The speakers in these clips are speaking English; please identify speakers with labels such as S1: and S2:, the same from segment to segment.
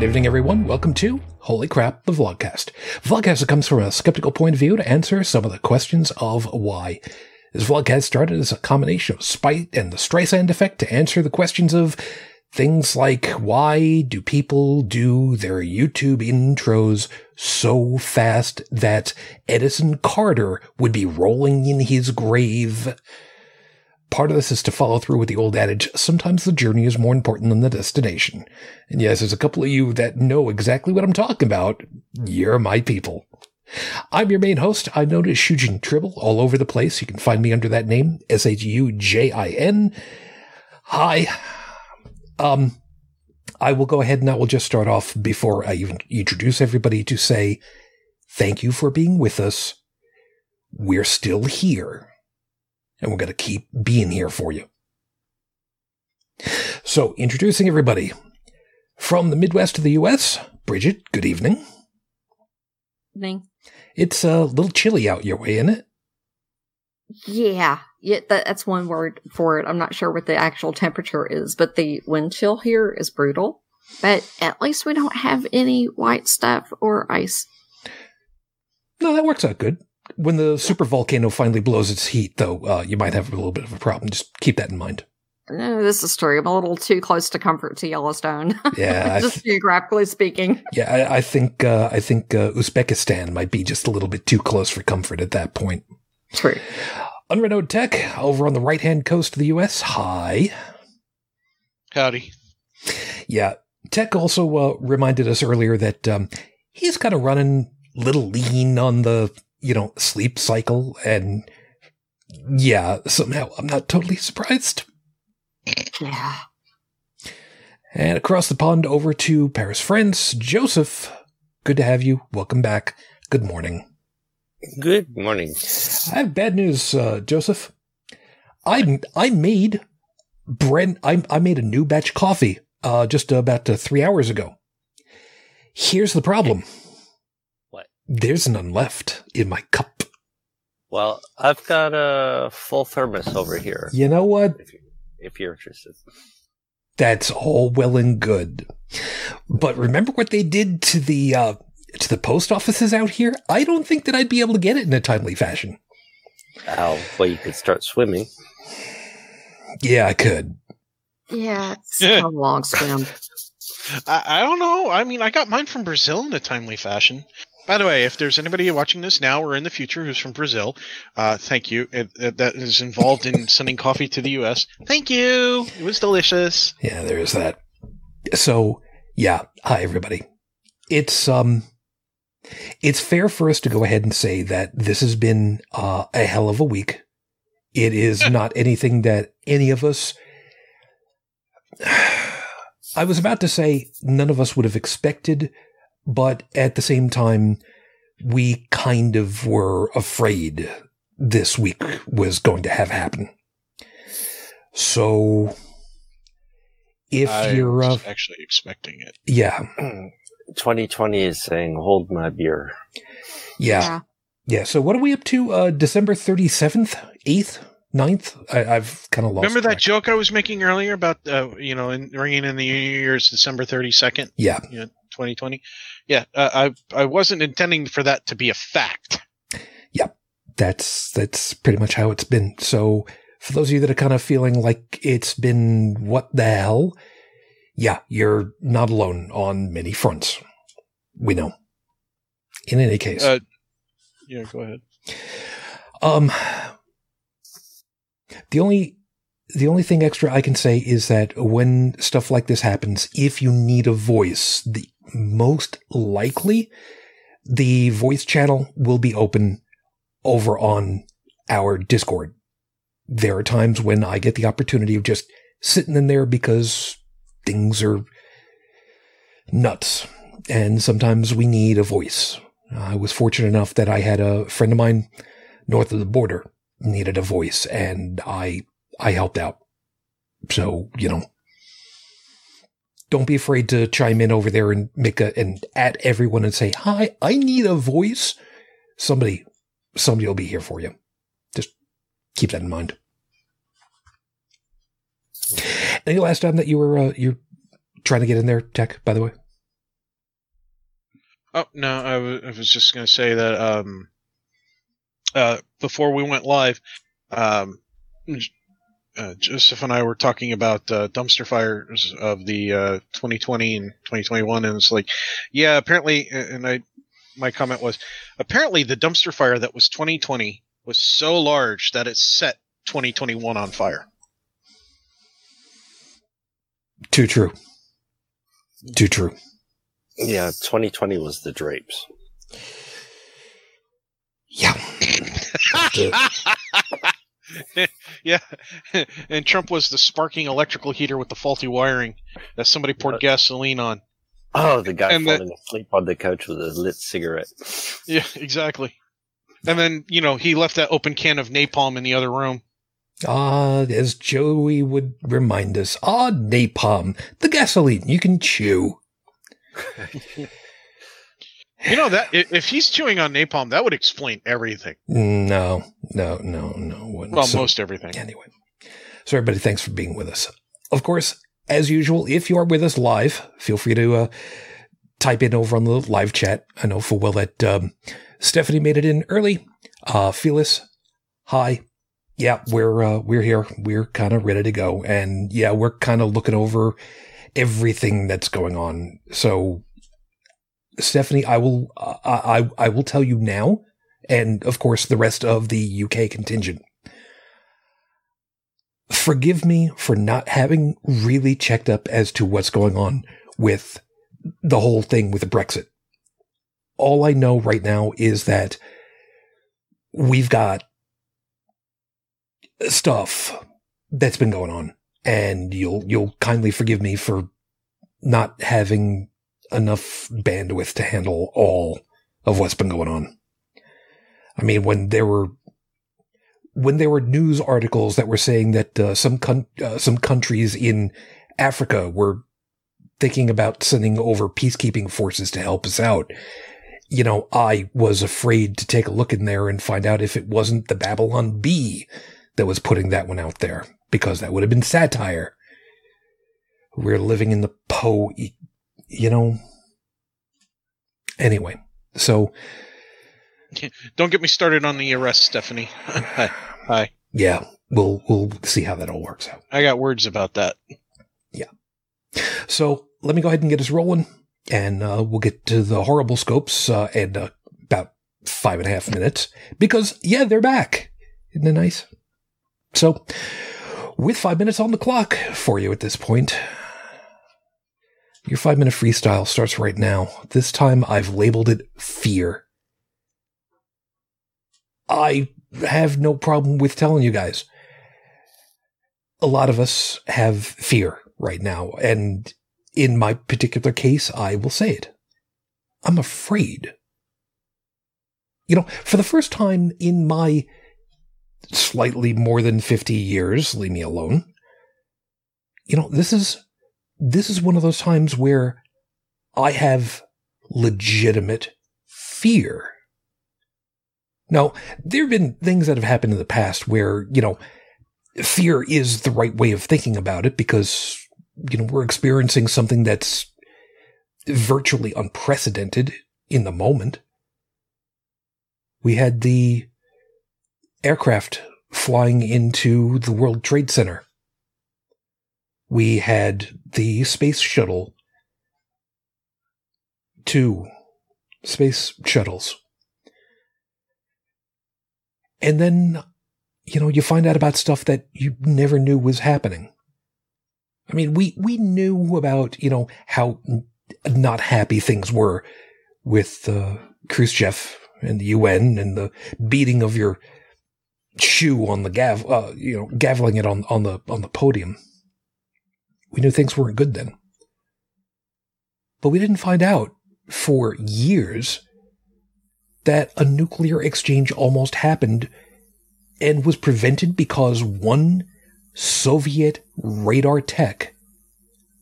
S1: Good evening, everyone. Welcome to Holy Crap, the Vlogcast. Vlogcast comes from a skeptical point of view to answer some of the questions of why. This vlogcast started as a combination of spite and the Streisand effect to answer the questions of things like why do people do their YouTube intros so fast that Edison Carter would be rolling in his grave? Part of this is to follow through with the old adage, sometimes the journey is more important than the destination. And yes, there's a couple of you that know exactly what I'm talking about. You're my people. I'm your main host. Known as Shujin Tribble all over the place. You can find me under that name, S-H-U-J-I-N. Hi. Um, I will go ahead and I will just start off before I even introduce everybody to say thank you for being with us. We're still here and we're going to keep being here for you. So, introducing everybody from the Midwest of the U.S., Bridget, good evening.
S2: Evening.
S1: It's a little chilly out your way, isn't it?
S2: Yeah, yeah, that, that's one word for it. I'm not sure what the actual temperature is, but the wind chill here is brutal. But at least we don't have any white stuff or ice.
S1: No, that works out good when the super volcano finally blows its heat, though, uh, you might have a little bit of a problem. Just keep that in mind.
S2: No, this is true. I'm a little too close to comfort to Yellowstone.
S1: Yeah,
S2: just th- geographically speaking.
S1: Yeah, I, I think uh, I think uh, Uzbekistan might be just a little bit too close for comfort at that point.
S2: True.
S1: Unrenode Tech over on the right hand coast of the U.S. Hi.
S3: Howdy.
S1: Yeah, Tech also uh, reminded us earlier that um, he's kind of running a little lean on the you know, sleep cycle. And yeah, somehow I'm not totally surprised.
S2: Yeah.
S1: And across the pond over to Paris, France, Joseph. Good to have you. Welcome back. Good morning.
S4: Good morning.
S1: I have bad news, uh, Joseph. I I made Brent. I I made a new batch coffee uh, just about uh, three hours ago. Here's the problem. There's none left in my cup.
S4: Well, I've got a full thermos over here.
S1: You know what?
S4: If, you, if you're interested.
S1: That's all well and good. But remember what they did to the uh, to the post offices out here? I don't think that I'd be able to get it in a timely fashion.
S4: Oh, well, you could start swimming.
S1: Yeah, I could.
S2: Yeah, it's a long swim.
S3: I, I don't know. I mean, I got mine from Brazil in a timely fashion. By the way, if there's anybody watching this now or in the future who's from Brazil, uh, thank you. It, it, that is involved in sending coffee to the U.S. Thank you. It was delicious.
S1: Yeah, there is that. So, yeah. Hi, everybody. It's um, it's fair for us to go ahead and say that this has been uh, a hell of a week. It is not anything that any of us. I was about to say none of us would have expected but at the same time, we kind of were afraid this week was going to have happen. So, if
S3: I
S1: you're
S3: uh, actually expecting it,
S1: yeah,
S4: 2020 is saying, "Hold my beer."
S1: Yeah, yeah. yeah. So, what are we up to? Uh, December 37th, 8th, 9th? I, have kind of lost.
S3: Remember
S1: track.
S3: that joke I was making earlier about, uh, you know, in, ringing in the New Year's December 32nd?
S1: Yeah.
S3: You know, 2020. Yeah, uh, I I wasn't intending for that to be a fact.
S1: Yep, that's that's pretty much how it's been. So for those of you that are kind of feeling like it's been what the hell, yeah, you're not alone on many fronts. We know. In any case,
S3: uh, yeah, go ahead.
S1: Um, the only the only thing extra I can say is that when stuff like this happens, if you need a voice, the most likely the voice channel will be open over on our Discord. There are times when I get the opportunity of just sitting in there because things are nuts. And sometimes we need a voice. I was fortunate enough that I had a friend of mine north of the border needed a voice and I, I helped out. So, you know, don't be afraid to chime in over there and make a and at everyone and say, "Hi, I need a voice." Somebody, somebody will be here for you. Just keep that in mind. Any last time that you were uh, you're trying to get in there, Tech, by the way?
S3: Oh no, I I was just going to say that um, uh, before we went live, um, uh, Joseph and I were talking about uh, dumpster fires of the uh, 2020 and 2021, and it's like, yeah, apparently, and I, my comment was, apparently the dumpster fire that was 2020 was so large that it set 2021 on fire.
S1: Too true. Too true.
S4: Yeah, 2020 was the drapes.
S1: Yeah.
S3: yeah, and Trump was the sparking electrical heater with the faulty wiring that somebody poured
S4: What?
S3: gasoline on.
S4: Oh, the guy
S3: And
S4: falling asleep on the couch with a lit cigarette.
S3: Yeah, exactly. And then you know he left that open can of napalm in the other room.
S1: Ah, as Joey would remind us, ah, napalm, the gasoline you can chew.
S3: You know that if he's chewing on napalm, that would explain everything.
S1: No, no, no, no. wouldn't.
S3: Well,
S1: So-
S3: most everything.
S1: Anyway, so everybody, thanks for being with us. Of course, as usual, if you are with us live, feel free to uh, type in over on the live chat. I know full well that um, Stephanie made it in early. Uh, Phyllis, hi. Yeah, we're uh, we're here. We're kind of ready to go, and yeah, we're kind of looking over everything that's going on. So, Stephanie, I will uh, I I will tell you now, and of course the rest of the UK contingent forgive me for not having really checked up as to what's going on with the whole thing with Brexit. All I know right now is that we've got stuff that's been going on and you'll you'll kindly forgive me for not having enough bandwidth to handle all of what's been going on. I mean, when there were when there were news articles that were saying that uh, some con- uh, some countries in Africa were thinking about sending over peacekeeping forces to help us out, you know, I was afraid to take a look in there and find out if it wasn't the Babylon Bee that was putting that one out there, because that would have been satire. We're living in the Poe, you know. Anyway, so
S3: Don't get me started on the arrest, Stephanie. Hi. Hi.
S1: yeah, we'll we'll see how that all works out.
S3: I got words about that. Yeah.
S1: So let me go ahead and get us rolling, and uh, we'll get to the horrible scopes uh, in uh, about five and a half minutes because yeah, they're back. Isn't it nice? So, with five minutes on the clock for you at this point, your five minute freestyle starts right now. This time I've labeled it fear. I have no problem with telling you guys. A lot of us have fear right now. And in my particular case, I will say it. I'm afraid. You know, for the first time in my slightly more than 50 years, leave me alone. You know, this is, this is one of those times where I have legitimate fear. Now, there have been things that have happened in the past where, you know, fear is the right way of thinking about it because, you know, we're experiencing something that's virtually unprecedented in the moment. We had the aircraft flying into the World Trade Center. We had the space shuttle, two space shuttles. And then you know, you find out about stuff that you never knew was happening. I mean, we, we knew about, you know, how n- not happy things were with, uh, Khrushchev and the UN and the beating of your shoe on the gav, uh, you know, gaveling it on, on the, on the podium. We knew things weren't good then. But we didn't find out for years that a nuclear exchange almost happened and was prevented because one Soviet radar tech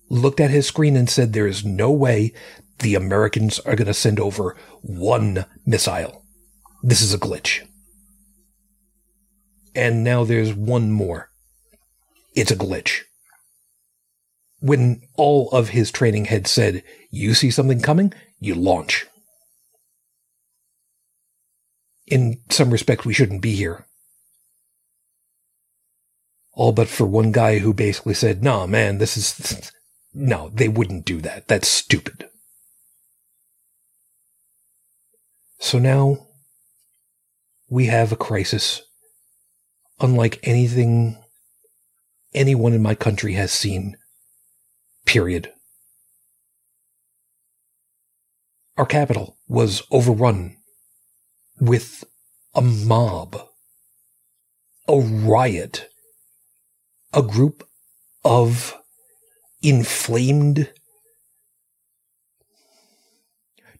S1: looked at his screen and said, There is no way the Americans are going to send over one missile. This is a glitch. And now there's one more. It's a glitch. When all of his training had said, you see something coming, you launch. In some respect, we shouldn't be here. All but for one guy who basically said, nah, man, this is, no, they wouldn't do that. That's stupid. So now we have a crisis unlike anything anyone in my country has seen. Period. Our capital was overrun with a mob, a riot, a group of inflamed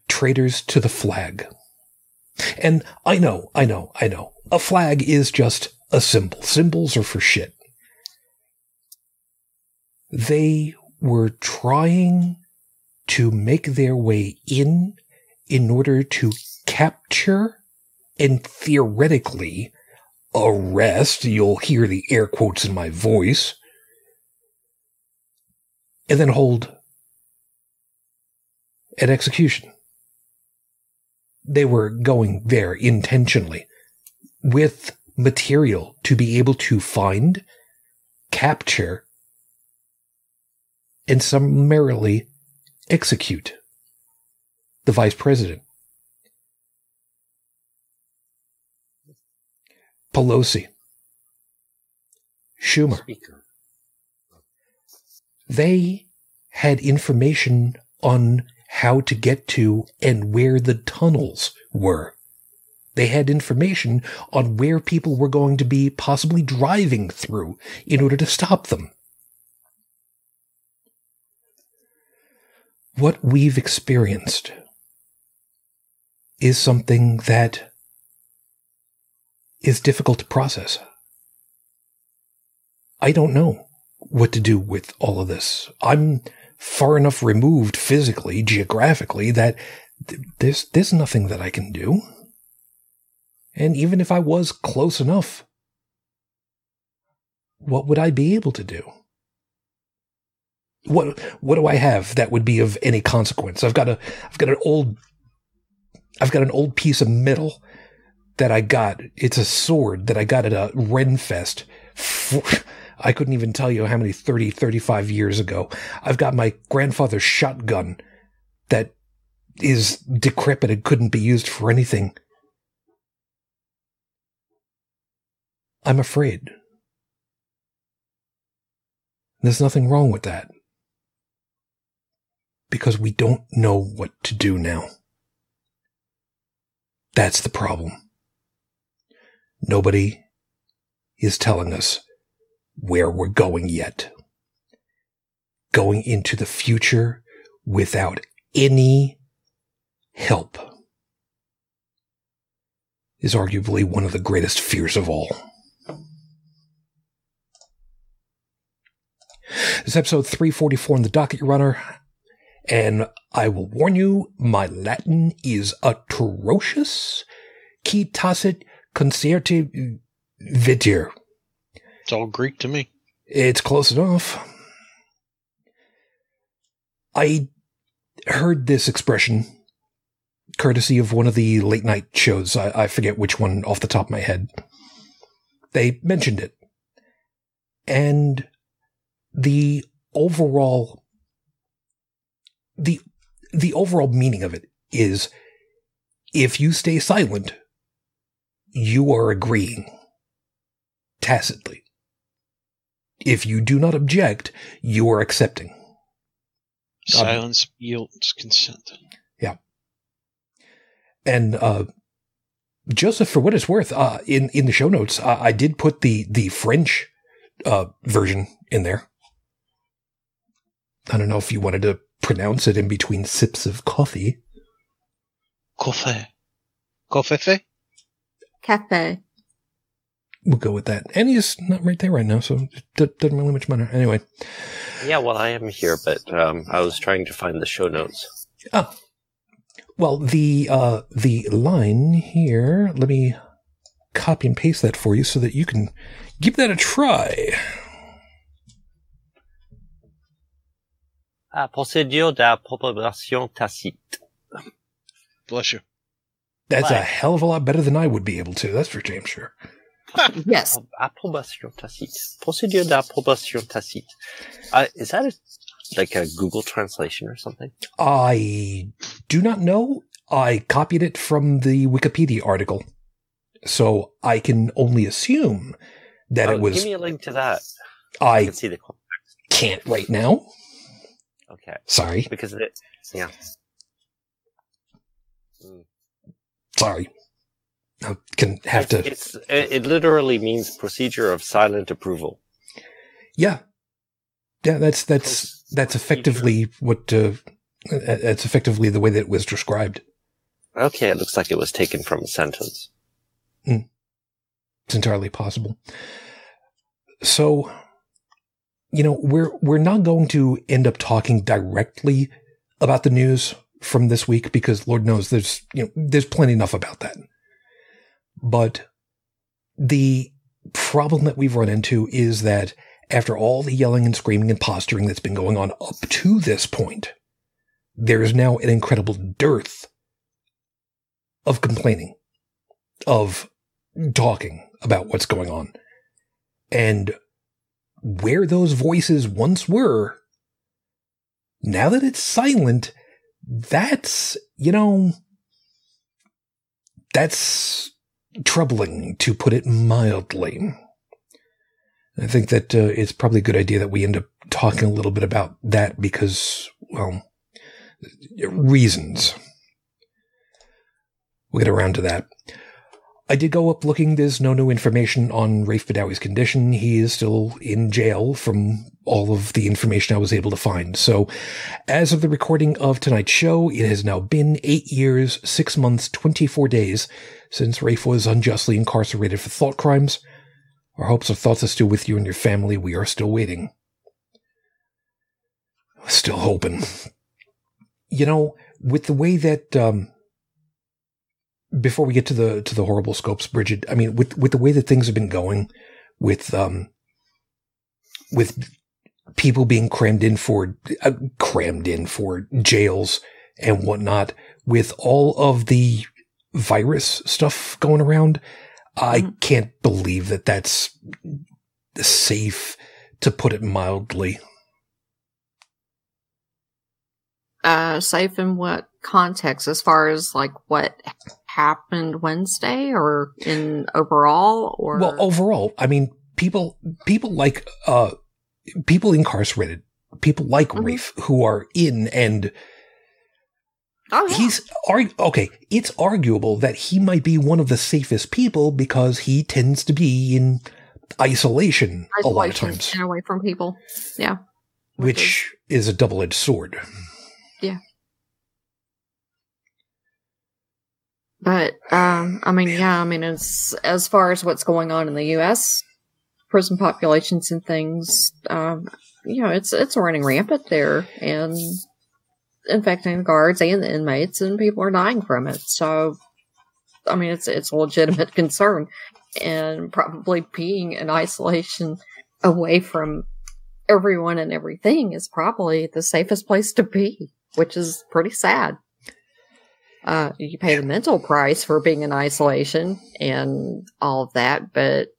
S1: traitors to the flag. And I know, I know, I know. A flag is just a symbol. Symbols are for shit. They were trying to make their way in in order to capture and theoretically arrest. You'll hear the air quotes in my voice. And then hold an execution. They were going there intentionally with material to be able to find, capture, and summarily execute the vice president. Pelosi, Schumer.
S4: Speaker.
S1: They had information on how to get to and where the tunnels were. They had information on where people were going to be possibly driving through in order to stop them. What we've experienced is something that is difficult to process. I don't know what to do with all of this. I'm far enough removed physically, geographically, that th- there's, there's nothing that I can do. And even if I was close enough, what would I be able to do? What what do I have that would be of any consequence? I've got a I've got an old I've got an old piece of metal that I got. It's a sword that I got at a Renfest. I couldn't even tell you how many 30, 35 years ago. I've got my grandfather's shotgun that is decrepit and couldn't be used for anything. I'm afraid. There's nothing wrong with that. Because we don't know what to do now. That's the problem. Nobody is telling us where we're going yet. Going into the future without any help is arguably one of the greatest fears of all. This is episode 344 in the docket, Your Honor. And I will warn you, my Latin is atrocious. Qui tacet concerti vitir.
S3: It's all Greek to me.
S1: It's close enough. I heard this expression courtesy of one of the late night shows. I, I forget which one off the top of my head. They mentioned it. And the overall the the overall meaning of it is if you stay silent, you are agreeing tacitly. If you do not object, you are accepting.
S3: Silence yields consent. Yeah.
S1: And uh, Joseph, for what it's worth, uh, in in the show notes, uh, I did put the the French uh, version in there. I don't know if you wanted to pronounce it in between sips of coffee.
S3: Coffee. Coffee?
S2: Cafe.
S1: We'll go with that. And he's not right there right now, so it do- doesn't really much matter. Anyway,
S4: Yeah, well, I am here, but um, I was trying to find the show notes.
S1: oh, well, the uh, the line here. Let me copy and paste that for you so that you can give that a try.
S4: Ah, procédure d'approbation tacite.
S3: Bless you.
S1: That's a hell of a lot better than I would be able to. That's for damn sure.
S2: Yes.
S4: Approbation tacite. Procédure d'approbation tacite. Uh, is that a, like a Google translation or something?
S1: I do not know. I copied it from the Wikipedia article. So I can only assume that
S4: Oh,
S1: it was.
S4: Give me a link to that. I
S1: I
S4: can see the context.
S1: can't right now.
S4: Okay.
S1: Sorry.
S4: Because it, yeah. Mm.
S1: Sorry. I can have to.
S4: It's, it, it literally means procedure of silent approval.
S1: Yeah. Yeah, that's that's that's effectively what uh, that's effectively the way that it was described.
S4: Okay, it looks like it was taken from a sentence.
S1: It's entirely possible. So, you know, we're we're not going to end up talking directly about the news from this week because Lord knows there's you know there's plenty enough about that. But the problem that we've run into is that after all the yelling and screaming and posturing that's been going on up to this point, there is now an incredible dearth of complaining, of talking about what's going on. And where those voices once were, now that it's silent, that's, you know, that's troubling to put it mildly. I think that uh, it's probably a good idea that we end up talking a little bit about that because, well, reasons. We'll get around to that. I did go up looking. There's no new information on Raif Badawi's condition. He is still in jail from all of the information I was able to find. So, as of the recording of tonight's show, it has now been eight years, six months, 24 days since Raif was unjustly incarcerated for thought crimes. Our hopes and thoughts are still with you and your family. We are still waiting. Still hoping. You know, with the way that, um, before we get to the to the horrible scopes, Bridget, I mean, with with the way that things have been going, with um, with people being crammed in for uh, crammed in for jails and whatnot, with all of the virus stuff going around, I
S2: Mhm.
S1: can't believe that that's safe, to put it mildly.
S2: Uh, safe in what context? As far as like what happened Wednesday, or in overall, or
S1: Well, overall, I mean, people people like uh people incarcerated, people like
S2: Mhm.
S1: Raif who are in and
S2: oh yeah.
S1: he's arg- okay, it's arguable that he might be one of the safest people because he tends to be in isolation, a lot of times,
S2: and away from people. Yeah,
S1: which is a double-edged sword.
S2: But um, I mean, yeah, I mean, as as far as what's going on in the U.S. prison populations and things, um, you know, it's it's running rampant there and infecting the guards and the inmates, and people are dying from it. So, I mean, it's it's a legitimate concern, and probably being in isolation away from everyone and everything is probably the safest place to be, which is pretty sad uh, you pay the mental price for being in isolation and all of that, but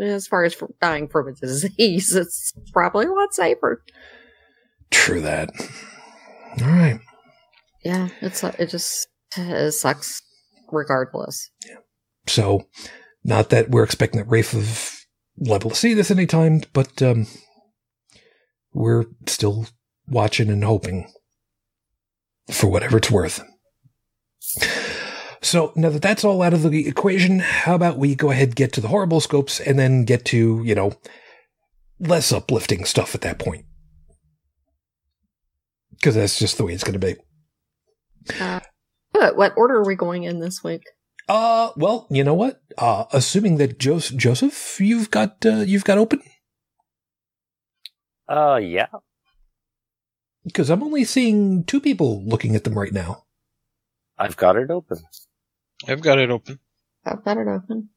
S2: as far as dying from a disease, it's probably a lot safer.
S1: True that. All right.
S2: Yeah, it's it just it sucks regardless. Yeah.
S1: So, not that we're expecting that Raif is liable to see this anytime, but um, we're still watching and hoping for whatever it's worth. So now that that's all out of the equation, how about we go ahead get to the horrible scopes and then get to you know less uplifting stuff at that point because that's just the way it's going to be.
S2: Uh, but what order are we going in this week?
S1: Uh, well, you know what? Uh, assuming that Jos- Joseph, you've got uh, you've got open
S4: Uh, yeah.
S1: because I'm only seeing two people looking at them right now.
S4: I've got it open.
S3: I've got it open.
S2: I've got it open.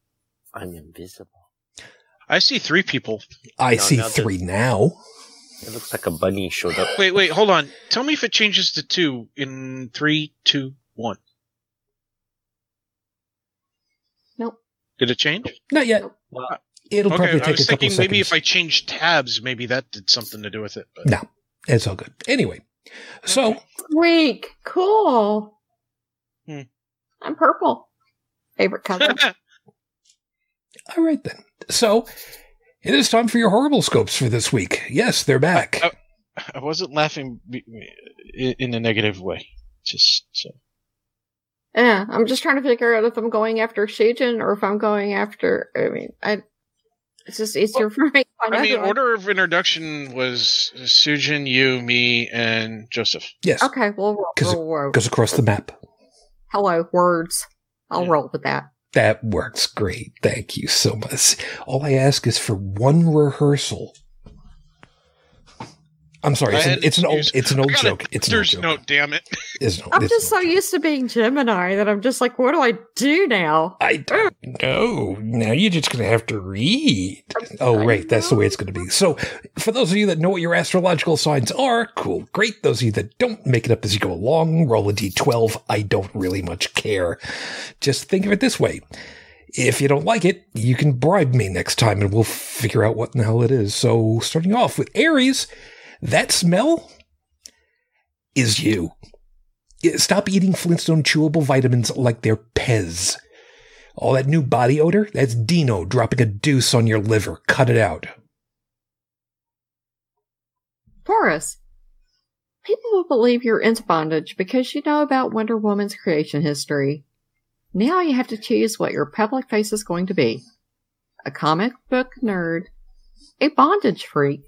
S4: I'm invisible.
S3: I see three people.
S1: I
S4: No,
S1: see
S4: now that-
S1: three now.
S4: It looks like a bunny showed up.
S3: Wait, wait, hold on. Tell me if it changes to two in three, two, one.
S2: Nope.
S3: Did it change?
S1: Not yet.
S4: Well,
S1: It'll probably
S3: okay, I
S1: take
S3: was
S1: a couple
S3: thinking maybe
S1: seconds.
S3: if I changed tabs, maybe that did something to do with it. But
S1: No. It's all good. Anyway, so
S2: Weak. Cool. I'm purple. Favorite color.
S1: all right then. So it is time for your horrible scopes for this week. Yes, they're back.
S3: Uh, I wasn't laughing in in a negative way. Just so.
S2: yeah, I'm just trying to figure out if I'm going after Shujin or if I'm going after. I mean, I. It's just easier for me. to find
S3: I mean,
S2: out who
S3: order of introduction was Shujin, you, me, and Joseph.
S1: yes,
S2: Okay, well, roll,
S1: 'Cause
S2: roll, roll.
S1: goes across the map.
S2: Hello words. I'll
S3: Yeah.
S2: roll with that.
S1: That works great. Thank you so much. All I ask is for one rehearsal. I'm sorry. It's an, it's an old. It's an old
S3: I got
S1: joke. It's an old
S3: There's
S1: joke.
S3: no damn it.
S1: It's an-
S2: I'm
S1: it's
S2: just
S1: an
S2: so
S1: old
S2: used to being Gemini that I'm just like, what do I do now?
S1: I don't know. Now you're just going to have to read. Oh,
S2: I
S1: right. That's the way it's going to be. So, for those of you that know what your astrological signs are, cool, great. Those of you that don't, make it up as you go along. Roll a d12. I don't really much care. Just think of it this way. If you don't like it, you can bribe me next time and we'll figure out what in the hell it is. So, starting off with Aries, that smell is you. Stop eating Flintstone chewable vitamins like they're Pez. All that new body odor, that's Dino dropping a deuce on your liver. Cut it out.
S2: Taurus. People will believe you're into bondage because you know about Wonder Woman's creation history. Now you have to choose what your public face is going to be. A comic book nerd, a bondage freak,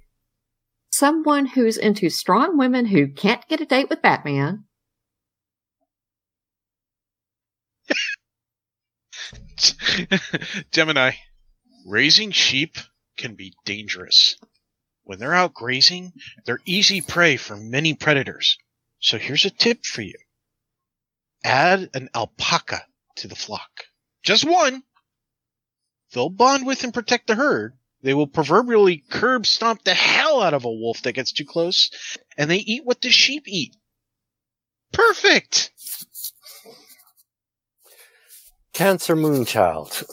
S2: someone who's into strong women who can't get a date with Batman,
S3: Gemini, raising sheep can be dangerous. When they're out grazing, they're easy prey for many predators. So here's a tip for you. Add an alpaca to the flock. Just one. They'll bond with and protect the herd. They will proverbially curb stomp the hell out of a wolf that gets too close, and they eat what the sheep eat. Perfect!
S4: Cancer Moonchild.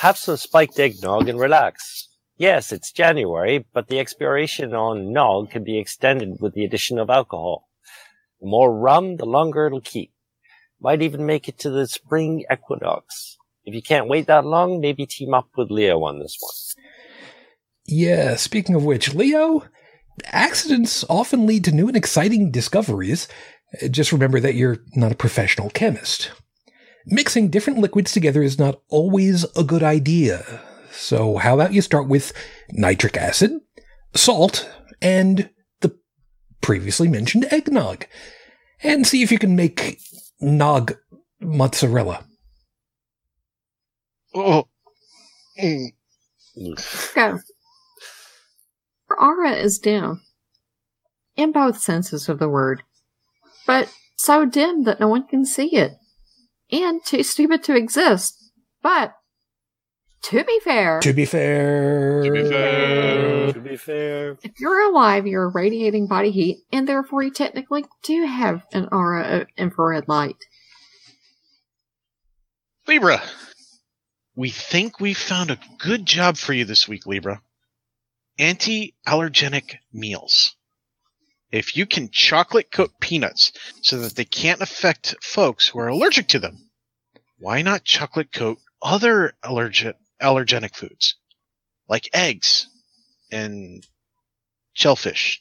S4: Have some spiked eggnog and relax. Yes, it's January, but the expiration on nog can be extended with the addition of alcohol. The more rum, the longer it'll keep. Might even make it to the spring equinox. If you can't wait that long, maybe team up with Leo on this one.
S1: Yeah, speaking of which, Leo, accidents often lead to new and exciting discoveries. Uh, Just remember that you're not a professional chemist. Mixing different liquids together is not always a good idea. So, how about you start with nitric acid, salt, and the previously mentioned eggnog, and see if you can make nog mozzarella.
S3: Oh. Mm.
S2: Go. Her aura is dim. In both senses of the word. But so dim that no one can see it. And too stupid to exist. But, to be fair,
S1: To be fair,
S3: To be fair.
S4: To be fair.
S2: if you're alive, you're radiating body heat, and therefore you technically do have an aura of infrared light.
S3: Libra, we think we've found a good job for you this week, Libra. Anti allergenic meals. If you can chocolate coat peanuts so that they can't affect folks who are allergic to them, why not chocolate coat other allergen- allergenic foods like eggs and shellfish?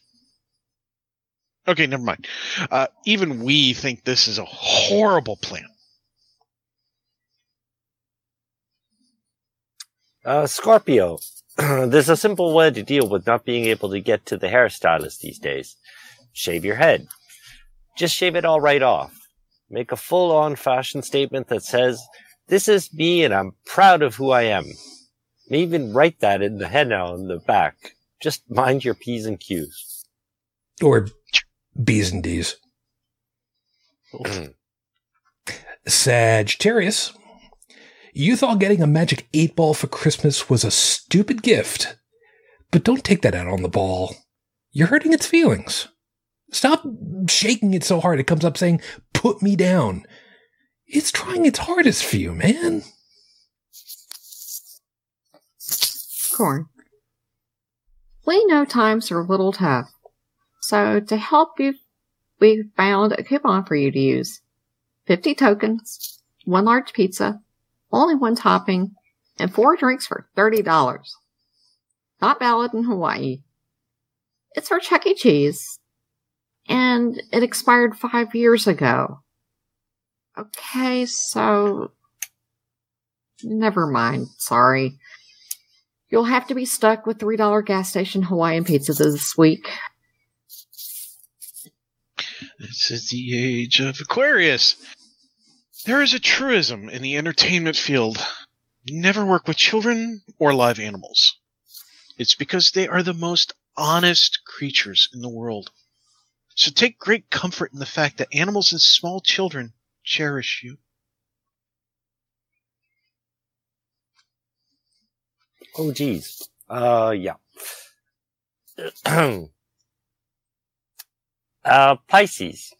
S3: Okay, never mind. Uh, even we think this is a horrible plan.
S4: Uh, Scorpio. There's a simple way to deal with not being able to get to the hairstylist these days. Shave your head. Just shave it all right off. Make a full on fashion statement that says, this is me and I'm proud of who I am. May even write that in the henna on the back. Just mind your P's and Q's.
S1: or B's and D's. Mm. Sagittarius, you thought getting a magic eight ball for Christmas was a stupid gift, but don't take that out on the ball. You're hurting its feelings. Stop shaking it so hard it comes up saying, put me down. It's trying its hardest for you, man.
S2: Corn. We know times are a little tough. So to help you, we found a coupon for you to use. 50 tokens, one large pizza, only one topping, and four drinks for $30. Not valid in Hawaii. It's for Chuck E. Cheese, and it expired five years ago. Okay, so never mind. Sorry. You'll have to be stuck with $3 gas station Hawaiian pizzas this week.
S3: This is the age of Aquarius. There is a truism in the entertainment field never work with children or live animals. It's because they are the most honest creatures in the world. So take great comfort in the fact that animals and small children cherish you.
S4: Oh, geez. Uh, yeah. uh, Pisces.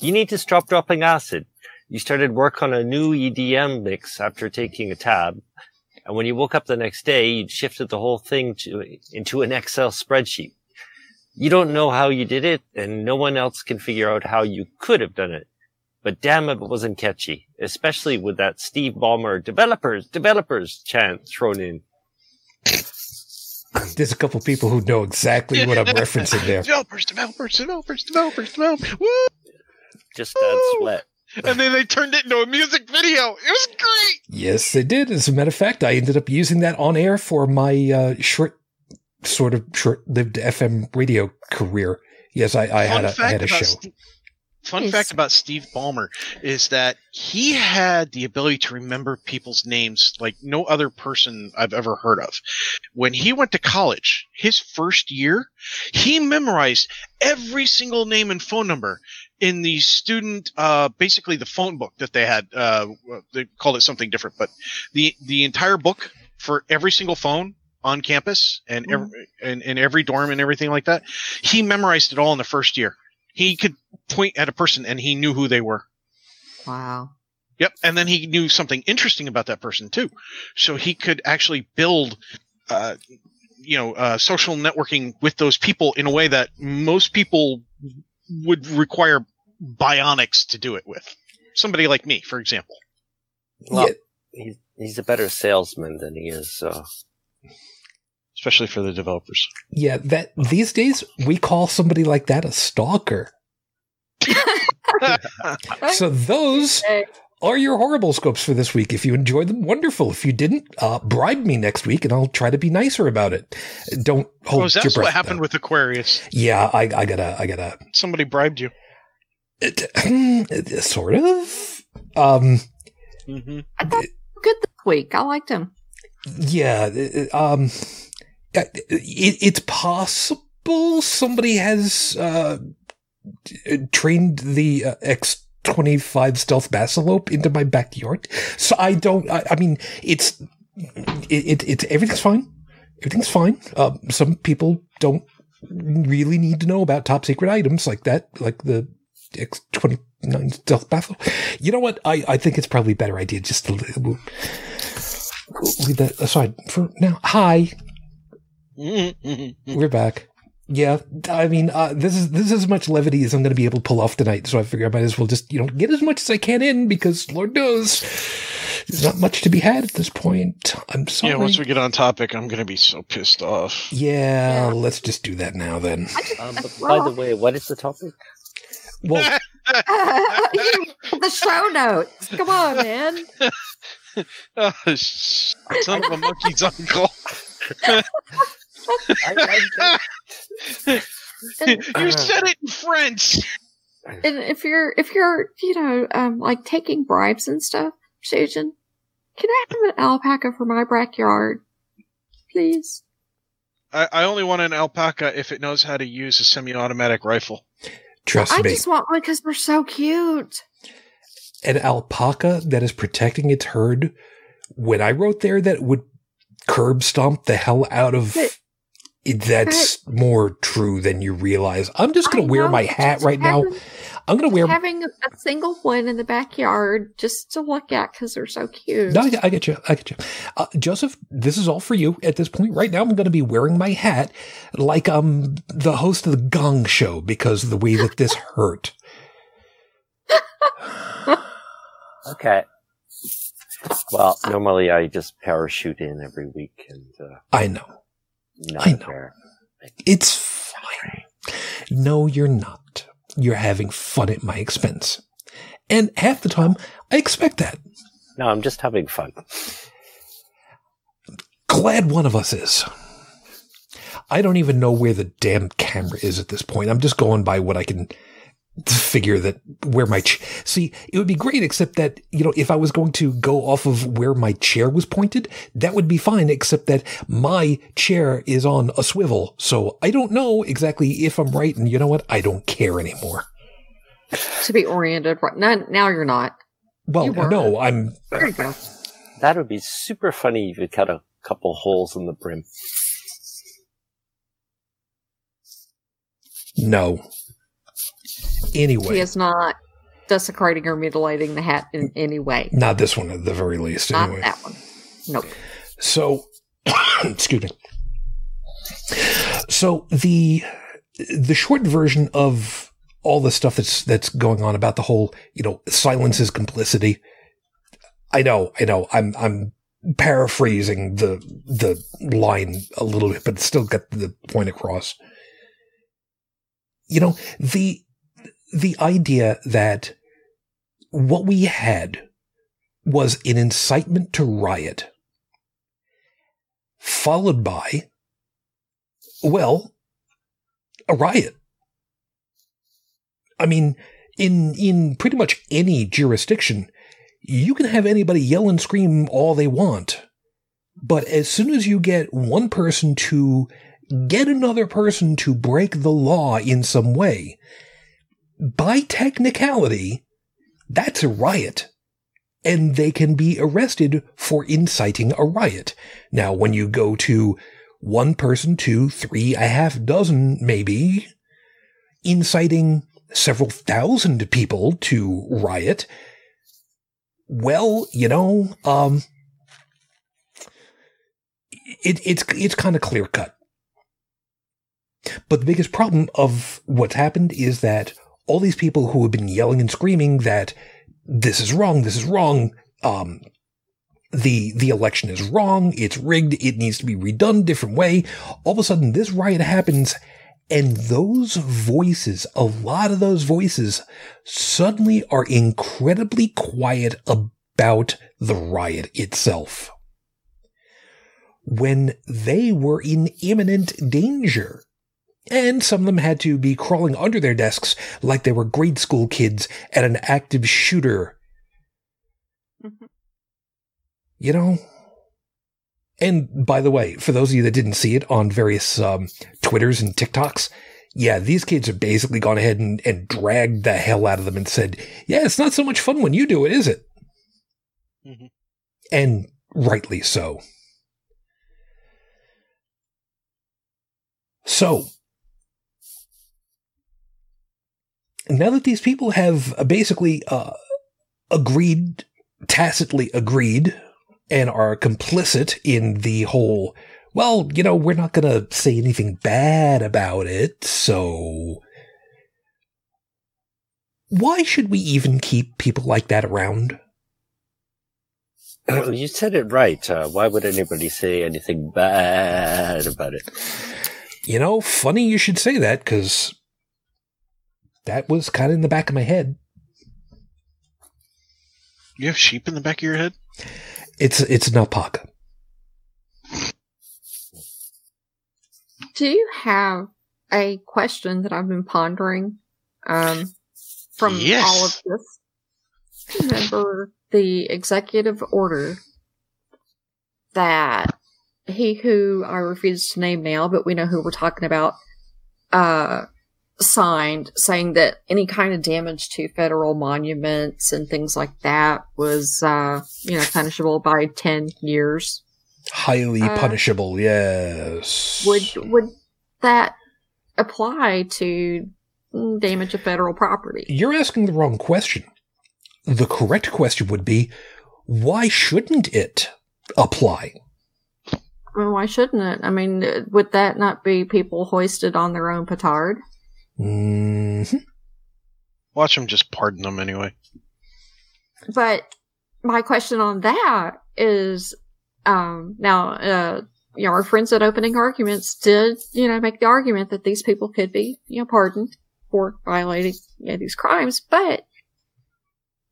S4: You need to stop dropping acid. You started work on a new EDM mix after taking a tab. And when you woke up the next day, you'd shifted the whole thing to, into an Excel spreadsheet. You don't know how you did it, and no one else can figure out how you could have done it. But damn it wasn't catchy, especially with that Steve Ballmer developers, developers chant thrown in.
S1: There's a couple people who know exactly what I'm referencing there.
S3: Developers, developers, developers, developers, developers. Woo!
S4: Just add sweat.
S3: And then they turned it into a music video. It was great.
S1: Yes, they did. As a matter of fact, I ended up using that on air for my uh, short, sort of short-lived FM radio career. Yes, I, I had a, I had a show.
S3: St- fun
S2: Nice.
S3: fact about Steve Ballmer is that he had the ability to remember people's names like no other person I've ever heard of. When he went to college, his first year, he memorized every single name and phone number in the student, uh, basically the phone book that they had. Uh, they called it something different, but the the entire book for every single phone on campus and every, and, and every dorm and everything like that. He memorized it all in the first year. He could point at a person and he knew who they were.
S2: Wow.
S3: Yep, and then he knew something interesting about that person too, so he could actually build, uh, you know, uh, social networking with those people in a way that most people would require bionics to do it with. Somebody like me, for example.
S4: Well,
S1: Yeah.
S4: he's, he's a better salesman than he is, so.
S3: Especially for the developers.
S1: Yeah, that these days we call somebody like that a stalker. So those
S2: Okay.
S1: Are your horrible scopes for this week. If you enjoyed them, wonderful. If you didn't, uh, bribe me next week, and I'll try to be nicer about it. Don't hold
S3: oh,
S1: your
S3: that's
S1: breath.
S3: what happened
S1: though.
S3: with Aquarius.
S1: Yeah, I, I gotta, I gotta.
S3: Somebody bribed you.
S1: It, sort of. Um,
S3: Mm-hmm.
S2: I thought he was good this week. I liked him.
S1: yeah. Um, it, it's possible somebody has uh, trained the uh, X. 25 stealth basilope into my backyard. So I don't, I, I mean, it's, it, it, it's, everything's fine. Everything's fine. Um, some people don't really need to know about top secret items like that, like the X29 stealth basilope. You know what? I, I think it's probably a better idea just to leave that aside for now. Hi. We're back. Yeah, I mean, uh, this is this is as much levity as I'm going to be able to pull off tonight. So I figure I might as well just you know get as much as I can in because Lord knows there's not much to be had at this point. I'm sorry.
S3: Yeah, once we get on topic, I'm gonna be so pissed off.
S1: Yeah,
S2: Yeah.
S1: let's just do that now then.
S2: Just,
S4: Um, by the way, what is the topic?
S1: Well,
S2: the show notes. Come on, man.
S3: Oh, son of a monkey's uncle.
S4: I, I,
S3: you said it in French.
S2: And if you're if you're you know um like taking bribes and stuff, Susan, can I have an alpaca for my backyard, please?
S3: I, I only want an alpaca if it knows how to use a semi-automatic rifle.
S1: trust
S2: I
S1: me, I
S2: just want one because they're so cute.
S1: an alpaca that is protecting its herd. When I wrote there that would curb stomp the hell out of
S2: But-
S1: That's more true than you realize. I'm just going to wear
S2: know,
S1: my hat
S2: just
S1: right now. I'm going to wear.
S2: having a single one in the backyard just to look at because they're so cute.
S1: No, I, get- I get you. I get you. Uh, Joseph, this is all for you at this point. Right now, I'm going to be wearing my hat like I'm the host of the Gong Show because of the way that this hurt.
S4: Okay. Well, normally I just parachute in every week and uh,
S1: I know.
S4: Not
S1: I know. It's fine. No, you're not. You're having fun at my expense. And half the time, I expect that.
S4: No, I'm just having fun.
S1: Glad one of us is. I don't even know where the damn camera is at this point. I'm just going by what I can figure that where my ch- see it would be great except that you know if i was going to go off of where my chair was pointed that would be fine except that my chair is on a swivel so i don't know exactly if i'm right and you know what i don't care anymore
S2: to be oriented right now. Now you're not.
S1: well
S2: You
S1: no i'm
S2: There you go.
S4: That would be super funny if you cut a couple holes in the brim.
S1: no
S2: He is not desecrating or mutilating the hat in any way.
S1: not this one at the very least
S2: Not
S1: anyway
S2: that one. Nope.
S1: So, excuse me. So the the short version of all the stuff that's that's going on about the whole, you know, silence is complicity. I know, I know. I'm I'm paraphrasing the the line a little bit, but still get the point across. You know, the the idea that what we had was an incitement to riot followed by, well, a riot. I mean, in in pretty much any jurisdiction, you can have anybody yell and scream all they want, but as soon as you get one person to get another person to break the law in some way, by technicality, that's a riot. And they can be arrested for inciting a riot. Now, when you go to one person, two, three, a half dozen, maybe, inciting several thousand people to riot, well, you know, um, it, it's, it's kind of clear cut. But the biggest problem of what's happened is that all these people who have been yelling and screaming that this is wrong, this is wrong, um, the the election is wrong, it's rigged, it needs to be redone different way. All of a sudden this riot happens and those voices, a lot of those voices suddenly are incredibly quiet about the riot itself. When they were in imminent danger. And some of them had to be crawling under their desks like they were grade school kids at an active shooter.
S2: Mhm.
S1: You know? And by the way, for those of you that didn't see it on various um, Twitters and TikToks, yeah, these kids have basically gone ahead and, and dragged the hell out of them and said, yeah, it's not so much fun when you do it, is it?
S3: Mhm.
S1: And rightly so. So, now that these people have uh, basically uh, agreed, tacitly agreed, and are complicit in the whole, well, you know, we're not going to say anything bad about it, so why should we even keep people like that around?
S4: Well, you said it right. Uh, why would anybody say anything bad about it?
S1: You know, funny you should say that because that was kind of in the back of my head.
S3: You have sheep in the back of your head?
S1: It's it's an alpaca.
S2: Do you have a question that I've been pondering um, from
S3: Yes.
S2: all of this? Remember the executive order that he who I refuse to name now, but we know who we're talking about, uh, signed saying that any kind of damage to federal monuments and things like that was, uh, you know, punishable by 10 years.
S1: Highly
S2: Uh,
S1: punishable, yes.
S2: Would would that apply to damage of federal property?
S1: You're asking the wrong question. The correct question would be why shouldn't it apply?
S2: Well, why shouldn't it? I mean, would that not be people hoisted on their own petard?
S1: Mm-hmm.
S3: Watch them just pardon them anyway.
S2: But my question on that is, um, now, uh, you know, our friends at Opening Arguments did, you know, make the argument that these people could be, you know, pardoned for violating you know, these crimes, but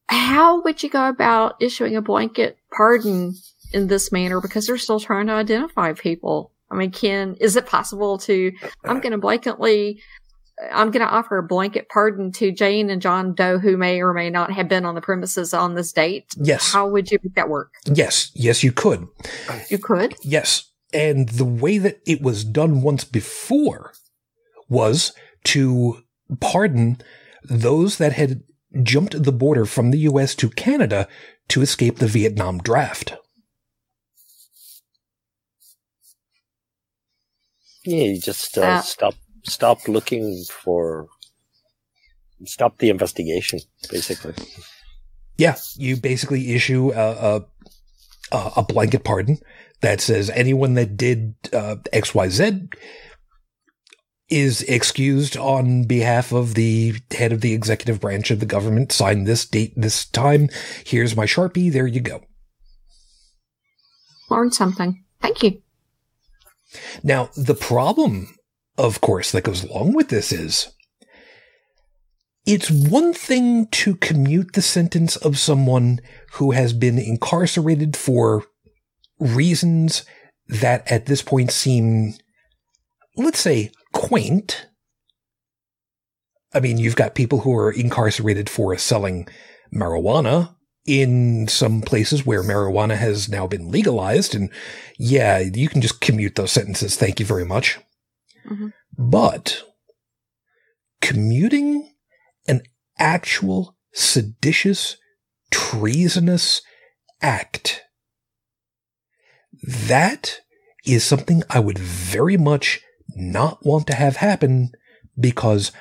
S2: how would you go about issuing a blanket pardon in this manner because they're still trying to identify people? I mean, can, is it possible to, I'm going to blanketly I'm going to offer a blanket pardon to Jane and John Doe, who may or may not have been on the premises on this date.
S1: Yes.
S2: How would you make that work?
S1: Yes. Yes, you could.
S2: You could?
S1: Yes. And the way that it was done once before was to pardon those that had jumped the border from the US to Canada to escape the Vietnam draft.
S4: Yeah, you just uh,
S2: Uh,
S4: stop stop looking for stop the investigation, basically.
S1: Yeah, you basically issue a, a, a a blanket pardon that says anyone that did uh, X, Y, Z is excused on behalf of the head of the executive branch of the government. Sign this date, this time. Here's my sharpie. There you go.
S2: Learn something. Thank you.
S1: Now, the problem, of course, that goes along with this is it's one thing to commute the sentence of someone who has been incarcerated for reasons that at this point seem, let's say, quaint. I mean, you've got people who are incarcerated for selling marijuana in some places where marijuana has now been legalized. And yeah, you can just commute those sentences. Thank you very much.
S2: Mhm.
S1: But commuting an actual seditious, treasonous act, that is something I would very much not want to have happen because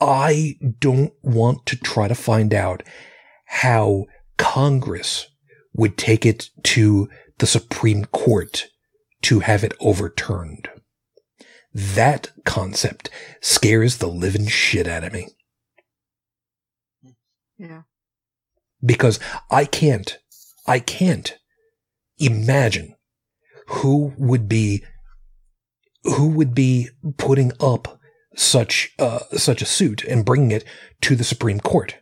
S1: I don't want to try to find out how Congress would take it to the Supreme Court to have it overturned. That concept scares the living shit out of me
S2: Yeah.
S1: because I can't, I can't imagine who would be, who would be putting up such, uh, such a suit and bringing it to the Supreme Court.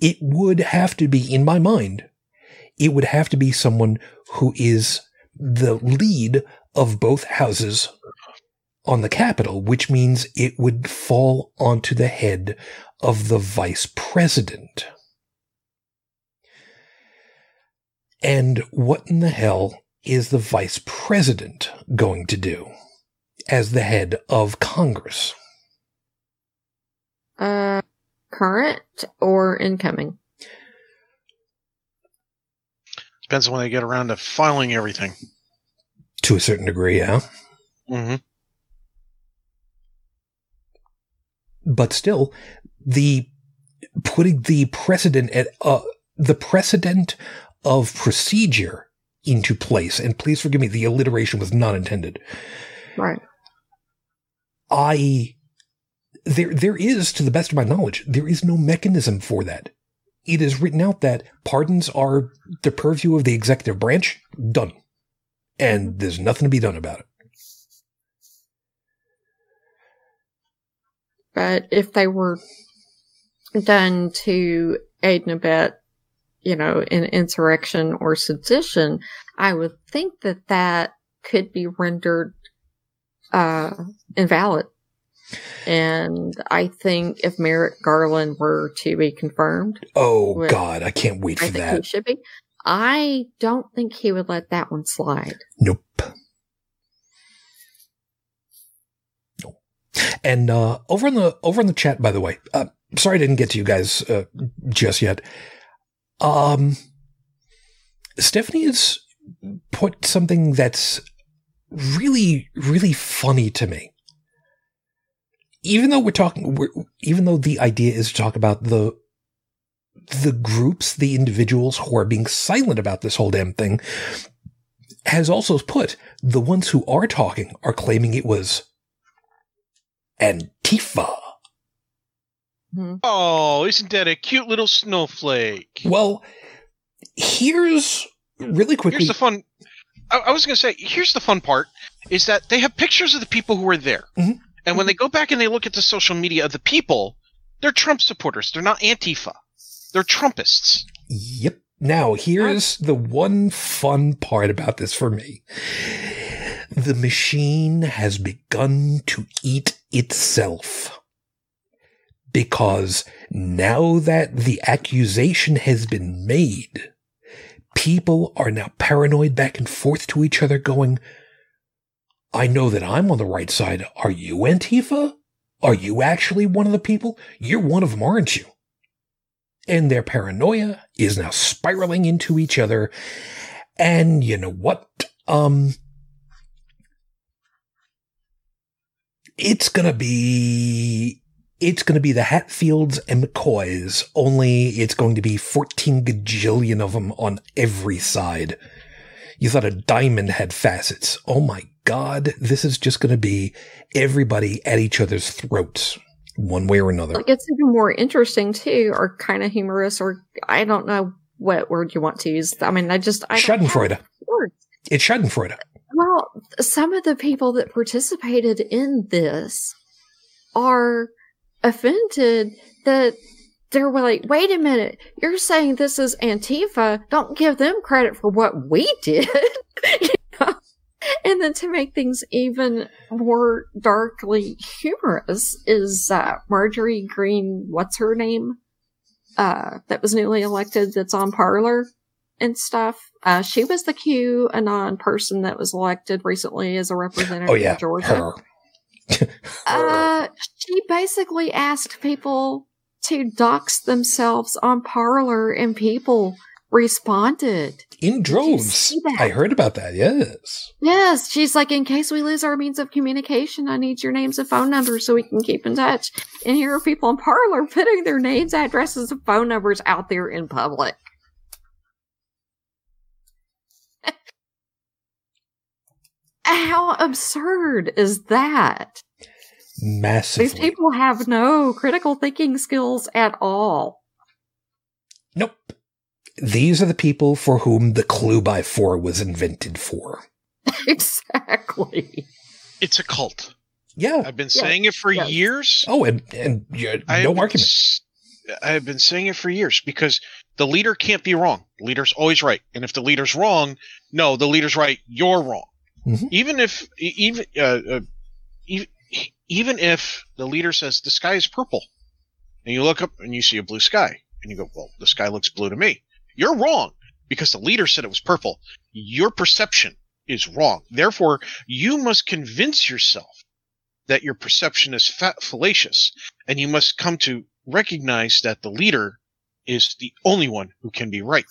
S1: It would have to be, in my mind, it would have to be someone who is the lead of both houses on the Capitol, which means it would fall onto the head of the vice president. And what in the hell is the vice president going to do as the head of Congress?
S2: Uh, current or incoming?
S3: Depends on when they get around to filing everything.
S1: To a certain degree, yeah.
S3: Mm hmm
S1: But still, the putting the precedent at uh, the precedent of procedure into place, and please forgive me, the alliteration was not intended.
S2: Right.
S1: I there there is, to the best of my knowledge, there is no mechanism for that. It is written out that pardons are the purview of the executive branch. Done. And there's nothing to be done about it.
S2: But if they were done to aid and abet, you know, an insurrection or sedition, I would think that that could be rendered uh, invalid. And I think if Merrick Garland were to be confirmed,
S1: Oh
S2: Well,
S1: God, I can't wait
S2: I
S1: for
S2: think
S1: that.
S2: he should be. I don't think he would let that one slide.
S1: Nope. Nope. And uh, over in the over in the chat, by the way, uh, sorry I didn't get to you guys uh, just yet. Um, Stephanie has put something that's really really funny to me even though we're talking, we're, even though the idea is to talk about the the groups, the individuals who are being silent about this whole damn thing, has also put the ones who are talking are claiming it was Antifa.
S2: Mhm.
S3: Oh, isn't that a cute little snowflake?
S1: Well, here's really quickly.
S3: Here's the fun. I, I was going to say, here's the fun part: is that they have pictures of the people who were there,
S1: Mhm.
S3: and when they go back and they look at the social media of the people, they're Trump supporters. They're not Antifa. They're Trumpists.
S1: Yep. Now, here's the one fun part about this for me. The machine has begun to eat itself. Because now that the accusation has been made, people are now paranoid back and forth to each other going, I know that I'm on the right side. Are you Antifa? Are you actually one of the people? You're one of them, aren't you? and their paranoia is now spiraling into each other. And you know what? Um, it's gonna be, it's gonna be the Hatfields and McCoys, only it's going to be 14 gajillion of them on every side. You thought a diamond had facets. Oh my God. This is just gonna be everybody at each other's throats, one way or another.
S2: What gets even more interesting too, or kind of humorous, or I don't know what word you want to use. I mean, I just I
S1: Schadenfreude.
S2: words.
S1: It's Schadenfreude.
S2: Well, some of the people that participated in this are offended that they're like, wait a minute, you're saying this is Antifa. Don't give them credit for what we did. And then to make things even more darkly humorous is uh, Marjorie Greene, what's her name? Uh, that was newly elected that's on Parler and stuff. Uh, she was the QAnon person that was elected recently as a representative
S1: Oh yeah,
S2: in Georgia.
S1: her.
S2: Uh, she basically asked people to dox themselves on Parler, and people responded.
S1: In droves. I heard about that. Yes.
S2: Yes, she's like, in case we lose our means of communication, I need your names and phone numbers so we can keep in touch. And here are people on Parler putting their names, addresses, and phone numbers out there in public. How absurd is that? These people have no critical thinking skills at all.
S1: nope. These are the people for whom the clue by four was invented for.
S2: exactly.
S3: It's a cult.
S1: Yeah.
S3: I've been
S2: Yeah,
S3: saying it for
S2: yes.
S3: years.
S1: Oh, and and yeah,
S3: I have
S1: no
S3: been
S1: argument.
S3: s- I've been saying it for years because the leader can't be wrong. The leader's always right, and if the leader's wrong, no, the leader's right. You're wrong.
S1: Mhm.
S3: Even if even uh, uh, e- even if the leader says the sky is purple, and you look up and you see a blue sky, and you go, "Well, the sky looks blue to me." You're wrong because the leader said it was purple. Your perception is wrong. Therefore, you must convince yourself that your perception is fa- fallacious, and you must come to recognize that the leader is the only one who can be right.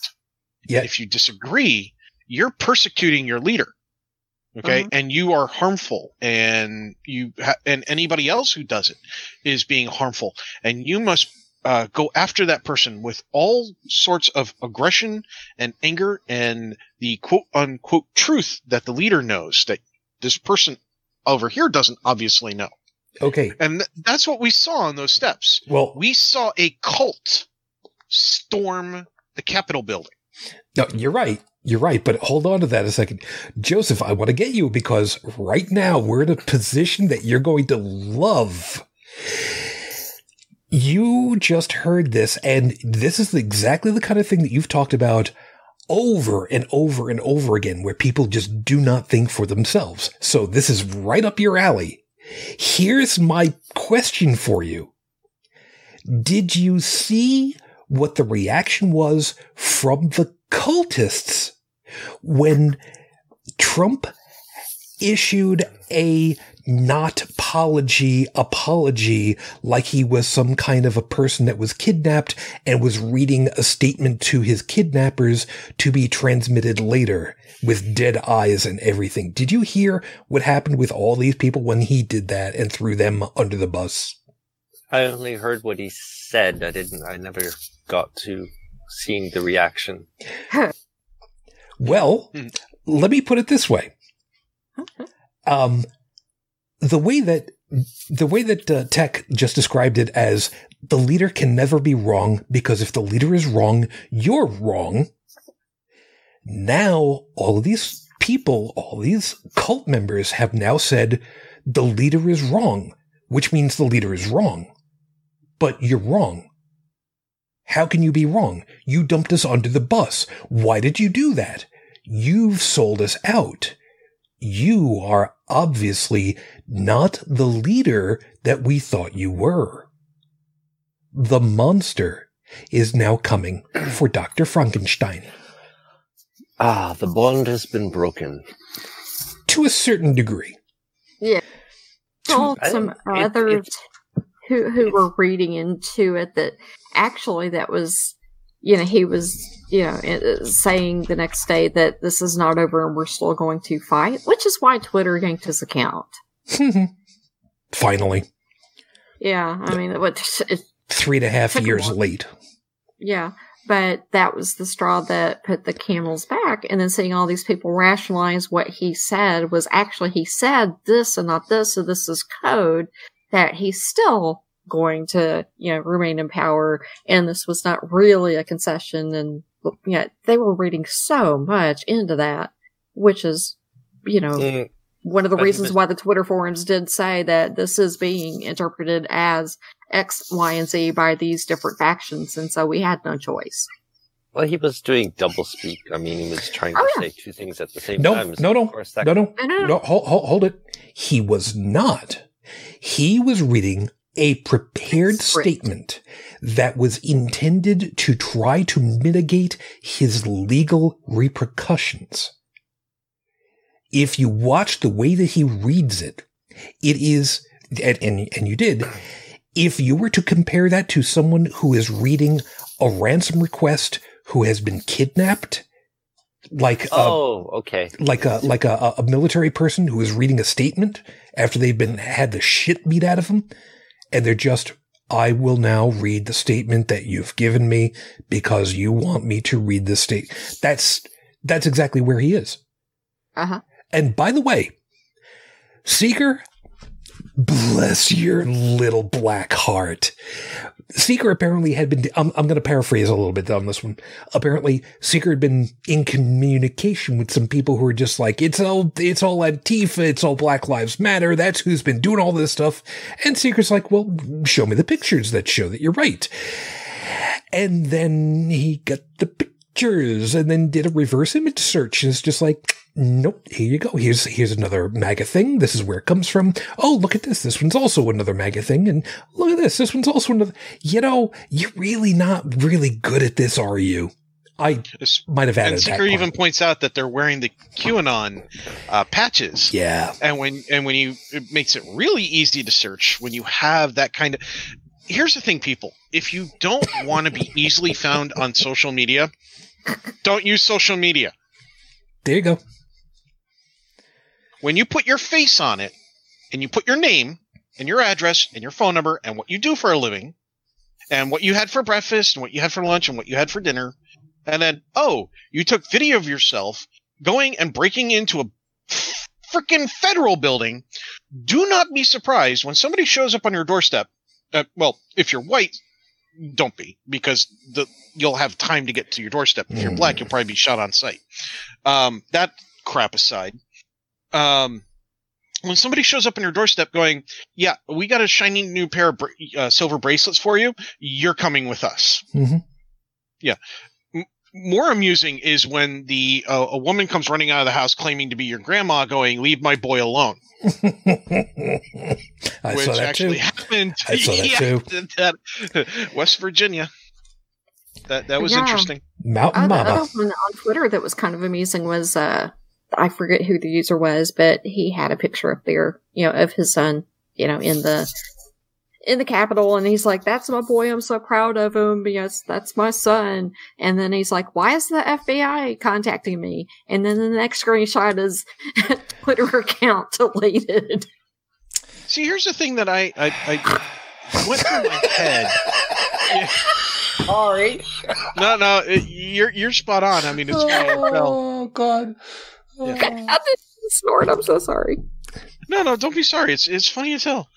S1: Yeah.
S3: If you disagree, you're persecuting your leader. Okay,
S2: Mhm.
S3: and you are harmful, and you ha- and anybody else who does it is being harmful, and you must uh, go after that person with all sorts of aggression and anger and the quote unquote truth that the leader knows that this person over here doesn't obviously know.
S1: Okay.
S3: And th- that's what we saw on those steps.
S1: Well,
S3: We saw a cult storm the Capitol building.
S1: no, you're right. You're right. But hold on to that a second. Joseph, I want to get you because right now we're in a position that you're going to love. You just heard this, and this is exactly the kind of thing that you've talked about over and over and over again, where people just do not think for themselves. So this is right up your alley. Here's my question for you. Did you see what the reaction was from the cultists when Trump issued a not apology apology like he was some kind of a person that was kidnapped and was reading a statement to his kidnappers to be transmitted later with dead eyes and everything. Did you hear what happened with all these people when he did that and threw them under the bus?
S4: I only heard what he said. I didn't. I never got to seeing the reaction.
S1: Well, let me put it this way. Um, the way that the way that uh, Tech just described it as the leader can never be wrong because if the leader is wrong, you're wrong. Now, all of these people, all these cult members have now said the leader is wrong, which means the leader is wrong. But you're wrong. How can you be wrong? You dumped us under the bus. Why did you do that? You've sold us out. You are obviously not the leader that we thought you were. The monster is now coming for Dr. Frankenstein.
S4: Ah, the bond has been broken.
S1: To a certain degree.
S2: Yeah.
S4: Told
S2: some
S4: think it-
S2: others
S4: it-
S2: who who were reading into it that actually that was you know he was you know saying the next day that this is not over and we're still going to fight which is why twitter yanked his account
S1: Finally.
S2: yeah i mean what
S1: Three and a half
S2: Took a
S1: years late.
S2: yeah but that was the straw that put the camel's back and then seeing all these people rationalize what he said was actually he said this and not this so this is code that he's still going to you know remain in power and this was not really a concession and yeah they were reading so much into that which is you know
S4: Mm,
S2: one of the
S4: But-
S2: reasons
S4: but-
S2: why the Twitter forums did say that this is being interpreted as X, Y, and Z by these different factions, and so we had no choice.
S4: well, he was doing double speak. I mean, he was trying
S2: Oh,
S4: to
S2: yeah.
S4: say two things at the same
S1: No,
S4: time.
S1: no, no,
S4: Of course, that
S1: no, no,
S2: No, no, no.
S1: no. Hold, hold, hold it. He was not. He was reading a prepared statement that was intended to try to mitigate his legal repercussions. If you watch the way that he reads it, it is, and, and, and you did, if you were to compare that to someone who is reading a ransom request who has been kidnapped, like
S4: Oh, okay.
S1: like a like a, a military person who is reading a statement after they've been had the shit beat out of them, and they're just, I will now read the statement that you've given me because you want me to read the state. That's that's exactly where he is.
S2: Uh huh.
S1: And by the way, Seeker, bless your little black heart. Seeker apparently had been, I'm, I'm going to paraphrase a little bit on this one. Apparently, Seeker had been in communication with some people who were just like, it's all, it's all Antifa, it's all Black Lives Matter, that's who's been doing all this stuff. And Seeker's like, well, show me the pictures that show that you're right. And then he got the pictures and then did a reverse image search. And it's just like, nope, here you go. Here's, here's another MAGA thing. This is where it comes from. Oh, look at this. This one's also another MAGA thing. And look at this. This one's also another, you know, you're really not really good at this, are you? I might have added
S3: And
S1: that.
S3: Seeker even points out that they're wearing the QAnon uh, patches.
S1: yeah.
S3: And when and when you it makes it really easy to search when you have that kind of Here's the thing people, if you don't want to be easily found on social media, don't use social media.
S1: There you go.
S3: When you put your face on it and you put your name and your address and your phone number and what you do for a living and what you had for breakfast and what you had for lunch and what you had for dinner and then oh, you took video of yourself going and breaking into a freaking federal building, do not be surprised when somebody shows up on your doorstep. Uh, well, if you're white, don't be because the you'll have time to get to your doorstep. If you're black, you'll probably be shot on sight. Um, that crap aside, um, when somebody shows up on your doorstep going, "Yeah, we got a shiny new pair of bra- uh, silver bracelets for you. You're coming with us."
S1: Mhm.
S3: Yeah. M- more amusing is when the uh, a woman comes running out of the house claiming to be your grandma, going, "Leave my boy alone."
S1: I
S3: which
S1: saw that
S3: actually
S1: too.
S3: happened.
S1: I saw that
S3: Yeah,
S1: too.
S3: that- West Virginia. That that was
S2: Yeah.
S3: interesting.
S1: Mountain Mama.
S2: other one on Twitter that was kind of amusing was uh, I forget who the user was, but he had a picture up there, you know, of his son, you know, in the in the Capitol, and he's like, "That's my boy. I'm so proud of him. Yes, that's my son." And then he's like, "Why is the FBI contacting me?" And then the next screenshot is Twitter account deleted.
S3: See, here's the thing that I I, I went through my head. Yeah.
S4: Sorry.
S3: No, no, it, you're you're spot on. I mean, it's
S1: oh God.
S3: Yeah.
S2: I didn't snort. I'm so sorry.
S3: no, no. Don't be sorry. It's it's funny as hell.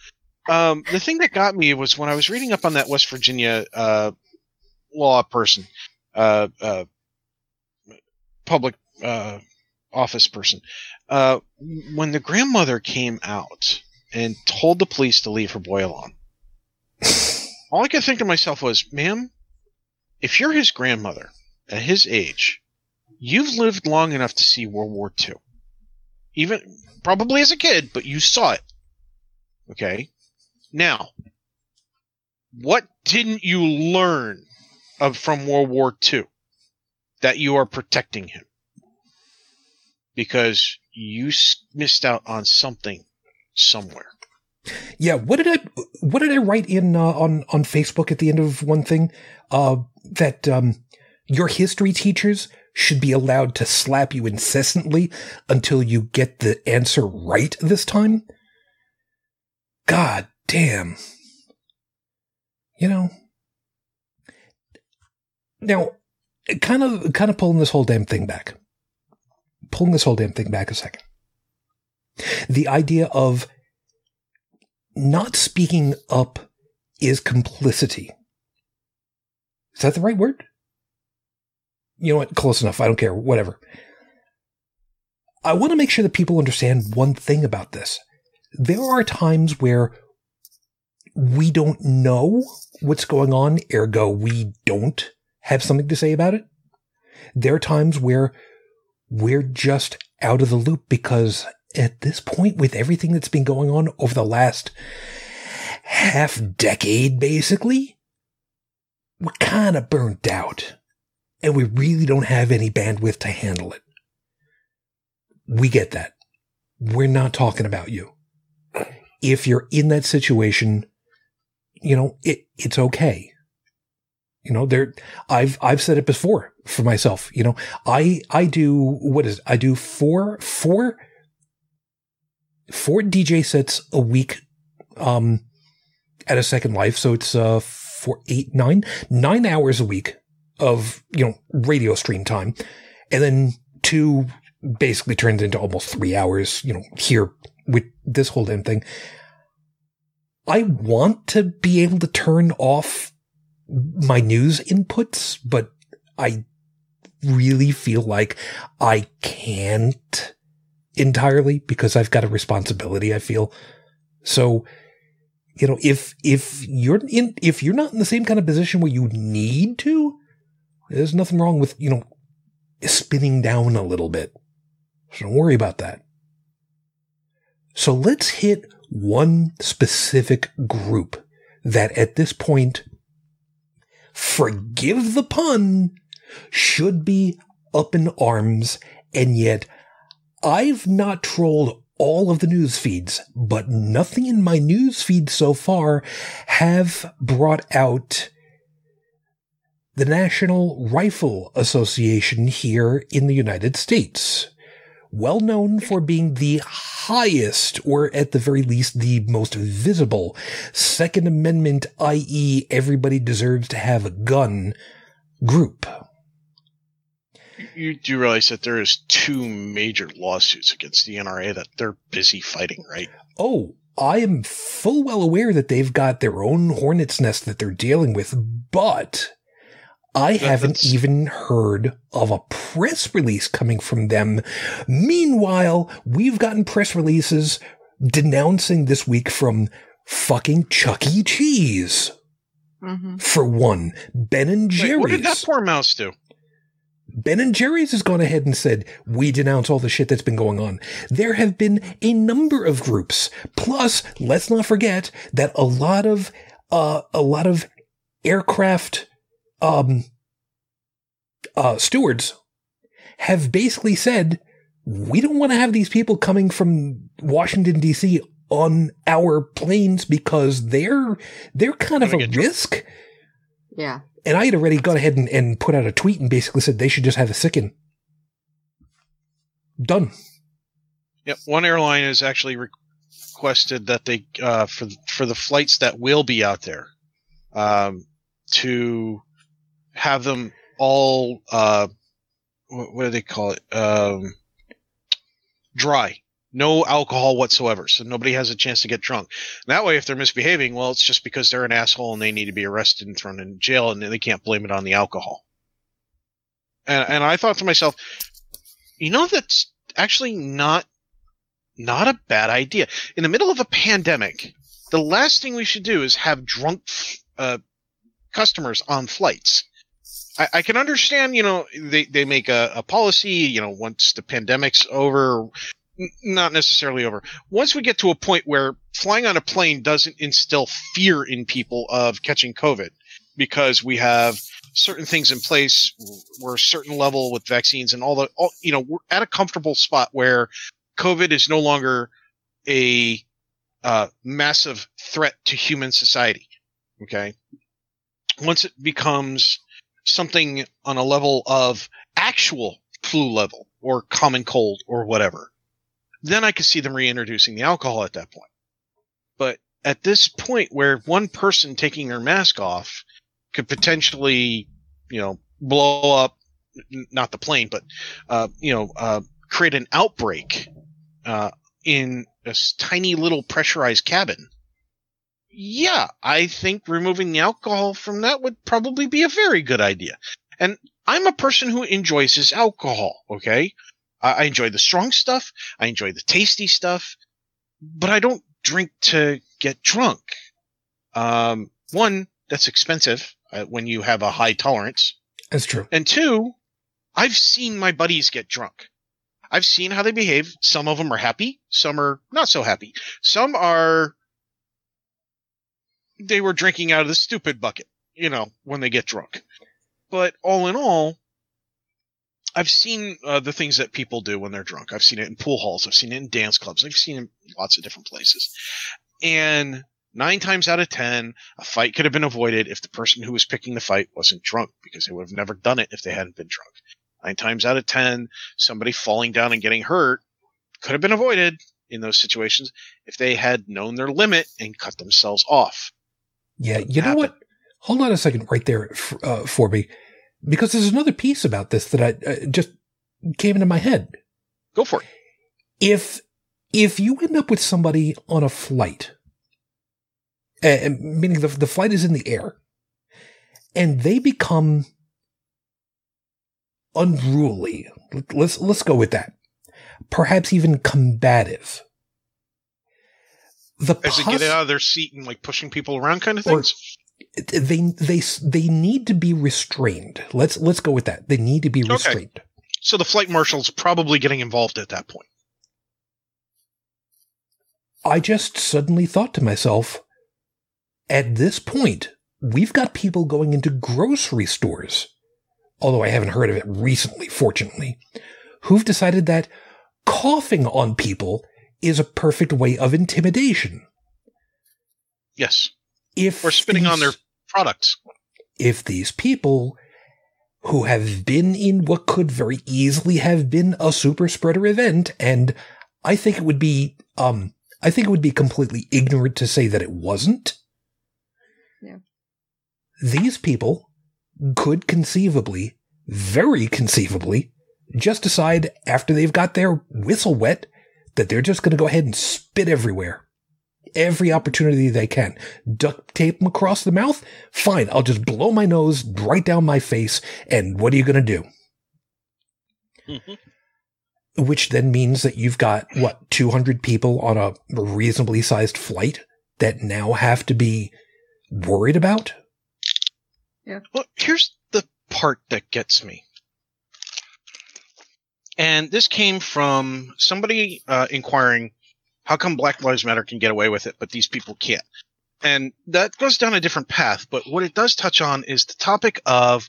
S3: Um, the thing that got me was when I was reading up on that West Virginia uh, law person, uh, uh, public uh, office person. Uh, when the grandmother came out and told the police to leave her boy alone, all I could think to myself was, "Ma'am, if you're his grandmother at his age, you've lived long enough to see World War II, even probably as a kid, but you saw it." Okay. Now, what didn't you learn of from World War II that you are protecting him? Because you missed out on something somewhere.
S1: Yeah, what did I what did I write in uh, on on Facebook at the end of one thing? Uh, that um, your history teachers should be allowed to slap you incessantly until you get the answer right this time. God damn. You know. Now, kind of kind of pulling this whole damn thing back. Pulling this whole damn thing back a second. The idea of not speaking up is complicity. Is that the right word? You know what? Close enough. I don't care. Whatever. I want to make sure that people understand one thing about this. There are times where we don't know what's going on, ergo, we don't have something to say about it. There are times where we're just out of the loop because at this point, with everything that's been going on over the last half decade, basically, we're kind of burnt out and we really don't have any bandwidth to handle it. We get that. We're not talking about you. If you're in that situation, you know, it, it's okay. You know, there, I've, I've said it before for myself, you know, I, I do, what is it? I do four, four, four DJ sets a week, um, at a second life. So it's, uh, four, eight, nine, nine hours a week of, you know, radio stream time. And then two basically turns into almost three hours, you know, here with this whole damn thing. I want to be able to turn off my news inputs, but I really feel like I can't entirely because I've got a responsibility, I feel. So, you know, if, if you're in, if you're not in the same kind of position where you need to, there's nothing wrong with, you know, spinning down a little bit. So don't worry about that. So let's hit one specific group that at this point, forgive the pun, should be up in arms. And yet I've not trolled all of the news feeds, but nothing in my news feed so far have brought out the National Rifle Association here in the United States. Well known for being the highest, or at the very least, the most visible Second Amendment, i.e., everybody deserves to have a gun group.
S3: You do realize that there is two major lawsuits against the NRA that they're busy fighting, right?
S1: Oh, I am full well aware that they've got their own hornet's nest that they're dealing with, but I haven't
S3: that's-
S1: even heard of a press release coming from them. Meanwhile, we've gotten press releases denouncing this week from fucking Chuck E. Cheese.
S2: Mm-hmm.
S1: For one, Ben and
S3: Wait,
S1: Jerry's.
S3: what did that poor mouse do?
S1: Ben and Jerry's has gone ahead and said, we denounce all the shit that's been going on. There have been a number of groups. Plus, let's not forget that a lot of, uh, a lot of aircraft, um, uh, stewards have basically said, we don't want to have these people coming from Washington D.C. on our planes because they're they're kind of a
S3: Gonna
S1: risk.
S2: Yeah.
S1: And I had already gone ahead and, and put out a tweet and basically said they should just have a sicken. Done.
S3: Yep. One airline has actually requested that they uh, for for the flights that will be out there, um, to have them all uh, what, do they call it? Um, dry. No alcohol whatsoever, so nobody has a chance to get drunk. That way, if they're misbehaving, well, it's just because they're an asshole and they need to be arrested and thrown in jail, and they can't blame it on the alcohol. And, and I thought to myself, you know, that's actually not not a bad idea. In the middle of a pandemic, the last thing we should do is have drunk uh, customers on flights. I, I can understand, you know, they, they make a, a policy, you know, once the pandemic's over, n- not necessarily over. Once we get to a point where flying on a plane doesn't instill fear in people of catching COVID because we have certain things in place, we're a certain level with vaccines and all the, all, you know, we're at a comfortable spot where COVID is no longer a uh, massive threat to human society. Okay. Once it becomes something on a level of actual flu level or common cold or whatever, then I could see them reintroducing the alcohol at that point. But at this point where one person taking their mask off could potentially, you know, blow up, not the plane, but, uh, you know, uh, create an outbreak uh, in a tiny little pressurized cabin. Yeah, I think removing the alcohol from that would probably be a very good idea. And I'm a person who enjoys his alcohol, okay? I, I enjoy the strong stuff, I enjoy the tasty stuff, but I don't drink to get drunk. Um, one, that's expensive uh, when you have a high tolerance.
S1: That's true.
S3: And two, I've seen my buddies get drunk. I've seen how they behave. Some of them are happy, some are not so happy. Some are they were drinking out of the stupid bucket, you know, when they get drunk. But all in all, I've seen uh, the things that people do when they're drunk. I've seen it in pool halls. I've seen it in dance clubs. I've seen it in lots of different places. And nine times out of ten, a fight could have been avoided if the person who was picking the fight wasn't drunk, because they would have never done it if they hadn't been drunk. Nine times out of ten, somebody falling down and getting hurt could have been avoided in those situations if they had known their limit and cut themselves off.
S1: Yeah, you know what? Hold on a second right there uh, for me, because there's another piece about this that I uh, just came into my head.
S3: Go for it.
S1: If if you end up with somebody on a flight, uh, meaning the the flight is in the air, and they become unruly, let's let's go with that. Perhaps even combative. The
S3: As they get out of their seat and like pushing people around, kind of things.
S1: they they they need to be restrained. Let's let's go with that. They need to be
S3: Okay.
S1: restrained.
S3: So the flight marshal's probably getting involved at that point.
S1: I just suddenly thought to myself, at this point, we've got people going into grocery stores, although I haven't heard of it recently, fortunately, who've decided that coughing on people is a perfect way of intimidation.
S3: Yes,
S1: If
S3: or spitting on
S1: these-
S3: their products.
S1: if these people who have been in what could very easily have been a super spreader event, and I think it would be, um, I think it would be completely ignorant to say that it wasn't.
S2: Yeah.
S1: These people could conceivably, very conceivably, just decide after they've got their whistle wet that they're just going to go ahead and spit everywhere. Every opportunity they can. Duct tape them across the mouth? Fine, I'll just blow my nose right down my face, and what are you going to do?
S3: Mhm.
S1: Which then means that you've got, what, 200 people on a reasonably sized flight that now have to be worried about? Yeah.
S3: Well, here's the part that gets me. And this came from somebody uh, inquiring, how come Black Lives Matter can get away with it, but these people can't? And that goes down a different path. But what it does touch on is the topic of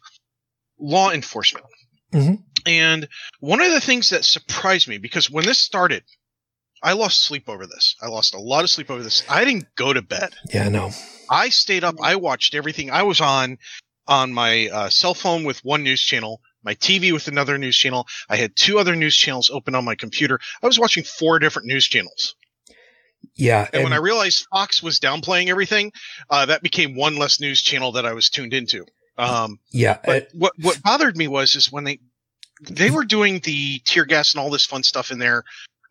S3: law enforcement.
S1: Mhm.
S3: And one of the things that surprised me because when this started, I lost sleep over this. I lost a lot of sleep over this. I didn't go to bed.
S1: Yeah, I know.
S3: I stayed up. I watched everything. I was on on my uh, cell phone with one news channel, my TV with another news channel. I had two other news channels open on my computer. I was watching four different news channels.
S1: Yeah.
S3: And, when I realized Fox was downplaying everything, uh, that became one less news channel that I was tuned into. Um,
S1: yeah.
S3: but
S1: uh,
S3: what what bothered me was is when they they were doing the tear gas and all this fun stuff in there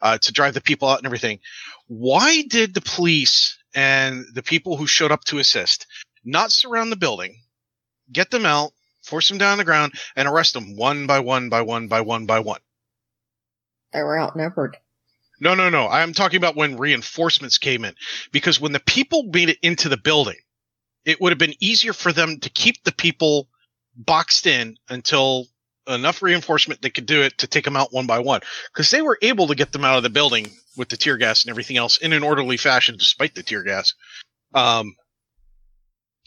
S3: uh, to drive the people out and everything. Why did the police and the people who showed up to assist not surround the building, get them out, force them down on the ground, and arrest them one by one by one by one by one?
S2: They were outnumbered.
S3: No, no, no. I'm talking about when reinforcements came in. Because when the people made it into the building, it would have been easier for them to keep the people boxed in until enough reinforcement they could do it to take them out one by one. Because they were able to get them out of the building with the tear gas and everything else in an orderly fashion, despite the tear gas. Um,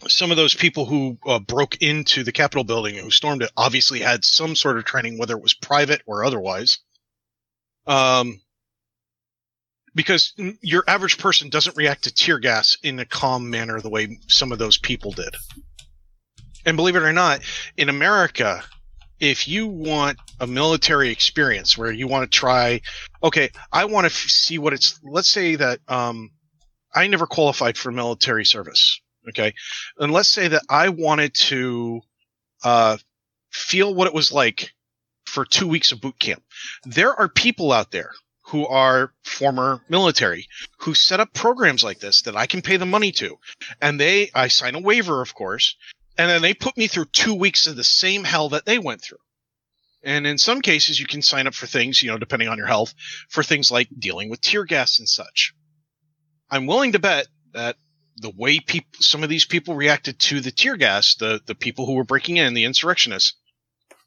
S3: some of those people who uh, broke into the Capitol building and who stormed it obviously had some sort of training, whether it was private or otherwise. Um, because your average person doesn't react to tear gas in a calm manner the way some of those people did. And believe it or not, in America, if you want a military experience where you want to try, okay, I want to f- see what it's, let's say that, um, I never qualified for military service. Okay. And let's say that I wanted to, uh, feel what it was like for two weeks of boot camp. There are people out there who are former military who set up programs like this that I can pay the money to. And they, I sign a waiver, of course, and then they put me through two weeks of the same hell that they went through. And in some cases, you can sign up for things, you know, depending on your health, for things like dealing with tear gas and such. I'm willing to bet that the way people, some of these people reacted to the tear gas, the, the people who were breaking in, the insurrectionists,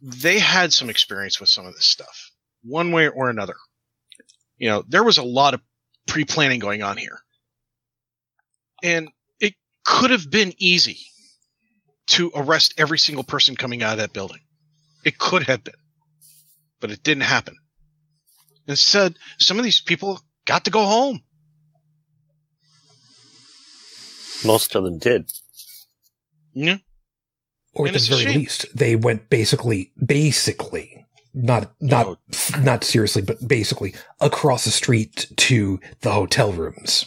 S3: they had some experience with some of this stuff, one way or another you know, there was a lot of pre planning going on here. And it could have been easy to arrest every single person coming out of that building. It could have been, but it didn't happen. Instead, some of these people got to go home.
S4: Most of them did.
S3: Yeah.
S1: Or
S3: And
S1: at the very
S3: shame.
S1: least, they went basically, basically, not not
S3: Oh.
S1: not seriously, but basically across the street to the hotel rooms.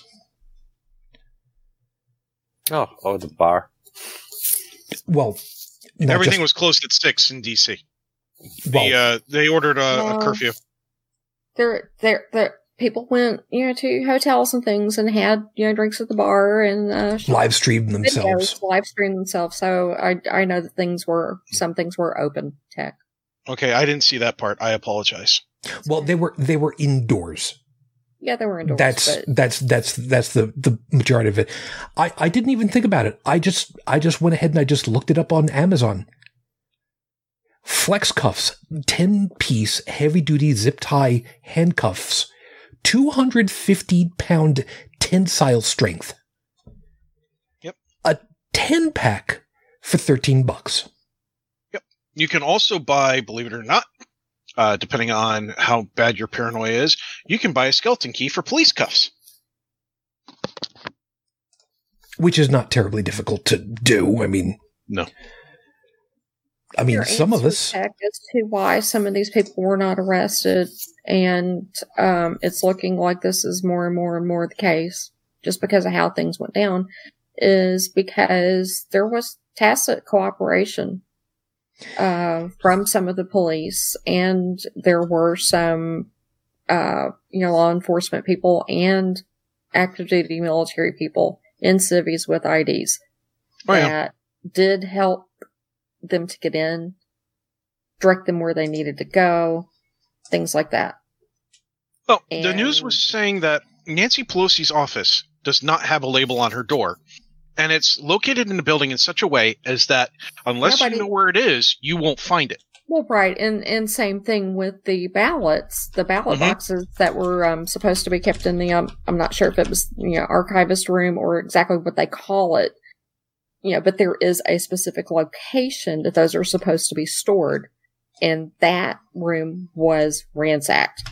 S4: Oh, oh, the bar.
S1: Well,
S3: Everything
S1: just,
S3: was closed at six in DC.
S1: well,
S3: The, uh, they ordered a, a
S2: No.
S3: curfew.
S2: There, there, there. People went, you know, to hotels and things and had, you know, drinks at the bar and uh,
S1: live streamed themselves.
S2: live stream themselves. So I, I know that things were, some things were open tech.
S3: Okay, I didn't see that part. I apologize.
S1: Well, they were they were indoors.
S2: Yeah, they were indoors.
S1: that's
S2: but
S1: that's that's that's the the majority of it. I I didn't even think about it. I just I just went ahead and I just looked it up on Amazon. Flex cuffs, 10 piece heavy duty zip tie handcuffs, 250 pound tensile strength.
S3: Yep.
S1: A 10 pack for 13 bucks. Yep.
S3: You can also buy, believe it or not, uh, depending on how bad your paranoia is, you can buy a skeleton key for police cuffs.
S1: which is not terribly difficult to do. I mean,
S3: No.
S1: I mean, some of
S2: answer,
S1: us.
S2: Tech, as to why some of these people were not arrested, and um, it's looking like this is more and more and more the case, just because of how things went down, is because there was tacit cooperation uh, from some of the police, and there were some, uh, you know, law enforcement people and active duty military people in civies with IDs
S3: Oh, yeah.
S2: that did help them to get in, direct them where they needed to go, things like that.
S3: Well, the news was saying that Nancy Pelosi's office does not have a label on her door, and it's located in the building in such a way as that unless
S2: Nobody-
S3: you know where it is, you won't find it.
S2: Well, right, and and same thing with the ballots, the ballot
S3: Mhm.
S2: boxes that were um, supposed to be kept in the um, I'm not sure if it was you know archivist room or exactly what they call it, you know, but there is a specific location that those are supposed to be stored, and that room was ransacked.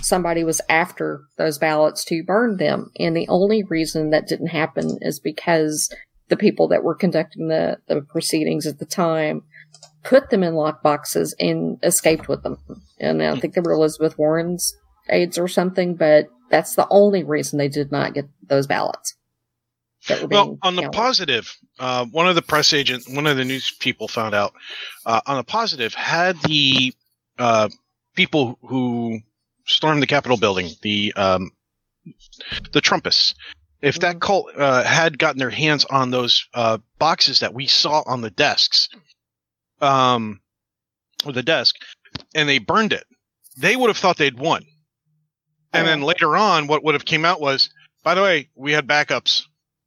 S2: Somebody was after those ballots to burn them, and the only reason that didn't happen is because the people that were conducting the, the proceedings at the time put them in lock boxes and escaped with them. And I think they were Elizabeth Warren's aides or something, but that's the only reason they did not get those ballots.
S3: Well, on the positive, uh, one of the press agents, one of the news people found out. Uh, on the positive, had the uh, people who stormed the Capitol building, the um, the Trumpists, if that mm-hmm. cult uh, had gotten their hands on those uh, boxes that we saw on the desks, um, or the desk, and they burned it, they would have thought they'd won. And then later on, what would have came out was, by the way, we had backups.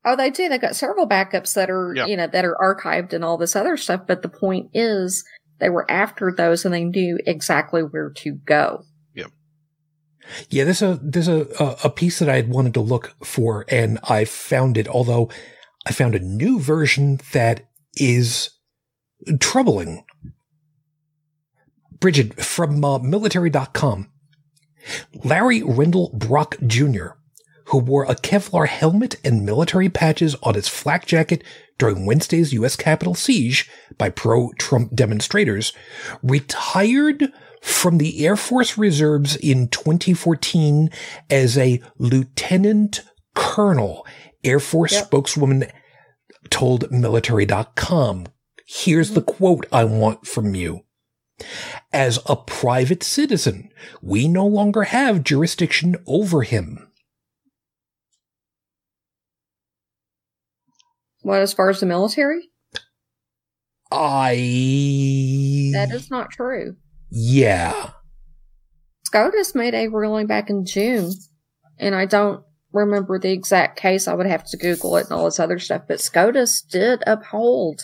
S2: Oh, they do. They've got several backups that are, yeah. you know, that are archived and all this other stuff. But the point is, they were after those and they knew exactly where to go.
S3: Yeah.
S1: Yeah, there's a there's a a piece that I had wanted to look for, and I found it. Although I found a new version that is troubling. Bridget from uh, military.com. Larry Rendell Brock Jr., who wore a Kevlar helmet and military patches on his flak jacket during Wednesday's U.S. Capitol siege by pro Trump demonstrators, retired from the Air Force Reserves in 2014 as a lieutenant colonel, Air Force yep. spokeswoman told military.com. Here's the quote I want from you. As a private citizen, we no longer have jurisdiction over him.
S2: What, as far as the military?
S1: I.
S2: That is not true.
S1: Yeah.
S2: SCOTUS made a ruling back in June, and I don't remember the exact case. I would have to Google it and all this other stuff, but SCOTUS did uphold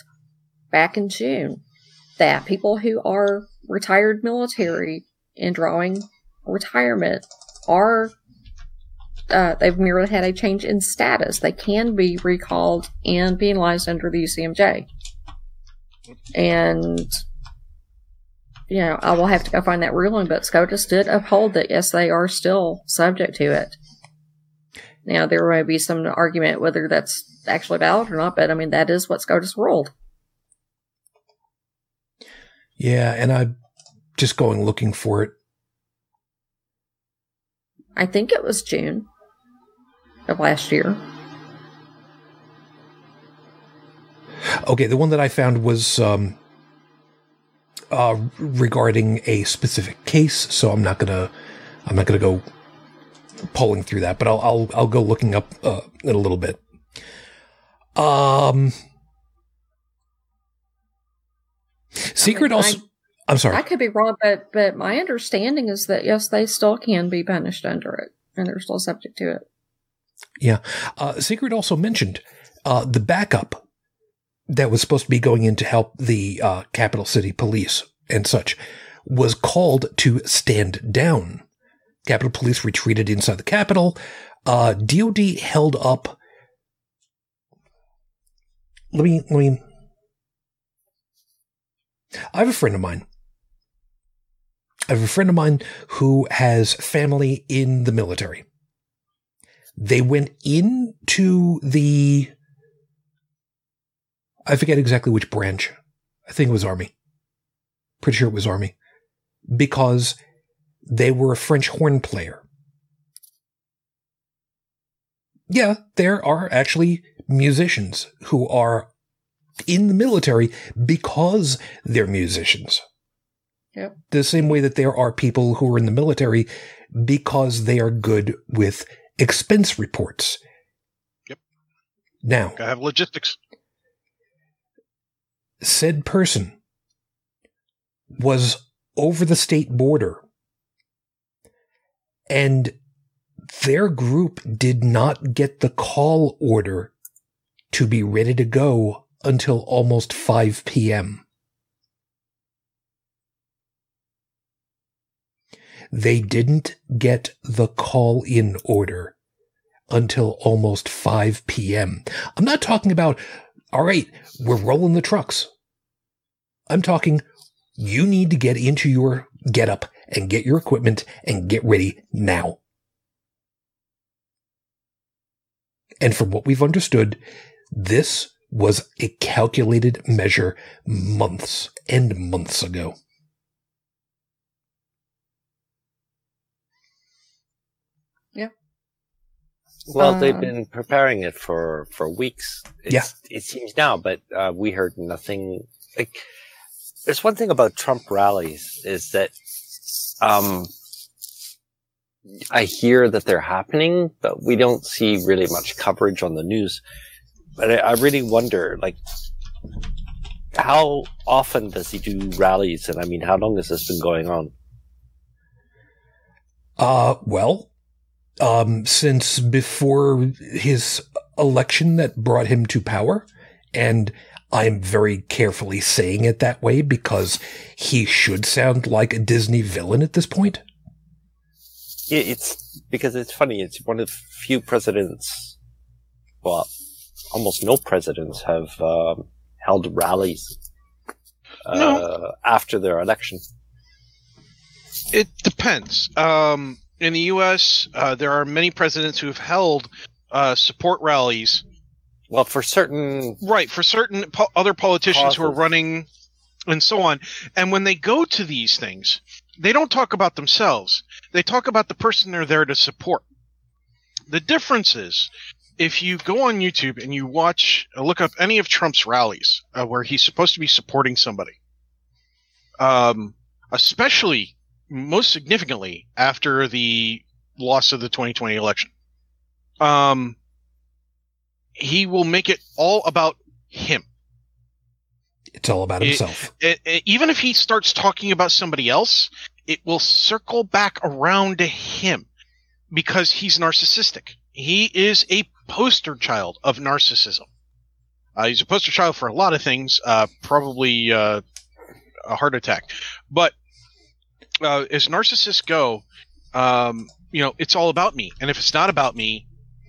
S2: back in June that people who are retired military and drawing retirement are uh, they've merely had a change in status. They can be recalled and penalized under the UCMJ. And you know, I will have to go find that ruling, but SCOTUS did uphold that yes, they are still subject to it. Now there may be some argument whether that's actually valid or not, but I mean that is what SCOTUS ruled.
S1: Yeah, and I'm just going looking for it.
S2: I think it was June of last year.
S1: Okay, the one that I found was um, uh, regarding a specific case, so I'm not gonna I'm not gonna go pulling through that, but I'll I'll, I'll go looking up uh, in a little bit. Um, Secret I mean, also. I, am sorry.
S2: I could be wrong, but but my understanding is that yes, they still can be punished under it, and they're still subject to it.
S1: Yeah. Uh, Secret also mentioned uh, the backup that was supposed to be going in to help the uh, capital city police and such was called to stand down. Capitol Police retreated inside the Capitol. Uh, DOD held up. Let me let me I have a friend of mine. I have a friend of mine who has family in the military. They went into the, I forget exactly which branch. I think it was Army. Pretty sure it was Army. Because they were a French horn player. Yeah, there are actually musicians who are in the military because they're musicians.
S2: Yep.
S1: The same way that there are people who are in the military because they are good with expense reports.
S3: Yep.
S1: Now,
S3: I have logistics.
S1: Said person was over the state border and their group did not get the call order to be ready to go until almost 5 p.m. They didn't get the call in order until almost 5 p.m. I'm not talking about, all right, we're rolling the trucks. I'm talking, You need to get into your get up and get your equipment and get ready now. And from what we've understood, this was a calculated measure months and months ago.
S4: Well, they've
S2: Um,
S4: been preparing it for for weeks. It's, it seems now, but uh, we heard nothing. Like, there's one thing about Trump rallies is that um, I hear that they're happening, but we don't see really much coverage on the news. But I, I really wonder, like, how often does he do rallies? And I mean, how long has this been going on?
S1: Uh, well, um, since before his election that brought him to power, and I'm very carefully saying it that way because he should sound like a Disney villain at this point.
S4: It- It's because it's funny. It's one of the few presidents, well, almost no presidents have um, held rallies uh,
S3: No.
S4: after their election.
S3: It depends. Um, in the U.S., uh, there are many presidents who have held uh, support rallies,
S4: Well, for certain,
S3: right, for certain po- other politicians who are running and so on. And when they go to these things, they don't talk about themselves. They talk about the person they're there to support. The difference is, if you go on YouTube and you watch, uh, look up any of Trump's rallies uh, where he's supposed to be supporting somebody, um, especially most significantly after the loss of the 2020 election, um, he will make it all about him.
S1: It's all about
S3: It-
S1: himself.
S3: It- it- even if he starts talking about somebody else, it will circle back around to him because he's narcissistic. He is a poster child of narcissism. Uh, he's a poster child for a lot of things, uh, probably uh, a heart attack. But uh, as narcissists go, um, you know, it's all about me. And if it's not about me,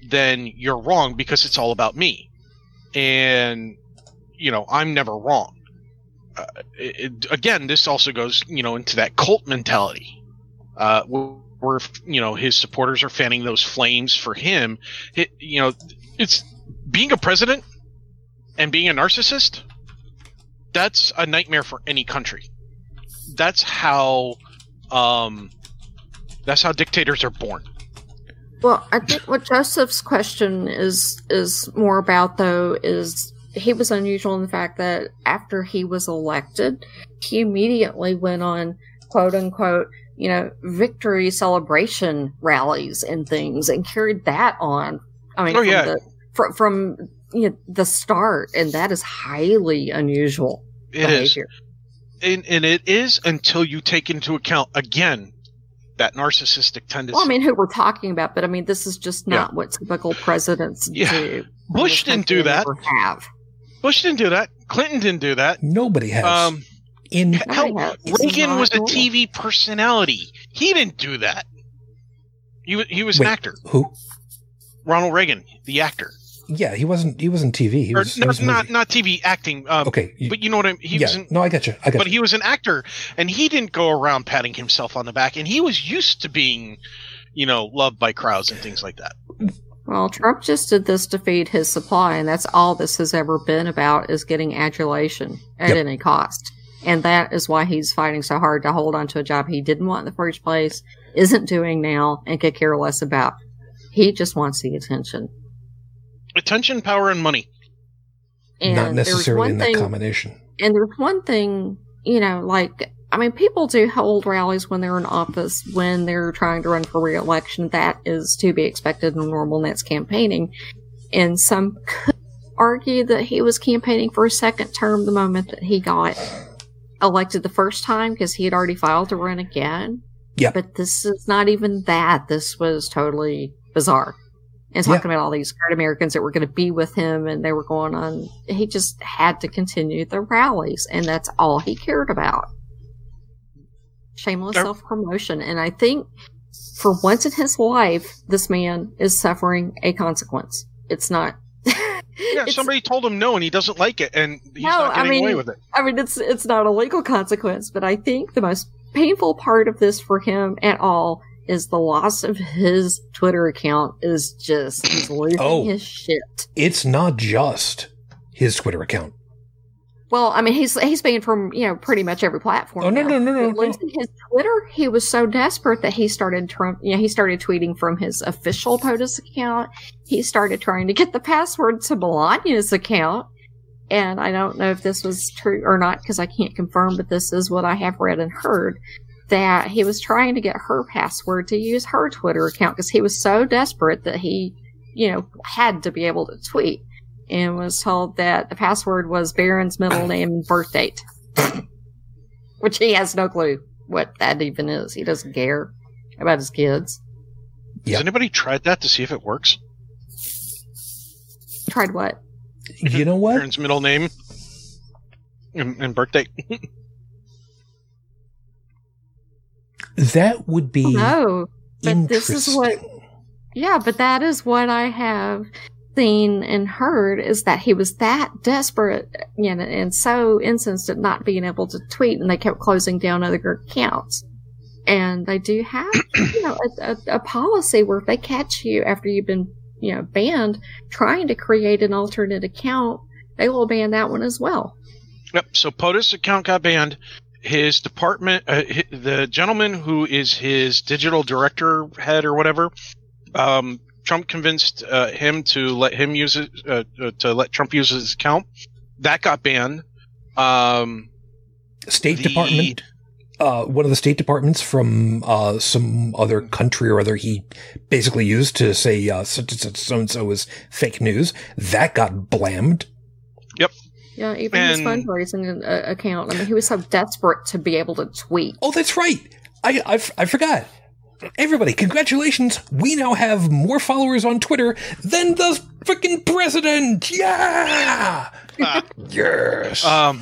S3: then you're wrong because it's all about me. And, you know, I'm never wrong uh, it, again, this also goes, you know, into that cult mentality, uh, where, where you know his supporters are fanning those flames for him. It, you know, it's being a president and being a narcissist. That's a nightmare for any country. That's how, um, that's how dictators are born.
S2: Well, I think what Joseph's question is is more about though is he was unusual in the fact that after he was elected, he immediately went on quote unquote, you know, victory celebration rallies and things and carried that on. I mean,
S3: Oh,
S2: from
S3: yeah.
S2: the, from, from you know, the start, and that is highly unusual
S3: It is.
S2: Behavior.
S3: and, and it is until you take into account again that narcissistic tendency.
S2: Well, I mean, who we're talking about, but I mean, this is just not what typical presidents
S3: Yeah.
S2: do.
S3: Bush didn't do that.
S2: Have.
S3: Bush didn't do that. Clinton didn't do that.
S1: Nobody has.
S3: Um,
S1: in
S3: hell,
S2: Nobody has.
S3: Reagan was a. TV personality. He didn't do that. He was he was
S1: Wait.
S3: an actor.
S1: who?
S3: Ronald Reagan, the actor,
S1: Yeah, he wasn't. He wasn't TV. He
S3: or
S1: was. he
S3: not
S1: was
S3: not not TV acting. Um,
S1: okay. you-
S3: But you know what I mean. He
S1: yeah.
S3: was an,
S1: no, I got you. I got
S3: but
S1: you.
S3: he was an actor, and he didn't go around patting himself on the back, and he was used to being, you know, loved by crowds and things like that.
S2: Well, Trump just did this to feed his supply, and that's all this has ever been about is getting adulation at
S1: Yep.
S2: any cost. And that is why he's fighting so hard to hold on to a job he didn't want in the first place, isn't doing now, and could care less about. He just wants the attention.
S3: Attention, power, and money.
S2: And
S1: Not necessarily in that
S2: thing,
S1: combination.
S2: and there's one thing, you know, like I mean, people do hold rallies when they're in office when they're trying to run for re-election. That is to be expected in normal, and that's campaigning. And some could argue that he was campaigning for a second term the moment that he got elected the first time because he had already filed to run again.
S1: Yeah.
S2: But this is not even that. This was totally bizarre. And
S1: Yeah.
S2: talking about all these great Americans that were going to be with him and they were going on, he just had to continue the rallies, and that's all he cared about. Shameless
S3: Yep.
S2: self promotion. And I think for once in his life, this man is suffering a consequence. It's not,
S3: Yeah,
S2: It's-
S3: somebody told him no, and he doesn't like it, and he's
S2: No,
S3: not
S2: I
S3: getting
S2: mean-
S3: away with it.
S2: I mean, it's it's not a legal consequence, but I think the most painful part of this for him at all is the loss of his Twitter account. Is just he's losing
S1: Oh.
S2: his shit.
S1: It's not just his Twitter account.
S2: Well, I mean, he's he's banned from you know pretty much every platform.
S1: Oh, no, no, no, no, no.
S2: Losing his Twitter, he was so desperate that he started Trump. You know, he started tweeting from his official POTUS account. He started trying to get the password to Melania's account. And I don't know if this was true or not because I can't confirm, but this is what I have read and heard that he was trying to get her password to use her Twitter account because he was so desperate that he, you know, had to be able to tweet and was told that the password was Barron's middle name and birth date, which he has no clue what that even is. He doesn't care about his kids.
S1: Yeah.
S3: Has anybody tried that to see if it works?
S2: Tried what?
S1: You know what?
S3: Aaron's middle name and, and birthday.
S1: That would be
S2: No, but this is what. Yeah, but that is what I have seen and heard is that he was that desperate, you know, and so incensed at not being able to tweet, and they kept closing down other accounts. And they do have, you know, a, a, a policy where if they catch you after you've been, you know, banned trying to create an alternate account, they will ban that one as well.
S3: Yep. So POTUS account got banned. His department, uh, hi- the gentleman who is his digital director head or whatever, um, Trump convinced uh, him to let him use it, uh, uh, to let Trump use his account. That got banned. Um,
S1: State
S3: the-
S1: Department. Uh, one of the State Departments from uh, some other country or other he basically used to say uh, such and such so and so is fake news. That got blammed.
S2: Yeah, even his
S3: And-
S2: fundraising uh, account. I mean, he was so desperate to be able to tweet.
S1: Oh, that's right. I, I, f- I forgot. Everybody, congratulations. We now have more followers on Twitter than the freaking president. Yeah.
S3: Ah.
S1: yes.
S3: um,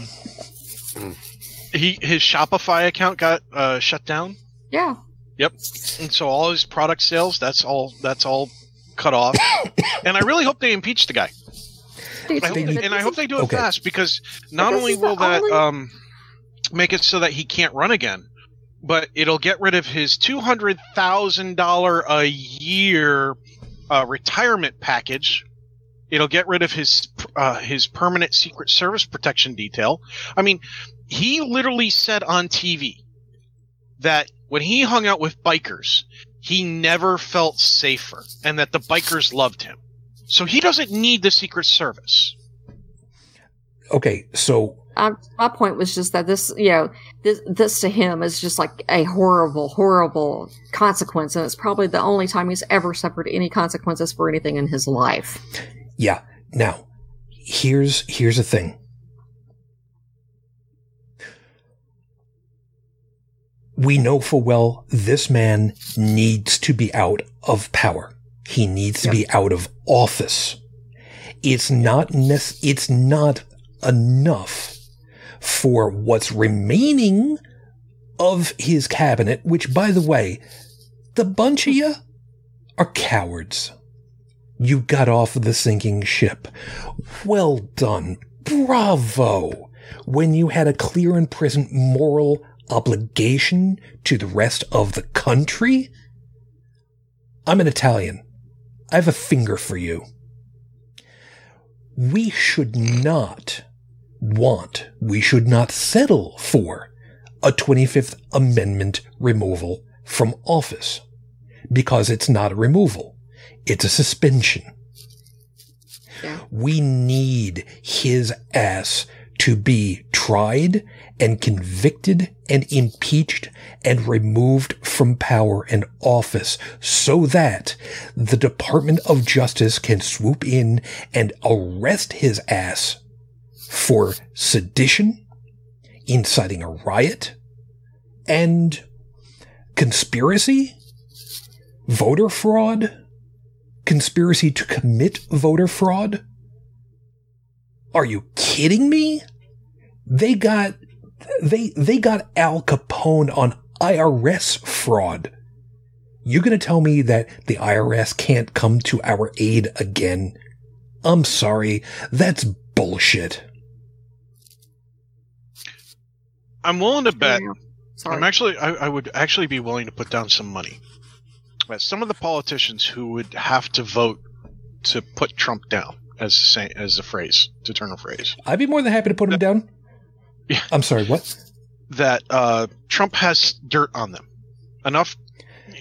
S3: he his Shopify account got uh, shut down.
S2: Yeah.
S3: Yep. And so all his product sales, that's all that's all cut off. and I really hope they impeach the guy.
S2: Dude,
S3: I hope they, and I hope they do it
S1: Okay.
S3: fast because not
S2: this
S3: only will that
S2: only-
S3: um, make it so that he can't run again, but it'll get rid of his two hundred thousand dollar a year uh, retirement package. It'll get rid of his uh, his permanent Secret Service protection detail. I mean, he literally said on TV that when he hung out with bikers, he never felt safer, and that the bikers loved him. So he doesn't need the Secret Service.
S1: okay, so
S2: Um, my point was just that this, you know, this, this to him is just like a horrible, horrible consequence, and it's probably the only time he's ever suffered any consequences for anything in his life.
S1: yeah. Now, here's here's the thing. We know full well this man needs to be out of power. He needs to be out of office. It's not nec- it's not enough for what's remaining of his cabinet, which by the way, the bunch of you are cowards. You got off the sinking ship. Well done. Bravo. When you had a clear and present moral obligation to the rest of the country? I'm an Italian. I have a finger for you. We should not want, we should not settle for a 25th Amendment removal from office because it's not a removal. It's a suspension.
S2: Yeah.
S1: We need his ass to be tried and convicted and impeached and removed from power and office so that the Department of Justice can swoop in and arrest his ass for sedition, inciting a riot, and conspiracy, voter fraud, conspiracy to commit voter fraud. Are you kidding me? They got they they got Al Capone on IRS fraud. You gonna tell me that the IRS can't come to our aid again? I'm sorry. That's bullshit.
S3: I'm willing to bet.
S2: Sorry.
S3: I'm actually, I, I would actually be willing to put down some money. That some of the politicians who would have to vote to put Trump down, as the say, as a phrase, to turn a phrase,
S1: I'd be more than happy to put him down. I'm sorry, what?
S3: that uh, Trump has dirt on them, enough,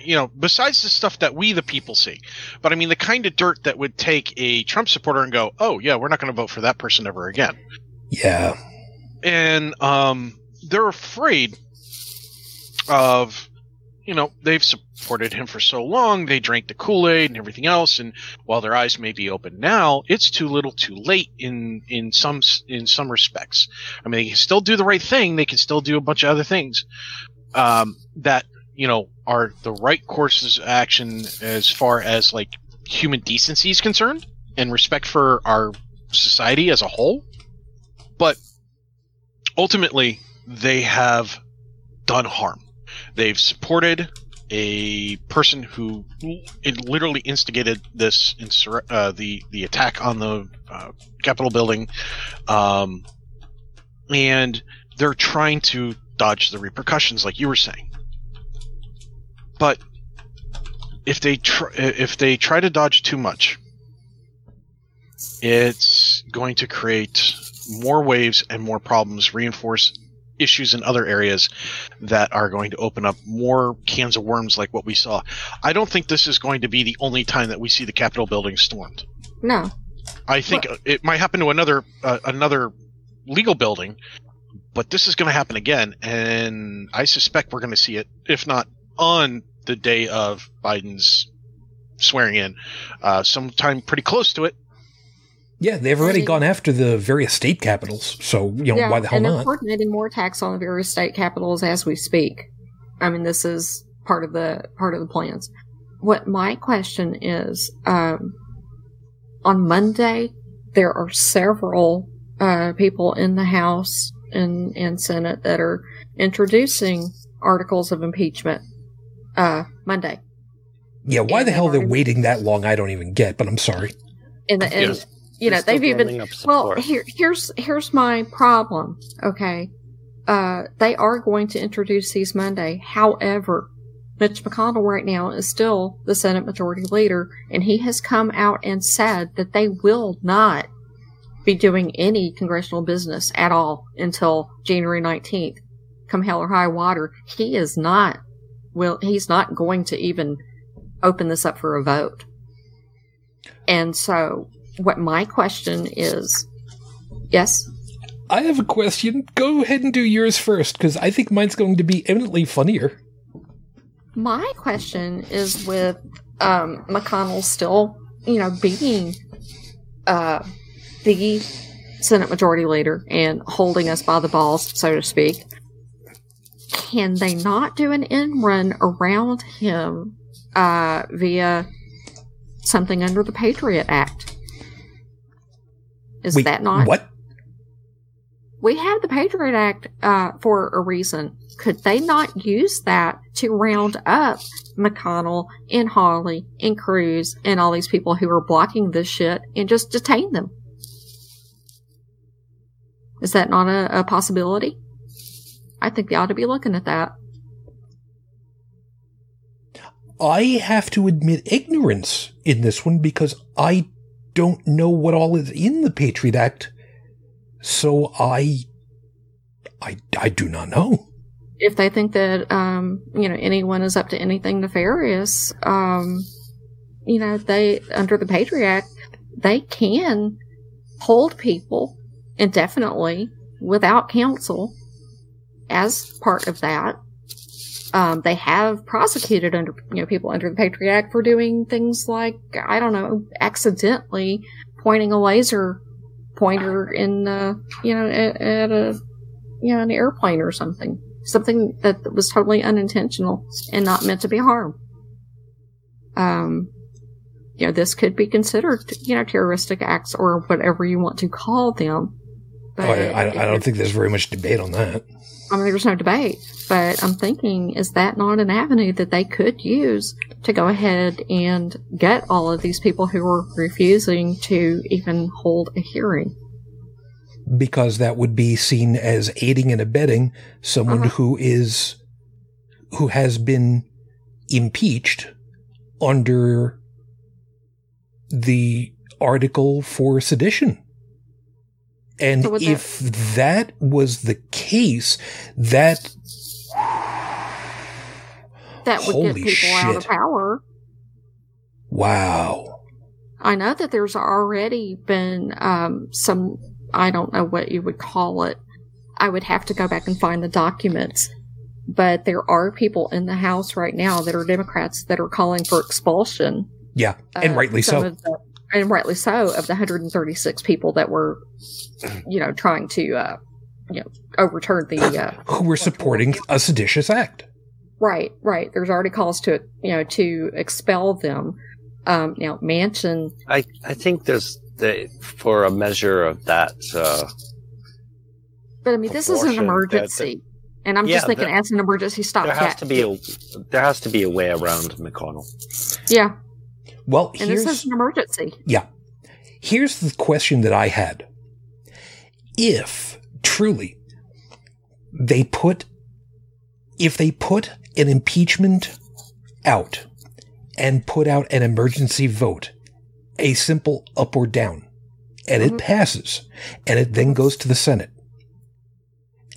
S3: you know, besides the stuff that we the people see. But I mean, the kind of dirt that would take a Trump supporter and go, "Oh yeah, we're not going to vote for that person ever again."
S1: Yeah.
S3: and um, they're afraid of you know they've supported him for so long they drank the kool-aid and everything else and while their eyes may be open now it's too little too late in in some in some respects i mean they can still do the right thing they can still do a bunch of other things um, that you know are the right courses of action as far as like human decency is concerned and respect for our society as a whole but ultimately they have done harm. They've supported a person who it literally instigated this insur- uh, the the attack on the uh, Capitol building, um, and they're trying to dodge the repercussions, like you were saying. But if they tr- if they try to dodge too much, it's going to create more waves and more problems, reinforce issues in other areas that are going to open up more cans of worms like what we saw. I don't think this is going to be the only time that we see the Capitol building stormed.
S2: no.
S3: I think it might happen to another uh, another legal building, but this is going to happen again, and I suspect we're going to see it, if not on the day of Biden's swearing in, uh, sometime pretty close to it.
S1: Yeah, they've already
S2: Right.
S1: gone after the various state capitals, so you know
S2: yeah,
S1: why the hell
S2: and they're
S1: not?
S2: coordinating more attacks on the various state capitals as we speak. I mean, this is part of the part of the plans. What my question is, um, on Monday there are several uh, people in the House and and Senate that are introducing articles of impeachment. Uh, Monday,
S1: Yeah, why
S2: and
S1: the hell they're
S2: already-
S1: waiting that long? I don't even get. But I'm sorry.
S2: and, and
S3: Yes.
S2: You know they've even Well, here, here's here's my problem. Okay, uh, they are going to introduce these Monday. However, Mitch McConnell right now is still the Senate Majority Leader, and he has come out and said that they will not be doing any congressional business at all until January nineteenth. Come hell or high water, he is not. Will he's not going to even open this up for a vote. And so, what my question is, yes,
S1: I have a question. Go ahead and do yours first, because I think mine's going to be eminently funnier.
S2: my question is with um, McConnell still, you know, being uh, the Senate Majority Leader and holding us by the balls, so to speak. Can they not do an end run around him uh, via something under the Patriot Act? Is
S1: Wait,
S2: that not
S1: what?
S2: we have the Patriot Act uh, for a reason. Could they not use that to round up McConnell and Hawley and Cruz and all these people who are blocking this shit and just detain them? Is that not a, a possibility? I think they ought to be looking at that.
S1: I have to admit ignorance in this one because I don't know what all is in the Patriot Act. So I, I, I do not know.
S2: If they think that um, you know anyone is up to anything nefarious, um, you know they under the Patriot Act they can hold people indefinitely without counsel as part of that. Um, they have prosecuted under you know people under the Patriot Act for doing things like I don't know accidentally pointing a laser pointer in uh, you know at, at a you know an airplane or something something that was totally unintentional and not meant to be harm. Um, you know, this could be considered, you know, terroristic acts or whatever you want to call them. But
S1: Oh, I, I, I don't think there's very much debate on that.
S2: I mean, there's no debate, but I'm thinking, is that not an avenue that they could use to go ahead and get all of these people who are refusing to even hold a hearing?
S1: because that would be seen as aiding and abetting someone
S2: Uh-huh.
S1: who is who has been impeached under the article for sedition. And
S2: So would that-
S1: if that was the case, that
S2: That would
S1: Holy
S2: get people out of power.
S1: wow.
S2: I know that there's already been um, some, I don't know what you would call it. I would have to go back and find the documents. But there are people in the House right now that are Democrats that are calling for expulsion.
S1: Yeah, and
S2: of
S1: rightly so.
S2: of the- and rightly so, of the 136 people that were, you know, trying to, uh, you know, overturn the. Uh,
S1: Who were supporting a seditious act.
S2: right, right. There's already calls to, you know, to expel them. Um, now, Mansion
S4: I, I think there's the for a measure of that. Uh,
S2: But I mean, this is an
S4: proportion that-
S2: emergency, and I'm
S4: Yeah,
S2: just thinking
S4: there-
S2: as an emergency stop.
S4: there
S2: stopgap.
S4: has to be a there has to be a way around McConnell.
S2: yeah,
S1: Well,
S2: and
S1: here's
S2: this is an emergency.
S1: Yeah. Here's the question that I had. If truly they put if they put an impeachment out and put out an emergency vote, a simple up or down, and it
S2: Mhm.
S1: passes, and it then goes to the Senate,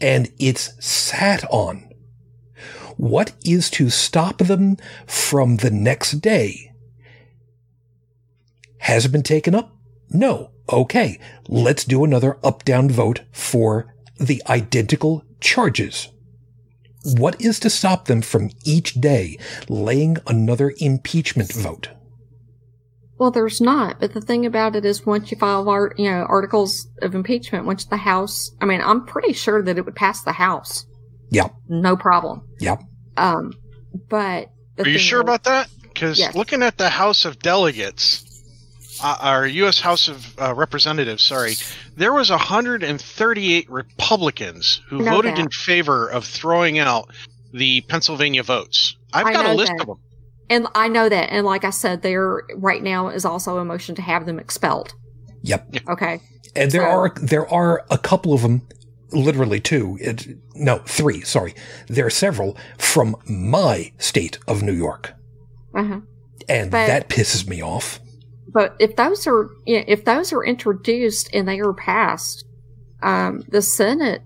S1: and it's sat on, what is to stop them from the next day has it been taken up? No. Okay, let's do another up down vote for the identical charges. What is to stop them from each day laying another impeachment vote?
S2: Well, there's not. But the thing about it is, once you file art, you know, articles of impeachment, once the House, I mean, I'm pretty sure that it would pass the House.
S1: Yeah.
S2: No problem.
S1: Yeah.
S2: Um, but
S3: Are you sure
S2: is-
S3: about that? Because
S2: Yes.
S3: looking at the House of Delegates, uh, our U.S. House of uh, Representatives, sorry, there was 138 Republicans who
S2: know
S3: voted
S2: that.
S3: in favor of throwing out the Pennsylvania votes. I've
S2: I
S3: got a
S2: know
S3: list
S2: that.
S3: of them.
S2: And I know that. And like I said, there right now is also a motion to have them expelled.
S1: Yep.
S2: Okay.
S1: And there
S2: So-
S1: are there are a couple of them, literally two. It, no, three. Sorry, there are several from my state of New York,
S2: Uh-huh.
S1: and
S2: But-
S1: that pisses me off.
S2: But if those are you know, if those are introduced and they are passed, um, the Senate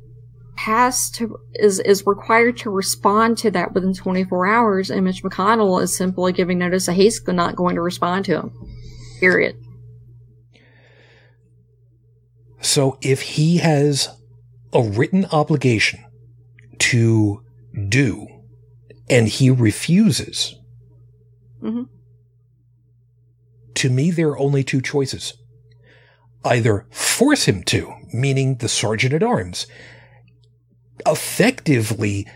S2: has to is is required to respond to that within 24 hours, and Mitch McConnell is simply giving notice that he's not going to respond to him. Period.
S1: So if he has a written obligation to do, and he refuses,
S2: Mhm.
S1: To me there are only two choices. Either force him to, meaning the sergeant at arms, effectively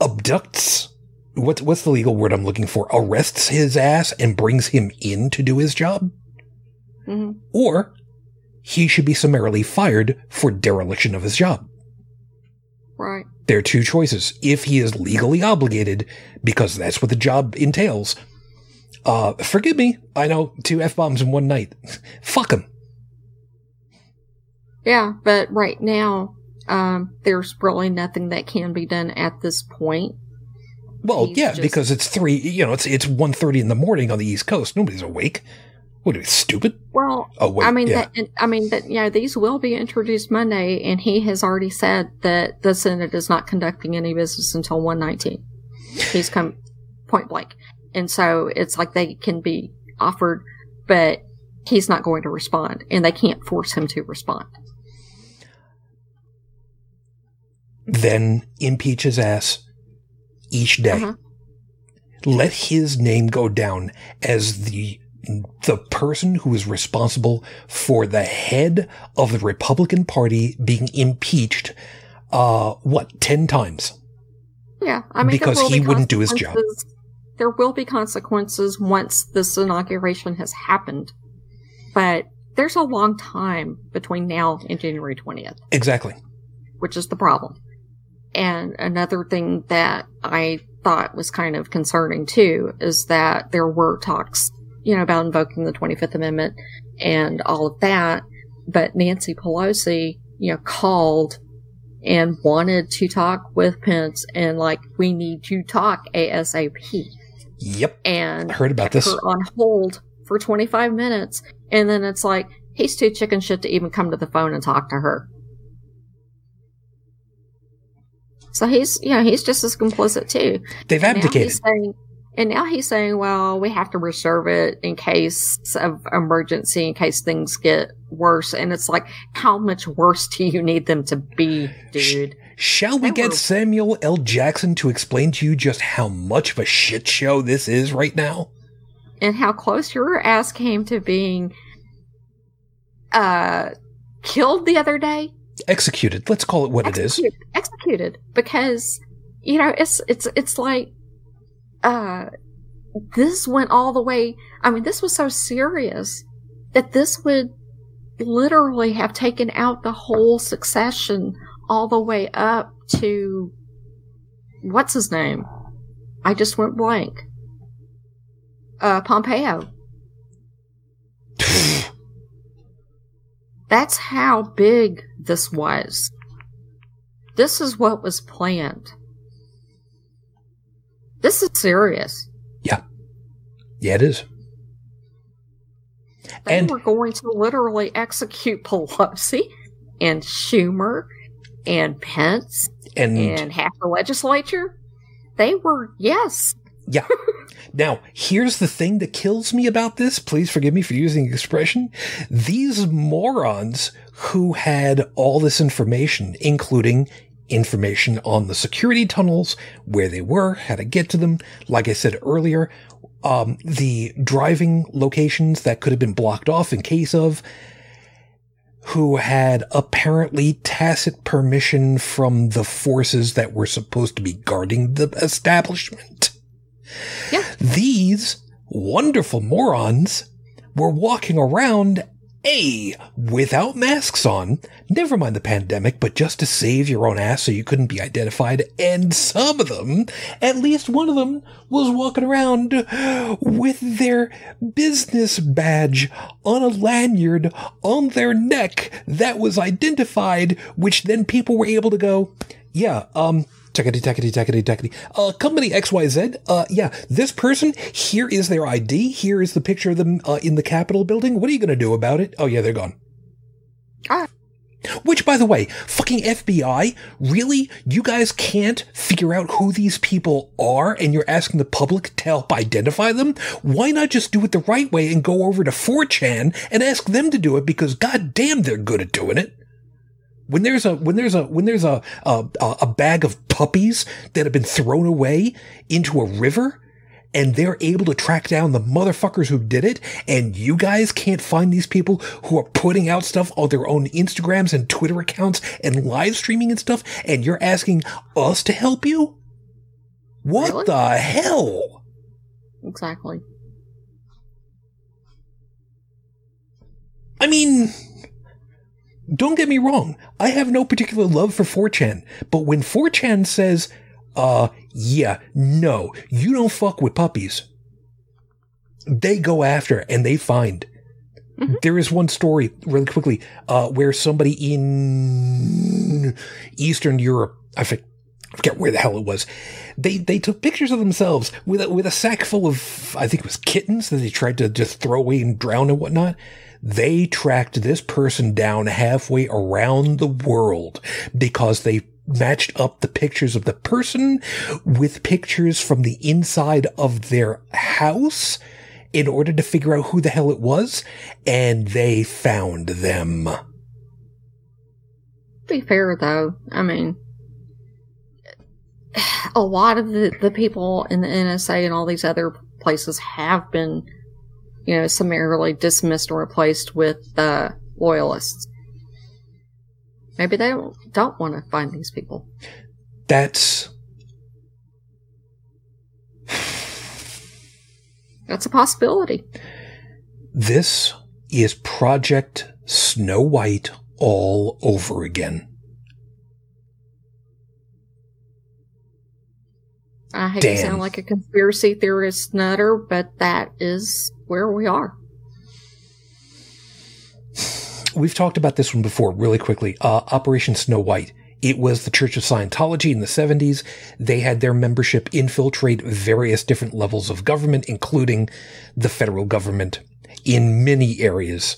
S1: abducts what's what's the legal word I'm looking for? Arrests his ass and brings him in to do his job?
S2: hmm
S1: or he should be summarily fired for dereliction of his job.
S2: Right.
S1: There are two choices. If he is legally obligated, because that's what the job entails, uh, forgive me, I know two F bombs in one night. Fuck him.
S2: Yeah, but right now, um, there's really nothing that can be done at this point.
S1: Well,
S2: He's
S1: yeah,
S2: just-
S1: because it's three, you know, it's, it's 1.30 in the morning on the East Coast. Nobody's awake. What are you, stupid?
S2: Well,
S1: Oh, wait,
S2: I mean,
S1: yeah.
S2: that, I mean that you know these will be introduced Monday, and he has already said that the Senate is not conducting any business until one nineteen. He's come point blank, and so it's like they can be offered, but he's not going to respond, and they can't force him to respond.
S1: then impeach his ass each day.
S2: Uh-huh.
S1: Let his name go down as the the person who is responsible for the head of the Republican Party being impeached uh what 10 times.
S2: Yeah, I mean,
S1: Because he wouldn't do his job.
S2: There will be consequences once this inauguration has happened, but there's a long time between now and January 20th,
S1: Exactly.
S2: which is the problem. And another thing that I thought was kind of concerning too is that there were talks, you know, about invoking the 25th Amendment and all of that. But Nancy Pelosi, you know, called and wanted to talk with Pence and like, we need to talk ASAP.
S1: Yep.
S2: And
S1: I heard about this.
S2: her on hold for 25 minutes. And then it's like, he's too chicken shit to even come to the phone and talk to her. So he's, you know, he's just as complicit too.
S1: They've
S2: And now
S1: abdicated.
S2: he's saying, and now he's saying, well, we have to reserve it in case of emergency, in case things get worse. And it's like, how much worse do you need them to be, dude?
S1: Shall we get Samuel L. Jackson to explain to you just how much of a shit show this is right now?
S2: And how close your ass came to being, uh, killed the other day?
S1: Executed. Let's call it what it is.
S2: executed, executed because you know it's it's it's like uh this went all the way i mean this was so serious that this would literally have taken out the whole succession all the way up to what's his name i just went blank uh pompeo That's how big this was. This is what was planned. This is serious.
S1: Yeah, Yeah, it is.
S2: They
S1: And-
S2: were going to literally execute Pelosi and Schumer and Pence
S1: And
S2: and half the legislature. They were, yes.
S1: Yeah. Now, here's the thing that kills me about this. Please forgive me for using the expression. These morons who had all this information, including information on the security tunnels, where they were, how to get to them. Like I said earlier, um, the driving locations that could have been blocked off in case of, who had apparently tacit permission from the forces that were supposed to be guarding the establishment.
S2: Yeah.
S1: These wonderful morons were walking around A, without masks on, never mind the pandemic, but just to save your own ass so you couldn't be identified. And some of them, at least one of them, was walking around with their business badge on a lanyard on their neck that was identified, which then people were able to go, yeah, um, Techity, techity, techity, techity. Uh, company XYZ. Uh, yeah, this person, here is their ID. Here is the picture of them, uh, in the Capitol building. What are you gonna do about it? Oh, yeah, they're gone.
S2: Ah.
S1: Which, by the way, fucking FBI, really? You guys can't figure out who these people are and you're asking the public to help identify them? Why not just do it the right way and go over to 4chan and ask them to do it because goddamn they're good at doing it? When there's a when there's a when there's a a, a bag of puppies that have been thrown away into a river and they're able to track down the motherfuckers who did it and you guys can't find these people who are putting out stuff on their own Instagrams and Twitter accounts and live streaming and stuff and you're asking us to help you? What
S2: Really?
S1: the hell?
S2: Exactly.
S1: I mean, don't get me wrong. I have no particular love for 4chan, but when 4chan says, uh, yeah, no, you don't fuck with puppies, they go after and they find.
S2: Mhm.
S1: There is one story, really quickly, uh, where somebody in Eastern Europe, I forget, I forget where the hell it was, they they took pictures of themselves with a, with a sack full of, I think it was kittens that they tried to just throw away and drown and whatnot they tracked this person down halfway around the world because they matched up the pictures of the person with pictures from the inside of their house in order to figure out who the hell it was, and they found them.
S2: be fair though, I mean, a lot of the, the people in the NSA and all these other places have been, you know, summarily dismissed or replaced with uh, loyalists. Maybe they don't don't want to find these people.
S1: That's
S2: That's a possibility.
S1: this is Project Snow White all over again.
S2: I hate
S1: Damn.
S2: to sound like a conspiracy theorist nutter, but that is where we are.
S1: We've talked about this one before, really quickly. Uh, Operation Snow White. It was the Church of Scientology in the 70s. They had their membership infiltrate various different levels of government, including the federal government in many areas.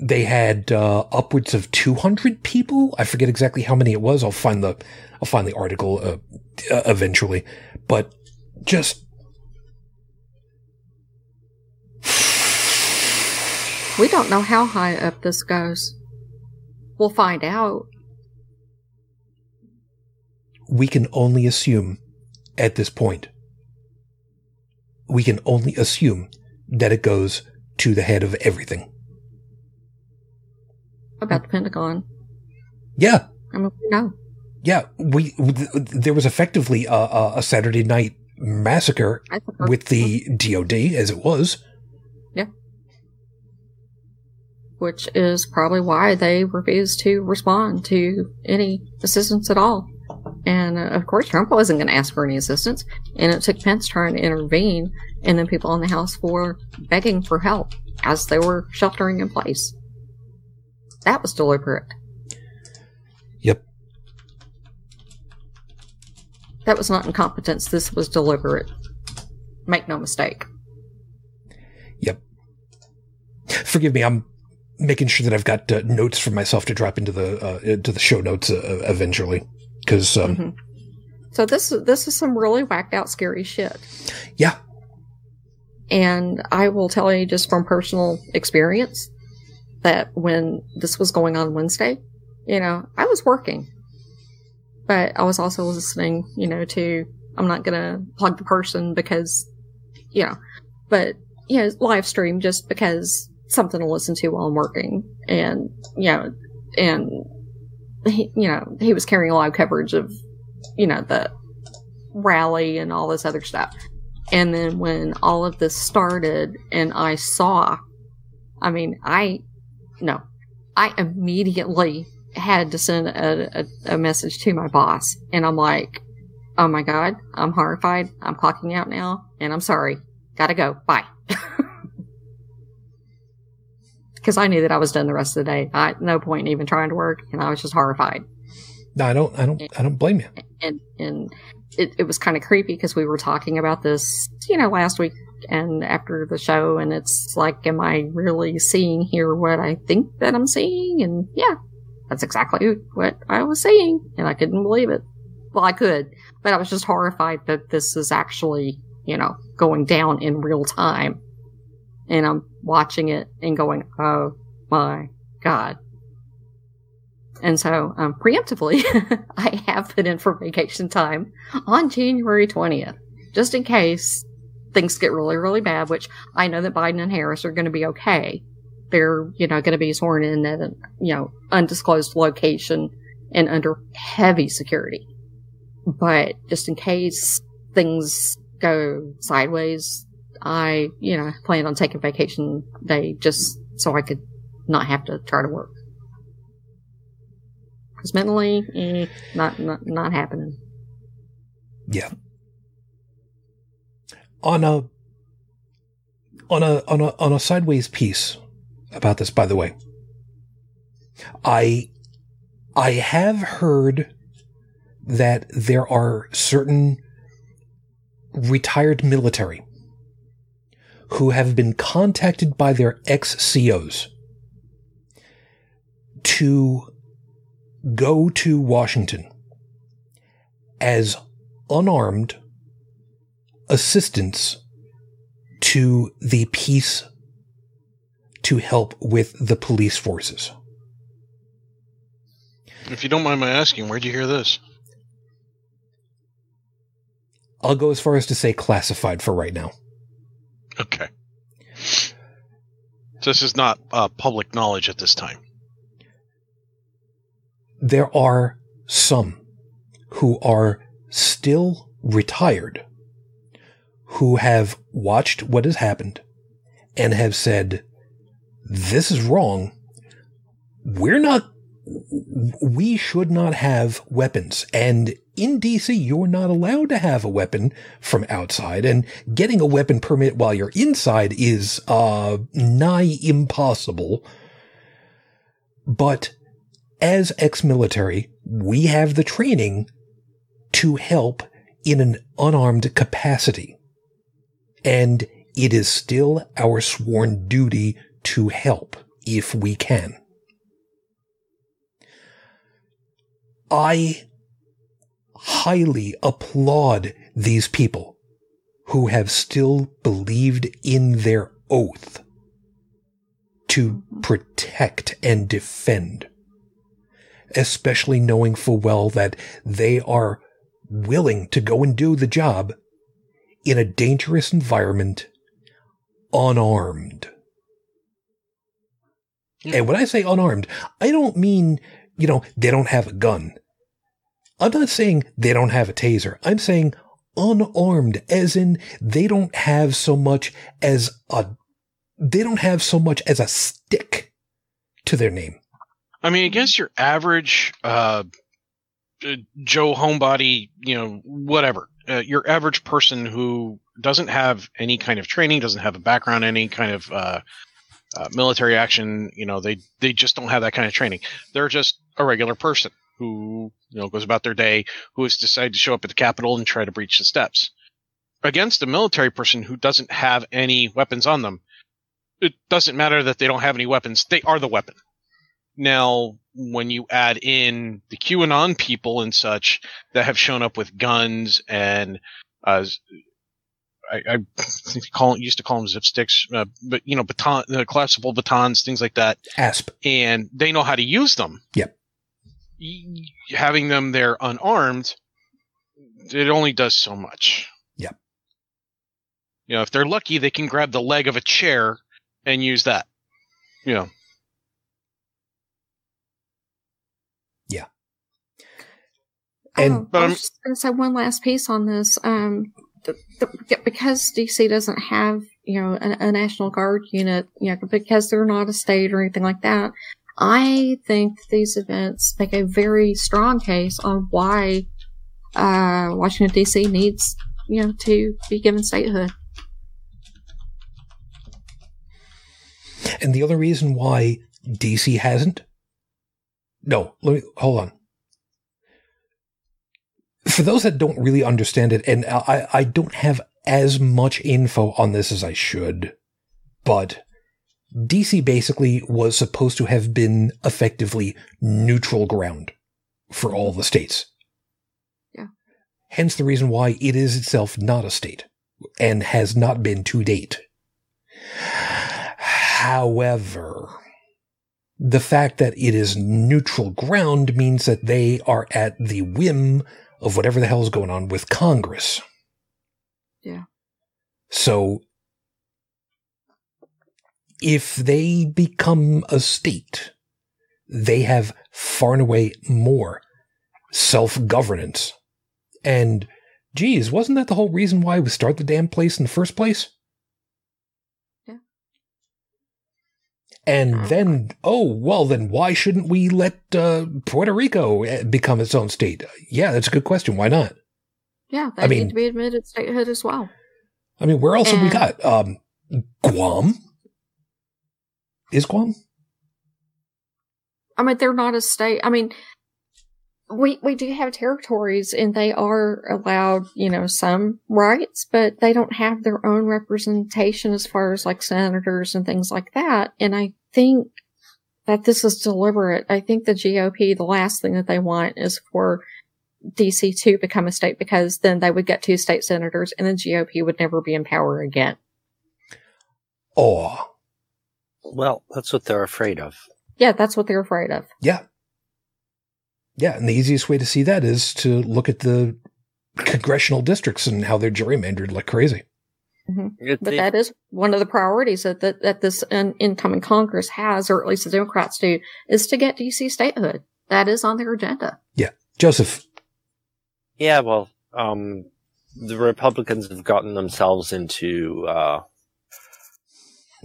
S1: They had uh, upwards of 200 people. I forget exactly how many it was. I'll find the I'll find the article uh, uh, eventually. But just
S2: We don't know how high up this goes. We'll find out.
S1: we can only assume at this point. We can only assume that it goes to the head of everything.
S2: About the Pentagon.
S1: Yeah,
S2: I mean, we know.
S1: Yeah. We th- there was effectively a, a, a Saturday night massacre with the DoD, as it was.
S2: Yeah, which is probably why they refused to respond to any assistance at all. And uh, of course, Trump wasn't going to ask for any assistance, and it took Pence trying to intervene, and then people in the House were begging for help as they were sheltering in place. That was deliberate. That was not incompetence. This was deliberate. Make no mistake.
S1: Yep. Forgive me. I'm making sure that I've got uh, notes for myself to drop into the uh, into the show notes uh, eventually, because um,
S2: Mhm. So this this is some really whacked out, scary shit.
S1: yeah,
S2: And I will tell you just from personal experience that when this was going on Wednesday, you know, I was working, but I was also listening, you know, to, I'm not to plug the person because, you know, but, you know, live stream just because something to listen to while I'm working. And, you know, and, he, you know, he was carrying a live coverage of, you know, the rally and all this other stuff. And then when all of this started and I saw, I mean, I, no, I immediately had to send a, a, a message to my boss. And I'm like, oh my God, I'm horrified. I'm clocking out now and I'm sorry. Gotta go. Bye. Because I knew that I was done the rest of the day. I, no point in even trying to work. And I was just horrified
S1: no, I don't, I don't, I don't blame you.
S2: and and it, it was kind of creepy because we were talking about this, you know, last week and after the show, and it's like, am I really seeing here what I think that I'm seeing? And yeah, that's exactly what I was saying, and I couldn't believe it. Well, I could, but I was just horrified that this is actually, you know, going down in real time, and I'm watching it and going, oh my god. And so, um, preemptively, I have put in for vacation time on January 20th, just in case things get really, really bad, which I know that Biden and Harris are going to be okay. They're, you know, going to be sworn in at an, you know, undisclosed location and under heavy security. But just in case things go sideways, I, you know, plan on taking vacation day just so I could not have to try to work. Because mentally, eh, not, not, not happening.
S1: Yeah. On a on a on a on a sideways piece about this, by the way. I I have heard that there are certain retired military who have been contacted by their ex COs to go to Washington as unarmed assistance to the peace to help with the police forces.
S3: If you don't mind my asking, where'd you hear this?
S1: I'll go as far as to say classified for right now.
S3: Okay. This is not uh, public knowledge at this time.
S1: There are some who are still retired who have watched what has happened and have said, this is wrong. We're not, we should not have weapons. And in DC, you're not allowed to have a weapon from outside. And getting a weapon permit while you're inside is, uh, nigh impossible. But as ex-military, we have the training to help in an unarmed capacity. And it is still our sworn duty to help if we can. I highly applaud these people who have still believed in their oath to protect and defend, especially knowing full well that they are willing to go and do the job in a dangerous environment unarmed. And when I say unarmed, I don't mean, you know, they don't have a gun. I'm not saying they don't have a taser. I'm saying unarmed, as in they don't have so much as a, they don't have so much as a stick to their name.
S3: I mean, against your average uh, uh, Joe homebody, you know, whatever, uh, your average person who doesn't have any kind of training, doesn't have a background, any kind of uh, uh, military action, you know, they they just don't have that kind of training. They're just a regular person who you know goes about their day, who has decided to show up at the Capitol and try to breach the steps. Against a military person who doesn't have any weapons on them, it doesn't matter that they don't have any weapons; they are the weapon. Now, when you add in the QAnon people and such that have shown up with guns and uh, I, I think they call used to call them zip sticks, uh, but you know, baton, uh, collapsible batons, things like that,
S1: Asp.
S3: and they know how to use them.
S1: Yep.
S3: Y- Having them there unarmed, it only does so much.
S1: Yep.
S3: You know, if they're lucky, they can grab the leg of a chair and use that. You know.
S1: Yeah and-
S2: oh,
S3: But
S2: I
S3: I'm-
S2: was just going to say one last piece on this. Um, the, the, because DC doesn't have, you know, a, a National Guard unit, you know, because they're not a state or anything like that, I think these events make a very strong case on why uh, Washington DC needs, you know, to be given statehood.
S1: And the other reason why DC hasn't? No, let me hold on. For those that don't really understand it, and I, I don't have as much info on this as I should, but DC basically was supposed to have been effectively neutral ground for all the states.
S2: Yeah.
S1: Hence the reason why it is itself not a state and has not been to date. However, the fact that it is neutral ground means that they are at the whim of whatever the hell is going on with Congress.
S2: Yeah.
S1: So, if they become a state, they have far and away more self governance. And, geez, wasn't that the whole reason why we started the damn place in the first place? And then, oh, well, then why shouldn't we let uh, Puerto Rico eh, become its own state? Yeah, that's a good question. Why not?
S2: Yeah, they
S1: I mean-
S2: need to be admitted statehood as well.
S1: I mean, where else have we got? Um, Guam? Is Guam?
S2: I mean, they're not a state. I mean, we we do have territories, and they are allowed, you know, some rights, but they don't have their own representation as far as like senators and things like that. And I think that this is deliberate. I think the GOP, the last thing that they want is for DC to become a state because then they would get two state senators, and the GOP would never be in power again.
S1: Oh,
S4: Well, that's what they're afraid of.
S2: Yeah, that's what they're afraid of.
S1: yeah. Yeah, and the easiest way to see that is to look at the congressional districts and how they're gerrymandered like crazy.
S4: It-
S2: But that is one of the priorities that that, that this in, incoming Congress has, or at least the Democrats do, is to get DC statehood. That is on their agenda.
S1: Yeah, Joseph,
S4: yeah, well, um, the Republicans have gotten themselves into uh,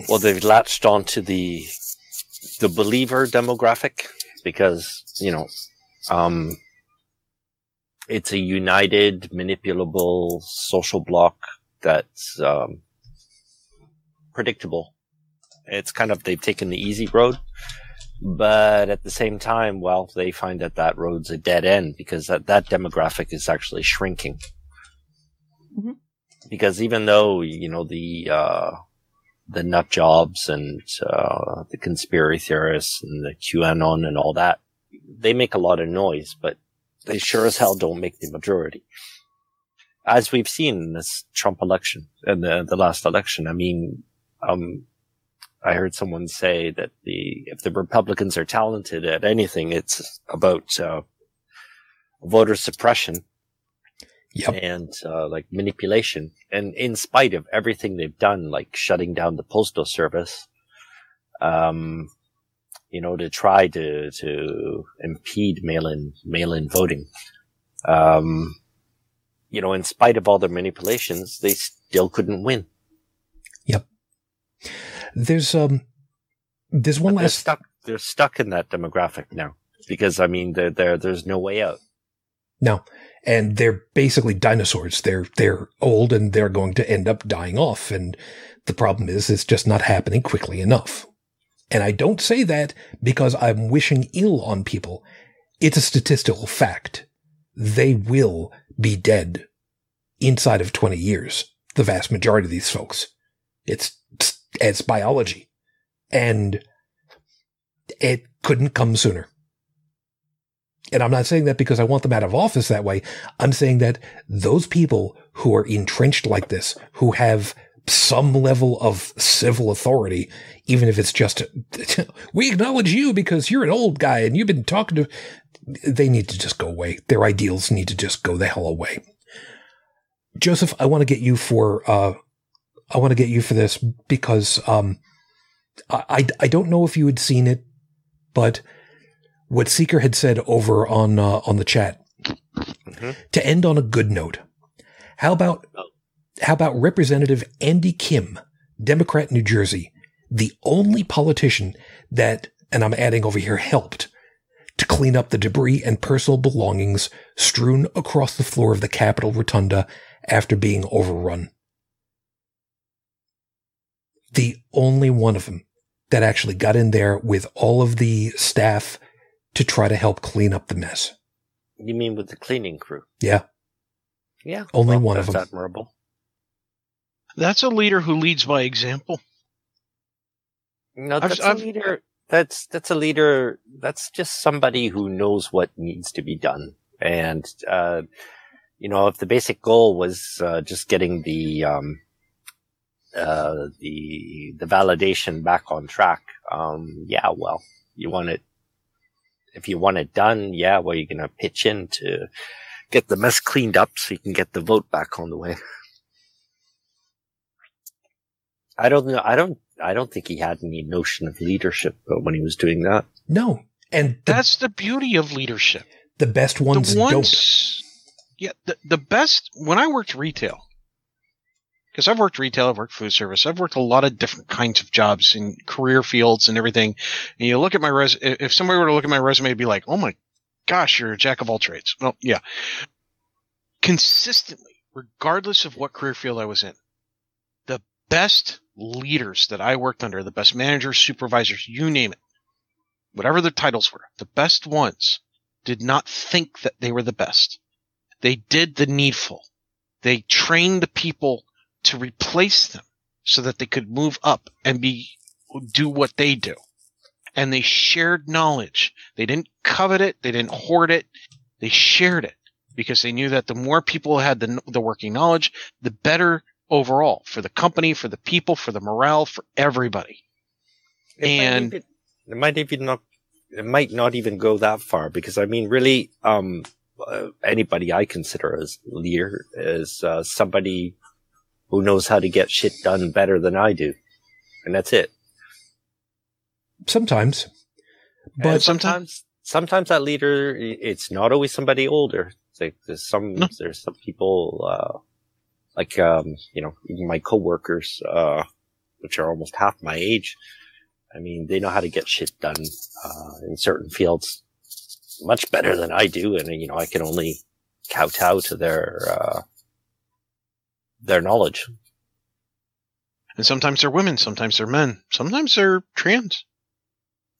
S4: Well, they've latched onto the the believer demographic because you know, um, it's a united, manipulable social bloc that's um, predictable. It's kind of they've taken the easy road, but at the same time, well, they find that that road's a dead end because that that demographic is actually shrinking.
S2: Mhm.
S4: Because even though you know the uh, the nut jobs and uh, the conspiracy theorists and the QAnon and all that, they make a lot of noise, but they sure as hell don't make the majority. As we've seen in this Trump election and the, the last election, I mean, um, I heard someone say that the if the Republicans are talented at anything, it's about uh, voter suppression
S1: Yep.
S4: and uh, like manipulation. And in spite of everything they've done, like shutting down the postal service, um, you know, to try to to impede mail-in mail-in voting, um, you know, in spite of all their manipulations, they still couldn't win. Yep.
S1: There's um, there's one
S4: But they're stuck. They're stuck in that demographic now because I mean, there there there's no way out.
S1: No. And they're basically dinosaurs. They're they're old and they're going to end up dying off. And the problem is it's just not happening quickly enough. And I don't say that because I'm wishing ill on people. It's a statistical fact. They will be dead inside of 20 years. The vast majority of these folks. It's, it's biology. And it couldn't come sooner. And I'm not saying that because I want them out of office that way. I'm saying that those people who are entrenched like this, who have some level of civil authority, even if it's just, we acknowledge you because you're an old guy and you've been talking to, they need to just go away. Their ideals need to just go the hell away. Joseph, I want to get you for, uh, I want to get you for this because, um, I, I, I don't know if you had seen it, but what Seeker had said over on uh, on the chat.
S4: Mhm.
S1: To end on a good note, how about how about Representative Andy Kim, Democrat, New Jersey, the only politician that, and I'm adding over here, helped to clean up the debris and personal belongings strewn across the floor of the Capitol Rotunda after being overrun. The only one of them that actually got in there with all of the staff to try to help clean up the mess.
S4: You mean with the cleaning crew?
S1: Yeah.
S4: Yeah,
S1: Only one of
S4: that's
S1: them.
S4: admirable.
S3: That's a leader who leads by example.
S4: No, that's
S3: I've-
S4: a leader. That's that's a leader. That's just somebody who knows what needs to be done. And uh, you know, if the basic goal was uh, just getting the um, uh, the the validation back on track, um, yeah, well, you want it. If you want it done, yeah, well, you're gonna pitch in to get the mess cleaned up so you can get the vote back on the way. I don't know. I don't. I don't think he had any notion of leadership uh, when he was doing that.
S1: No. And the,
S3: That's the beauty of leadership.
S1: the best ones,
S3: the
S1: don't.
S3: yeah, the, the best when I worked retail, because I've worked retail, I've worked food service, I've worked a lot of different kinds of jobs in career fields and everything. And you look at my res, if somebody were to look at my resume, it'd be like, oh my gosh, you're a jack of all trades. Well, yeah, consistently, regardless of what career field I was in, the best leaders that I worked under, the best managers, supervisors, you name it, whatever their titles were, the best ones did not think that they were the best. They did the needful. They trained the people to replace them so that they could move up and be, do what they do. And they shared knowledge. They didn't covet it. They didn't hoard it. They shared it because they knew that the more people had the, the working knowledge, the better overall for the company, for the people, for the morale, for everybody.
S4: It might
S3: And-
S4: even- it might even not. It might not even go that far because I mean, really, um, uh, anybody I consider as leader is uh, somebody who knows how to get shit done better than I do, and that's it.
S1: Sometimes.
S4: But
S1: But
S4: sometimes, sometimes that leader, it's not always somebody older. It's like there's some,
S3: No.
S4: there's some people, uh, like, um, you know, even my coworkers, uh, which are almost half my age. I mean, they know how to get shit done uh, in certain fields much better than I do, and you know, I can only kowtow to their uh, their knowledge.
S3: And sometimes they're women, sometimes they're men, sometimes they're trans.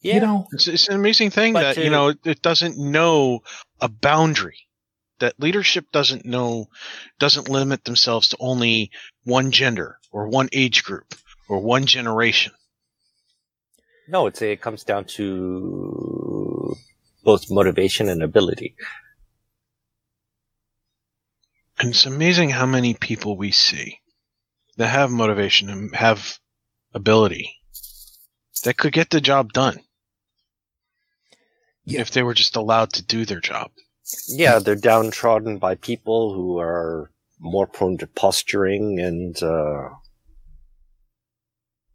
S4: Yeah,
S1: You know,
S3: It's, it's an amazing thing
S4: But
S3: that
S4: to-
S3: you know it doesn't know a boundary. That leadership doesn't know, doesn't limit themselves to only one gender or one age group or one generation.
S4: no, it's a it comes down to both motivation and ability.
S3: And it's amazing how many people we see that have motivation and have ability that could get the job done
S1: Yeah.
S3: if they were just allowed to do their job.
S4: Yeah, they're downtrodden by people who are more prone to posturing and, uh,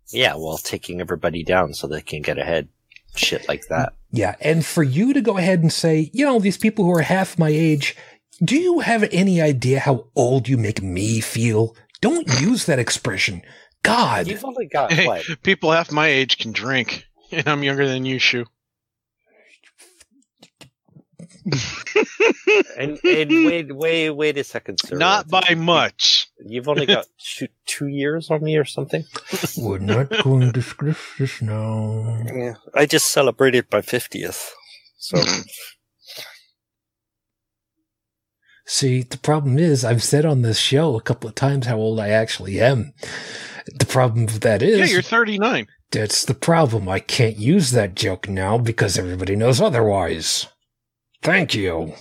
S4: yeah, well, taking everybody down so they can get ahead. Shit like that.
S1: Yeah, and for you to go ahead and say, you know, these people who are half my age, do you have any idea how old you make me feel? Don't use that expression. God.
S4: You've only got
S3: Hey,
S4: what?
S3: People half my age can drink, and I'm younger than you, Shu.
S4: And, and wait, wait, wait a second, sir.
S3: Not by much.
S4: You've only got two, two years on me or something.
S1: We're not going to discuss this now.
S4: Yeah, I just celebrated my fiftieth. So
S1: See, the problem is, I've said on this show a couple of times how old I actually am. The problem with that is, Yeah,
S3: you're 39.
S1: that's the problem. I can't use that joke now because everybody knows otherwise. Thank you.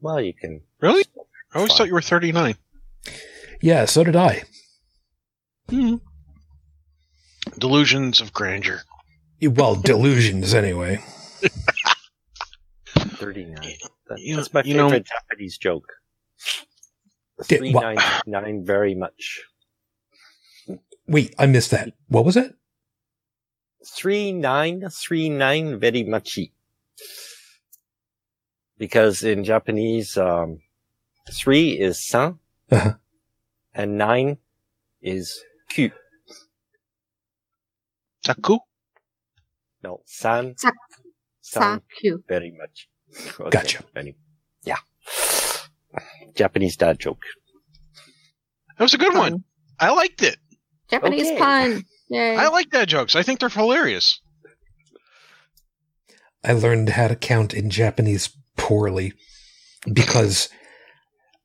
S4: well, you can.
S3: Really? I always
S4: Fine.
S3: thought you were 39.
S1: Yeah, so did I. Hmm.
S3: Delusions of grandeur.
S1: Well, delusions anyway.
S4: Thirty-nine. That-
S3: You-
S4: that's my
S3: you know-
S4: favorite Japanese joke.
S1: Did-
S4: Three
S1: wha-
S4: nine nine very much.
S1: Wait, I missed that. What was it?
S4: Three nine three nine very much. Because in Japanese, um, three is san,
S1: Uh-huh.
S4: and nine is ku.
S3: Taku?
S4: No, san.
S2: Sa-
S4: san
S2: Saku.
S4: very much. Okay,
S1: Gotcha.
S4: Any, yeah. Japanese dad joke.
S3: That was a good one. I liked it.
S2: Japanese
S4: Okay.
S2: pun. Yay.
S3: I like that jokes. I think they're hilarious.
S1: I learned how to count in Japanese poorly because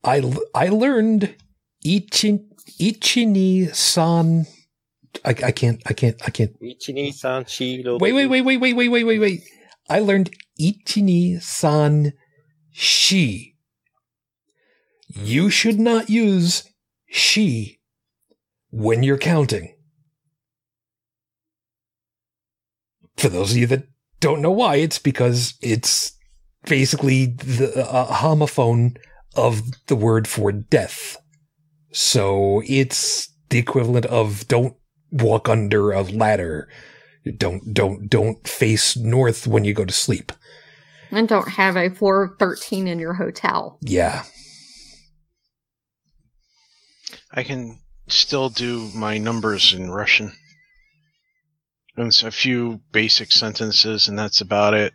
S1: I I learned ichi ichi san. I, I can't I can't I can't.
S4: Ichini san shiro.
S1: Wait wait wait wait wait wait wait wait wait. I learned ichi ni san shi. You should not use she when you're counting. For those of you that don't know why, it's because it's basically the uh, homophone of the word for death. So it's the equivalent of don't walk under a ladder. Don't don't don't face north when you go to sleep.
S2: And don't have a floor 13 in your hotel.
S1: Yeah.
S3: I can still do my numbers in Russian. And it's a few basic sentences, and that's about it.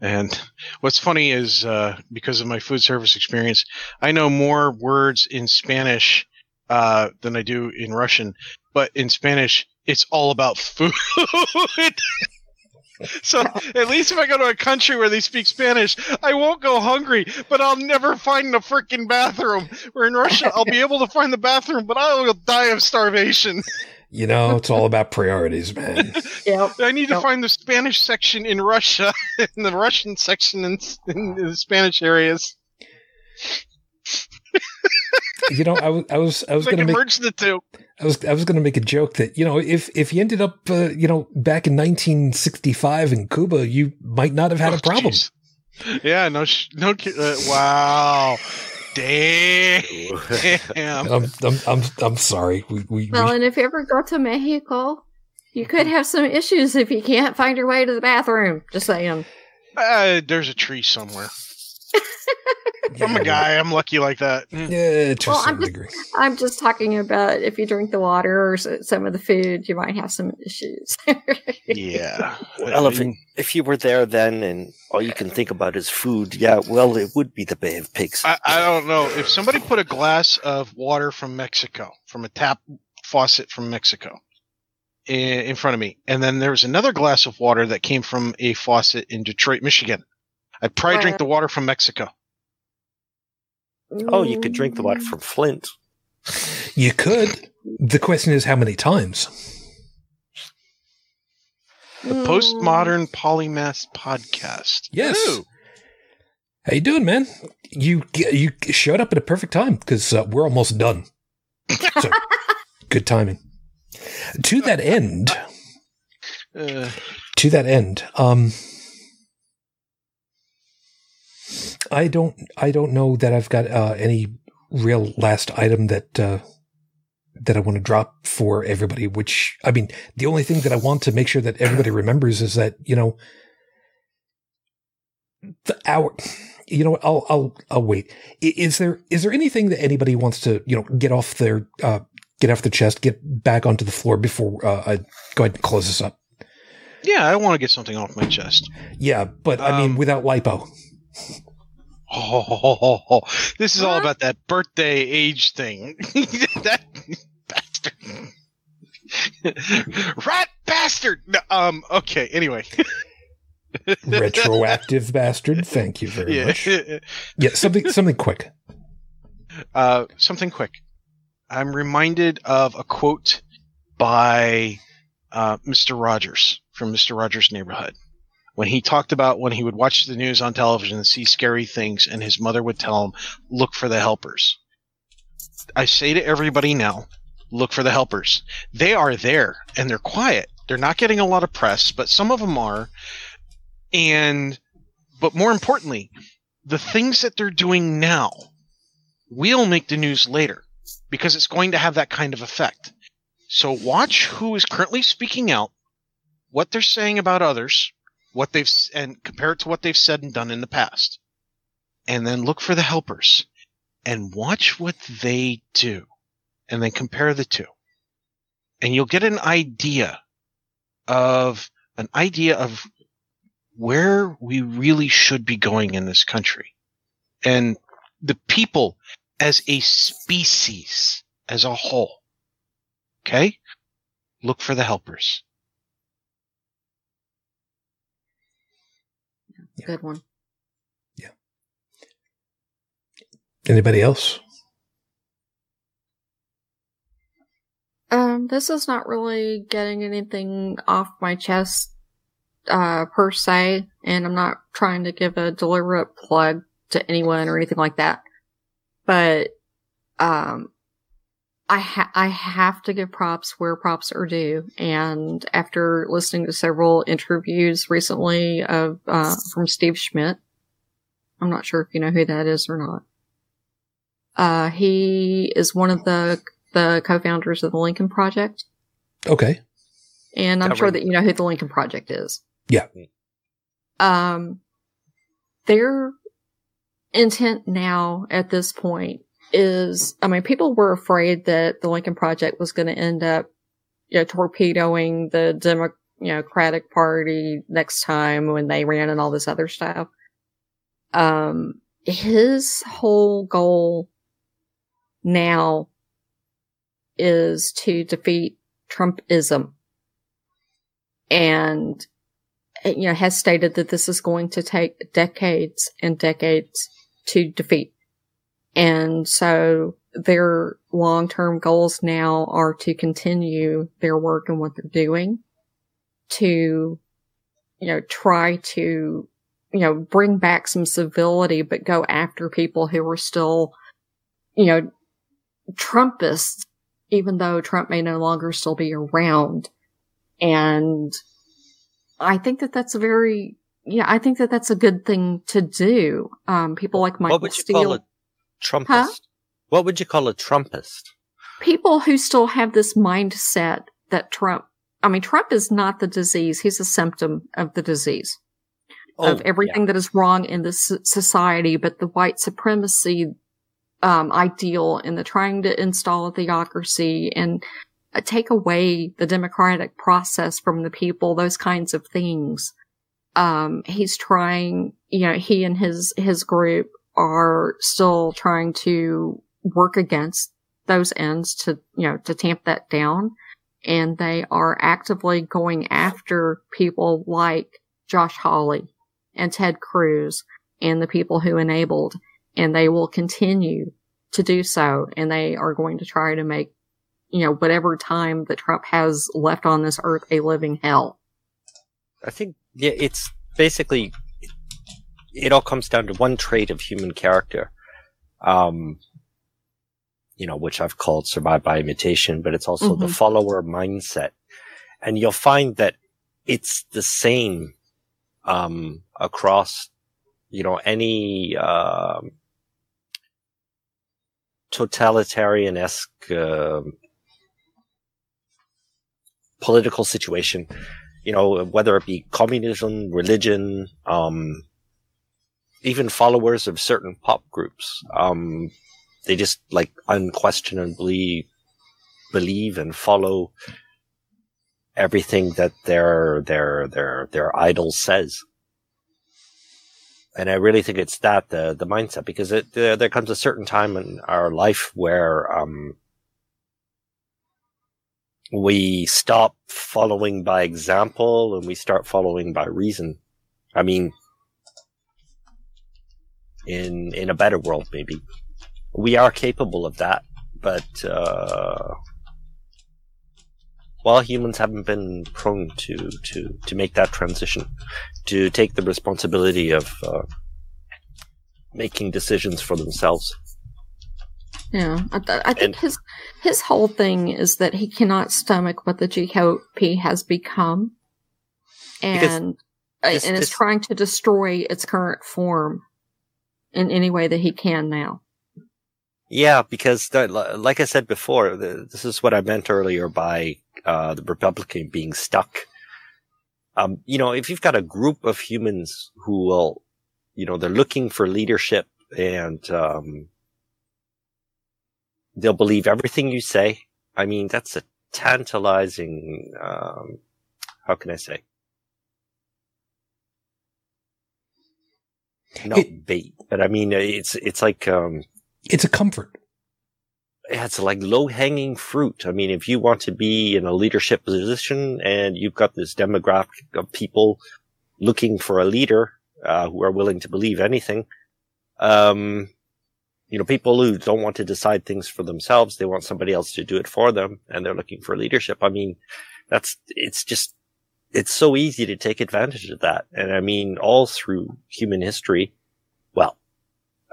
S3: And what's funny is uh, because of my food service experience, I know more words in Spanish uh, than I do in Russian. But in Spanish, it's all about food. so at least if I go to a country where they speak Spanish, I won't go hungry, but I'll never find the freaking bathroom. Where in Russia, I'll be able to find the bathroom, but I will die of starvation.
S1: You know, it's all about priorities, man.
S2: Yep.
S3: I need to
S2: Nope.
S3: find the Spanish section in Russia and the Russian section in, in the Spanish areas.
S1: you know, I was I was I was gonna
S3: merge the two.
S1: I was I was going to make a joke that you know if if you ended up uh, you know back in 1965 in Cuba, you might not have had a
S3: Oh,
S1: problem.
S3: jeez. Yeah, no, sh- no. Uh, wow, damn.
S1: I'm, I'm I'm I'm sorry. We we,
S2: Well,
S1: we
S2: and if you ever go to Mexico, you could have some issues if you can't find your way to the bathroom. Just saying.
S3: Uh, there's a tree somewhere. I'm a guy. I'm lucky like that.
S1: Yeah, to
S2: Well,
S1: some
S2: I'm just-
S1: degree.
S2: I'm just talking about if you drink the water or some of the food, you might have some issues.
S3: Yeah.
S4: Well, if, if you were there then and all you can think about is food, yeah, well, it would be the Bay of Pigs.
S3: I, I don't know. If somebody put a glass of water from Mexico, from a tap faucet from Mexico, in, in front of me, and then there was another glass of water that came from a faucet in Detroit, Michigan, I'd probably drink the water from Mexico.
S4: oh, you could drink the water from Flint.
S1: You could. The question is, how many times?
S3: The
S2: Mm.
S3: Postmodern Polymath Podcast.
S1: Yes.
S3: Ooh.
S1: How you doing, man? You you showed up at a perfect time because uh, we're almost done. So, good timing. To that end,
S3: Uh,
S1: to that end, um, I don't I don't know that I've got uh, any real last item that uh, that I want to drop for everybody. Which I mean, the only thing that I want to make sure that everybody remembers is that you know the hour. You know, I'll I'll I'll wait. Is there is there anything that anybody wants to you know get off their uh, get off the chest, get back onto the floor before uh, I go ahead and close this up?
S3: yeah, I want to get something off my chest.
S1: Yeah, but I mean
S3: Um,
S1: without lipo.
S3: Oh, this is all about that birthday age thing. that bastard. Rat bastard. No, um. Okay. Anyway.
S1: retroactive bastard. Thank you very
S3: Yeah.
S1: much. Yeah, something something quick.
S3: Uh, something quick. I'm reminded of a quote by uh, Mr. Rogers from Mr. Rogers' Neighborhood when he talked about when he would watch the news on television and see scary things, and his mother would tell him, "Look for the helpers." I say to everybody now, look for the helpers. They are there and they're quiet. They're not getting a lot of press, but some of them are. And, but more importantly, the things that they're doing now will make the news later because it's going to have that kind of effect. So watch who is currently speaking out, what they're saying about others, what they've and compare it to what they've said and done in the past. And then look for the helpers and watch what they do and then compare the two. And you'll get an idea of an idea of where we really should be going in this country. And the people as a species, as a whole. Okay? Look for the helpers.
S2: Good one. Yeah.
S1: Anybody else?
S2: Um, this is not really getting anything off my chest, uh, per se, and I'm not trying to give a deliberate plug to anyone or anything like that. But, um, I ha- I have to give props where props are due, and after listening to several interviews recently of uh, from Steve Schmidt, I'm not sure if you know who that is or not. Uh, he is one of the the co-founders of the Lincoln Project,
S1: Okay.
S2: and I'm
S4: That
S2: sure
S4: ring-
S2: that you know who the Lincoln Project is.
S1: Yeah.
S2: Um, their intent now at this point is, I mean, people were afraid that the Lincoln Project was going to end up, you know, torpedoing the Democratic Party next time when they ran and all this other stuff. Um, his whole goal now is to defeat Trumpism. And, you know, has stated that this is going to take decades and decades to defeat. And so their long-term goals now are to continue their work and what they're doing to, you know, try to, you know, bring back some civility, but go after people who are still, you know, Trumpists, even though Trump may no longer still be around. And I think that that's a very, yeah, I think that that's a good thing to do. Um, people like Michael
S4: what would you
S2: Steele,
S4: Trumpist?
S2: Huh?
S4: What would you call a Trumpist?
S2: people who still have this mindset that Trump, I mean, Trump is not the disease. He's a symptom of the disease. of
S4: Oh,
S2: everything
S4: yeah.
S2: that is wrong in this society, but the white supremacy um, ideal and the trying to install a theocracy and uh, take away the democratic process from the people, those kinds of things. Um, he's trying, you know, he and his, his group are still trying to work against those ends to, you know, to tamp that down. And they are actively going after people like Josh Hawley and Ted Cruz and the people who enabled, and they will continue to do so. And they are going to try to make, you know, whatever time that Trump has left on this earth a living hell.
S4: I think yeah, it's basically it all comes down to one trait of human character, um, you know, which I've called survive by imitation, but it's also the
S2: Mhm.
S4: follower mindset, and you'll find that it's the same um, across, you know, any um, totalitarian esque um political situation you know, whether it be communism, religion, um, even followers of certain pop groups. Um, they just like unquestionably believe and follow everything that their their their their idol says. And I really think it's that the the mindset because it there, there comes a certain time in our life where um, we stop following by example and we start following by reason. I mean, in in a better world, maybe. We are capable of that, but uh, well, humans haven't been prone to to to make that transition, to take the responsibility of uh, making decisions for themselves.
S2: Yeah, I, th- I think
S4: And-
S2: his his whole thing is that he cannot stomach what the GOP has become, and
S4: this-
S2: and is trying to destroy its current form in any way that he can now.
S4: Yeah, because the, like I said before, the, this is what I meant earlier by uh, the Republican being stuck. Um, you know, if you've got a group of humans who will, you know, they're looking for leadership and um, they'll believe everything you say. I mean, that's a tantalizing. Um, how can I say? Not
S1: It-
S4: bait, but I mean, it's it's like um,
S1: It's a comfort.
S4: it's like low hanging fruit. I mean, if you want to be in a leadership position and you've got this demographic of people looking for a leader uh, who are willing to believe anything, um, you know, people who don't want to decide things for themselves, they want somebody else to do it for them, and they're looking for leadership. I mean, that's it's just it's so easy to take advantage of that, and I mean, all through human history. Well,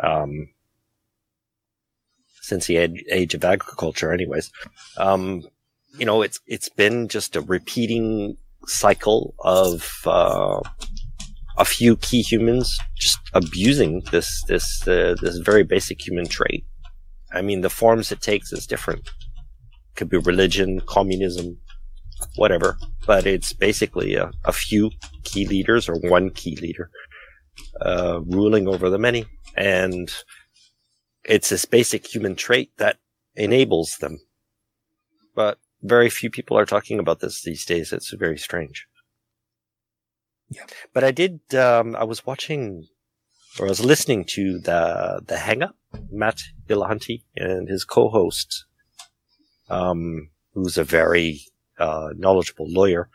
S4: um, since the age, of agriculture anyways. Um, you know, it's, it's been just a repeating cycle of, uh, a few key humans just abusing this, this, uh, this very basic human trait. I mean, the forms it takes is different. Could be religion, communism, whatever, but it's basically a, a few key leaders or one key leader, uh, ruling over the many. And, it's this basic human trait that enables them. But very few people are talking about this these days. It's very strange.
S1: Yeah.
S4: But I did, um, I was watching, or I was listening to the, the hang up, Matt Dillahunty and his co-host, um, who's a very, uh, knowledgeable lawyer.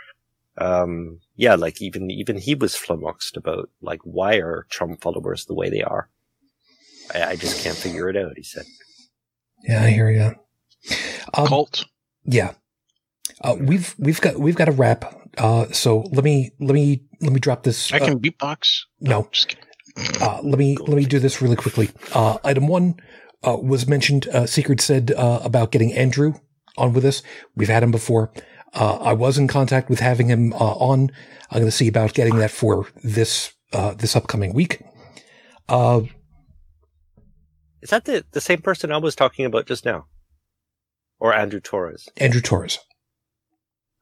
S4: Um, yeah, like even, even he was flummoxed about, like, why are Trump followers the way they are? I, I just can't figure it out, he said.
S1: Yeah, I hear you. Um,
S3: Cult.
S1: Yeah. Uh, we've we've got we've got a wrap. Uh, so let me let me let me drop this.
S3: I
S1: uh,
S3: can beatbox.
S1: no.
S3: just kidding.
S1: Uh, let me let me do this really quickly. Uh, item one uh, was mentioned. Uh, Secret said uh, about getting Andrew on with us. We've had him before. Uh, I was in contact with having him uh, on. I'm going to see about getting that for this uh, this upcoming week. Uh,
S4: Is that the, the same person I was talking about just now? Or Andrew Torres?
S1: Andrew Torres.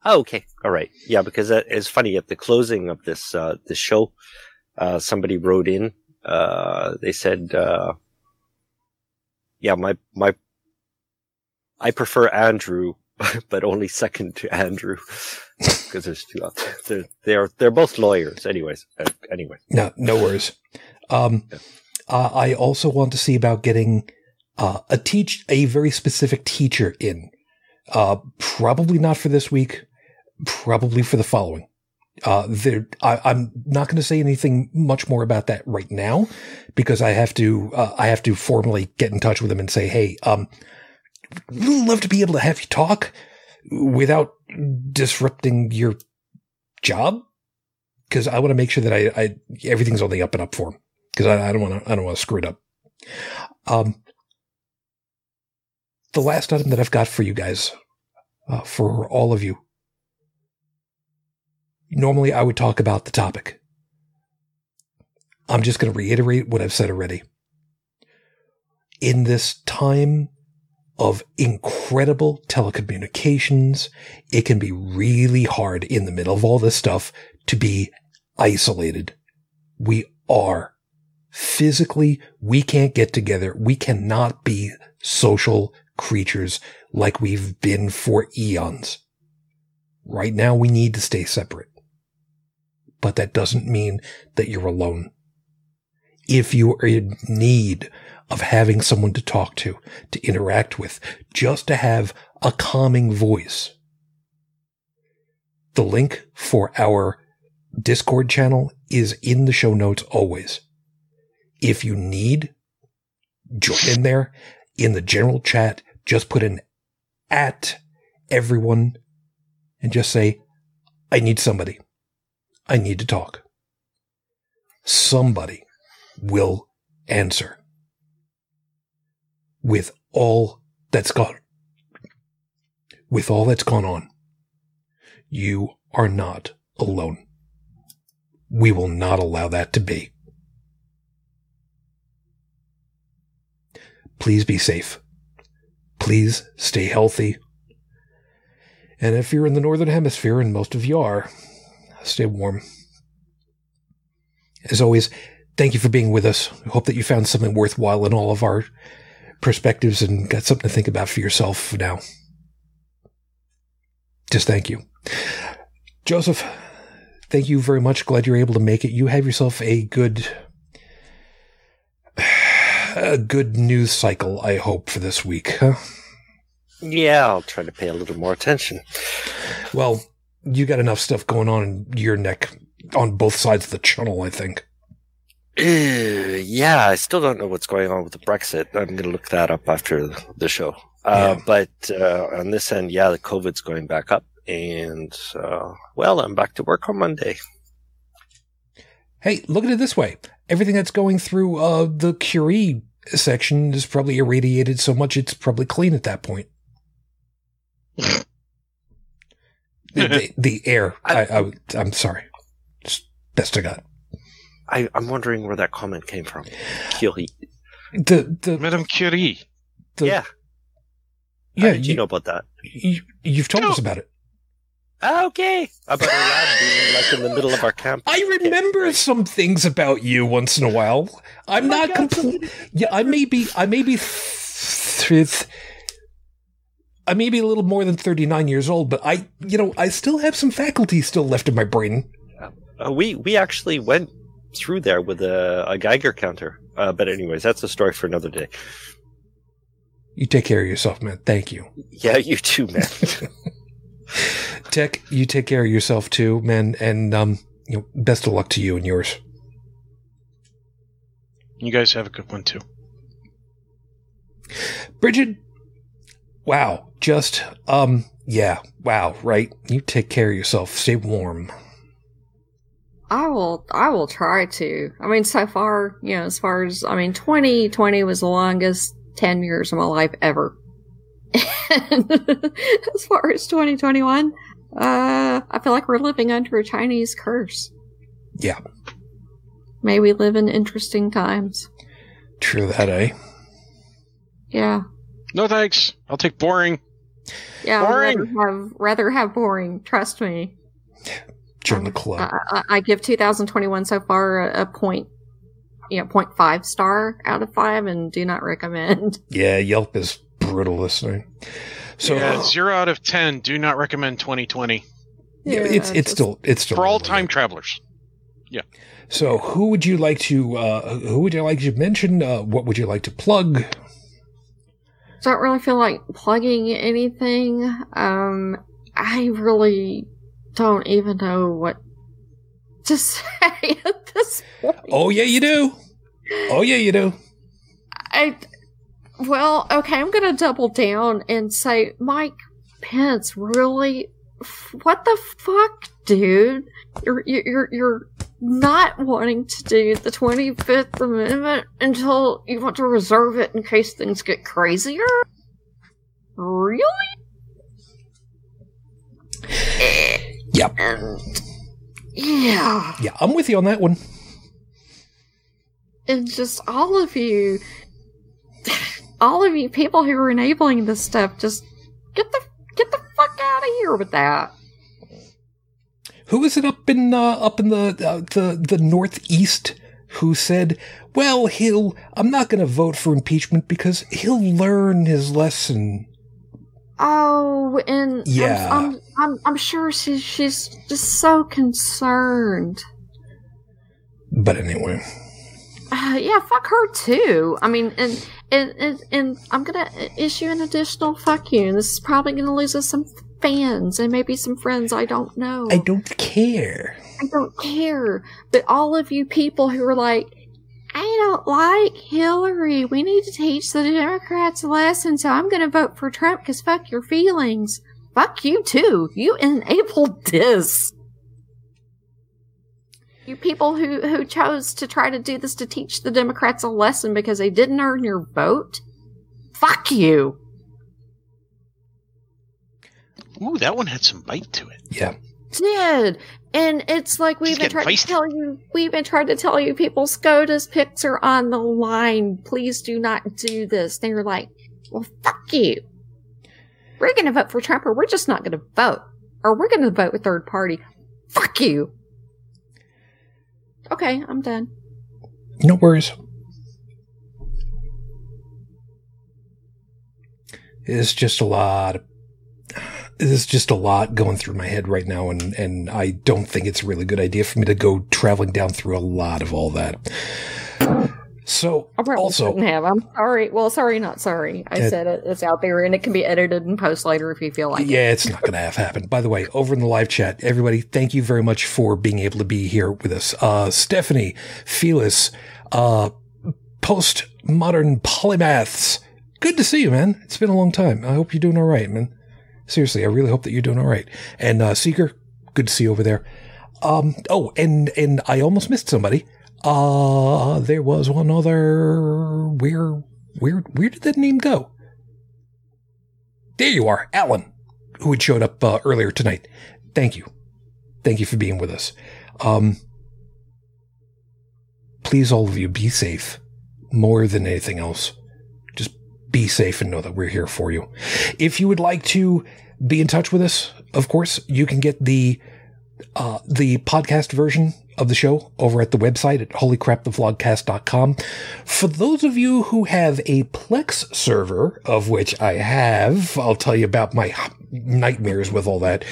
S4: Oh, okay. All right. Yeah, because that is funny. At the closing of this, uh, this show, Uh, somebody wrote in. Uh, they said, uh, "Yeah, my my, I prefer Andrew, but only second to Andrew because there's two out there. They're they're they're both lawyers, anyways. Uh, anyway,
S1: No, no worries. Um, uh, I also want to see about getting uh, a teach a very specific teacher in. Uh, probably not for this week. Probably for the following. Uh, there, I, I'm not going to say anything much more about that right now because I have to. Uh, I have to formally get in touch with them and say, "Hey, um, love to be able to have you talk without disrupting your job." Because I want to make sure that I, I everything's on the up and up for because I, I don't want to I don't want to screw it up. Um, the last item that I've got for you guys, uh, for all of you. Normally, I would talk about the topic. I'm just going to reiterate what I've said already. In this time of incredible telecommunications, it can be really hard in the middle of all this stuff to be isolated. We are physically, we can't get together. We cannot be social creatures like we've been for eons. Right now, we need to stay separate. But that doesn't mean that you're alone. If you are in need of having someone to talk to, to interact with, just to have a calming voice, the link for our Discord channel is in the show notes always. If you need, join in there in the general chat. Just put in at everyone and just say, I need somebody. I need to talk. Somebody will answer with all that's gone, with all that's gone on. You are not alone. We will not allow that to be. Please be safe. Please stay healthy. And if you're in the Northern Hemisphere, and most of you are, stay warm. As always, thank you for being with us. I hope that you found something worthwhile in all of our perspectives and got something to think about for yourself now. Just thank you. Joseph, thank you very much. Glad you're able to make it. You have yourself a good a good news cycle, I hope, for this week. Huh?
S4: yeah, I'll try to pay a little more attention.
S1: Well, you got enough stuff going on in your neck on both sides of the channel, I think.
S4: Yeah, I still don't know what's going on with the Brexit. I'm going to look that up after the show. Uh,
S1: Yeah.
S4: But uh, on this end, yeah, the COVID's going back up. And, uh, well, I'm back to work on Monday.
S1: Hey, look at it this way. Everything that's going through uh, the Curie section is probably irradiated so much it's probably clean at that point. the, the, the air. I, I, I'm sorry. Just best I got.
S4: I, I'm wondering where that comment came from. Curie.
S1: The, the,
S3: Madame Curie.
S1: the
S4: yeah.
S1: yeah,
S4: How did you,
S1: you,
S4: know about that?
S1: you, you've told
S3: No.
S1: us about it.
S4: Okay. About our lab being like in the middle of our camp.
S1: I remember some things about you once in a while. I'm
S4: Oh
S1: not complete. Yeah, I may be. I may be. Th- th- I may be a little more than 39 years old, but I, you know, I still have some faculty still left in my brain.
S4: Uh, we we actually went through there with a, a Geiger counter. Uh, but anyways, that's a story for another day.
S1: You take care of yourself, man. Thank you.
S4: Yeah, you too, man.
S1: Tech, you take care of yourself too, man. And, um, you know, best of luck to you and yours.
S3: You guys have a good one too.
S1: Bridget, wow. Just, um, yeah, wow, right? You take care of yourself. Stay warm.
S2: I will. I will try to. I mean, so far, you know, as far as I mean, twenty twenty was the longest ten years of my life ever. And as far as twenty twenty one, uh, I feel like we're living under a Chinese curse.
S1: Yeah.
S2: May we live in interesting times.
S1: True that, eh?
S2: Yeah,
S3: No thanks. I'll take boring.
S2: yeah. I'd rather have rather have boring. Trust me.
S1: Join the club.
S2: I, I, I give 2021 so far a, a point, you know, 0.5 star out of five, and do not recommend.
S1: yeah, Yelp is brutal listening. So
S3: yeah, zero out of ten. Do not recommend 2020
S1: yeah, it's it's
S2: just-
S1: still it's still
S3: for all time
S1: good.
S3: travelers. Yeah.
S1: So who would you like to uh, who would you like to mention? Uh, what would you like to plug?
S2: I don't really feel like plugging anything. Um, I really don't even know what to say at this point.
S1: Oh yeah, you do. Oh yeah, you do.
S2: I, well, okay, I'm gonna double down and say, Mike Pence, really? F- What the fuck, dude? You're you're you're not wanting to do the 25th Amendment until you want to reserve it in case things get crazier. Really?
S1: Yep.
S2: And yeah.
S1: Yeah, I'm with you on that one.
S2: and just all of you all of you people who are enabling this stuff just get the get the fuck out of here with that
S1: Who is it up in uh, up in the uh, the the northeast who said, "Well, he'll I'm not going to vote for impeachment because he'll learn his lesson."
S2: Oh and
S1: Yeah.
S2: I'm, I'm i'm i'm sure she's she's just so concerned
S1: But anyway,
S2: uh, yeah fuck her too i mean and and and, and i'm gonna issue an additional fuck you and this is probably gonna lose us some fans and maybe some friends i don't know
S1: I don't care.
S2: I don't care. But all of you people who are like, I don't like Hillary. We need to teach the Democrats a lesson, so I'm going to vote for Trump because fuck your feelings. Fuck you too. You enabled this. You people who, who chose to try to do this to teach the Democrats a lesson because they didn't earn your vote. Fuck you.
S3: Ooh, that one had some bite to it.
S1: Yeah.
S2: Did. And it's like we've
S3: She's
S2: been trying
S3: feisty.
S2: to tell you, we've been trying to tell you people, SCOTUS picks are on the line. Please do not do this. They were like, well, fuck you. We're going to vote for Trump or we're just not going to vote. Or we're going to vote with third party. Fuck you. Okay, I'm done.
S1: No worries. It's just a lot. There's just a lot going through my head right now, and, and I don't think it's a really good idea for me to go traveling down through a lot of all that. So,
S2: I probably
S1: also,
S2: shouldn't have. I'm sorry. Well, sorry, not sorry. I
S1: It-
S2: said it. It's out there and it can be edited and post later if you feel like it.
S1: yeah, it's not going to have happened. By the way, over in the live chat, everybody, thank you very much for being able to be here with us. Uh, Stephanie, Felis, uh, postmodern polymaths. Good to see you, man. It's been a long time. I hope you're doing all right, man. Seriously, I really hope that you're doing all right. And uh, Seeker, good to see you over there. Um, oh, and and I almost missed somebody. Uh, there was one other. Where where where did that name go? There you are, Alan, who had showed up uh, earlier tonight. Thank you, thank you for being with us. Um, please, all of you, be safe. More than anything else, be safe and know that we're here for you. If you would like to be in touch with us, of course, you can get the uh, the podcast version of the show over at the website at holycrapthevlogcast.com. For those of you who have a Plex server, of which I have, I'll tell you about my nightmares with all that.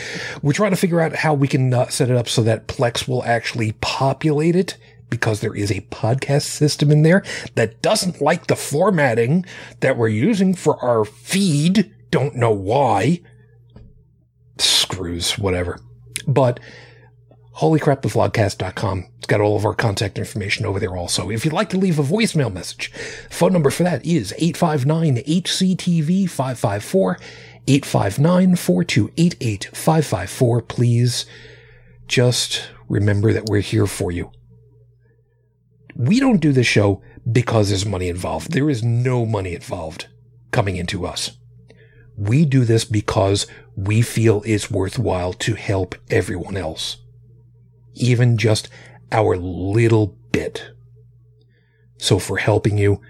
S1: We're trying to figure out how we can uh, set it up so that Plex will actually populate it because there is a podcast system in there that doesn't like the formatting that we're using for our feed. Don't know why. Screws, whatever. But holycrapthevlogcast.com. It's got all of our contact information over there also. If you'd like to leave a voicemail message, phone number for that is 859-HCTV-554, 859-4288-554. Please just remember that we're here for you. We don't do this show because there's money involved. There is no money involved coming into us. We do this because we feel it's worthwhile to help everyone else. Even just our little bit. So for helping you,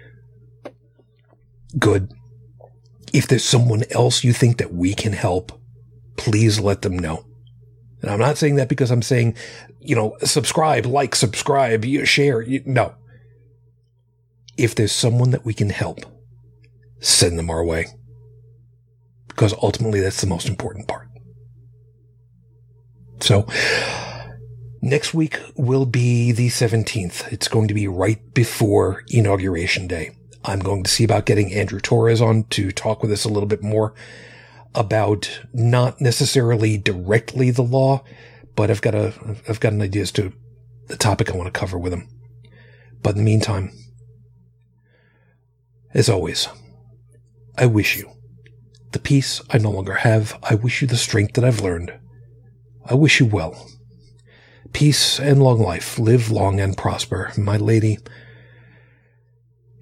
S1: good. If there's someone else you think that we can help, please let them know. And I'm not saying that because I'm saying, you know, subscribe, like, subscribe, share. You, no. If there's someone that we can help, send them our way. Because ultimately that's the most important part. So, next week will be the 17th. It's going to be right before Inauguration Day. I'm going to see about getting Andrew Torres on to talk with us a little bit more about not necessarily directly the law, but I've got a I've got an idea as to the topic I want to cover with him. But in the meantime, as always, I wish you the peace I no longer have. I wish you the strength that I've learned. I wish you well. Peace and long life. Live long and prosper, my lady.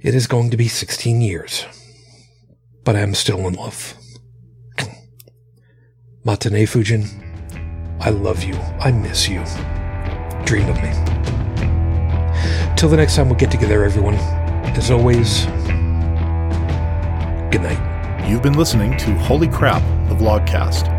S1: It is going to be 16 years, but I am still in love. Matane Fujin, I love you. I miss you. Dream of me. Till the next time we get together, everyone, as always, good night.
S5: You've been listening to Holy Crap, the vlogcast.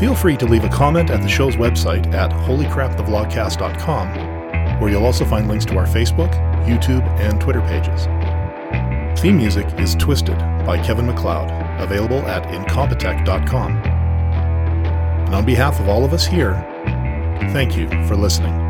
S5: Feel free to leave a comment at the show's website at holycrapthevlogcast.com, where you'll also find links to our Facebook, YouTube, and Twitter pages. Theme music is Twisted by Kevin MacLeod, available at incompetech.com. And on behalf of all of us here, thank you for listening.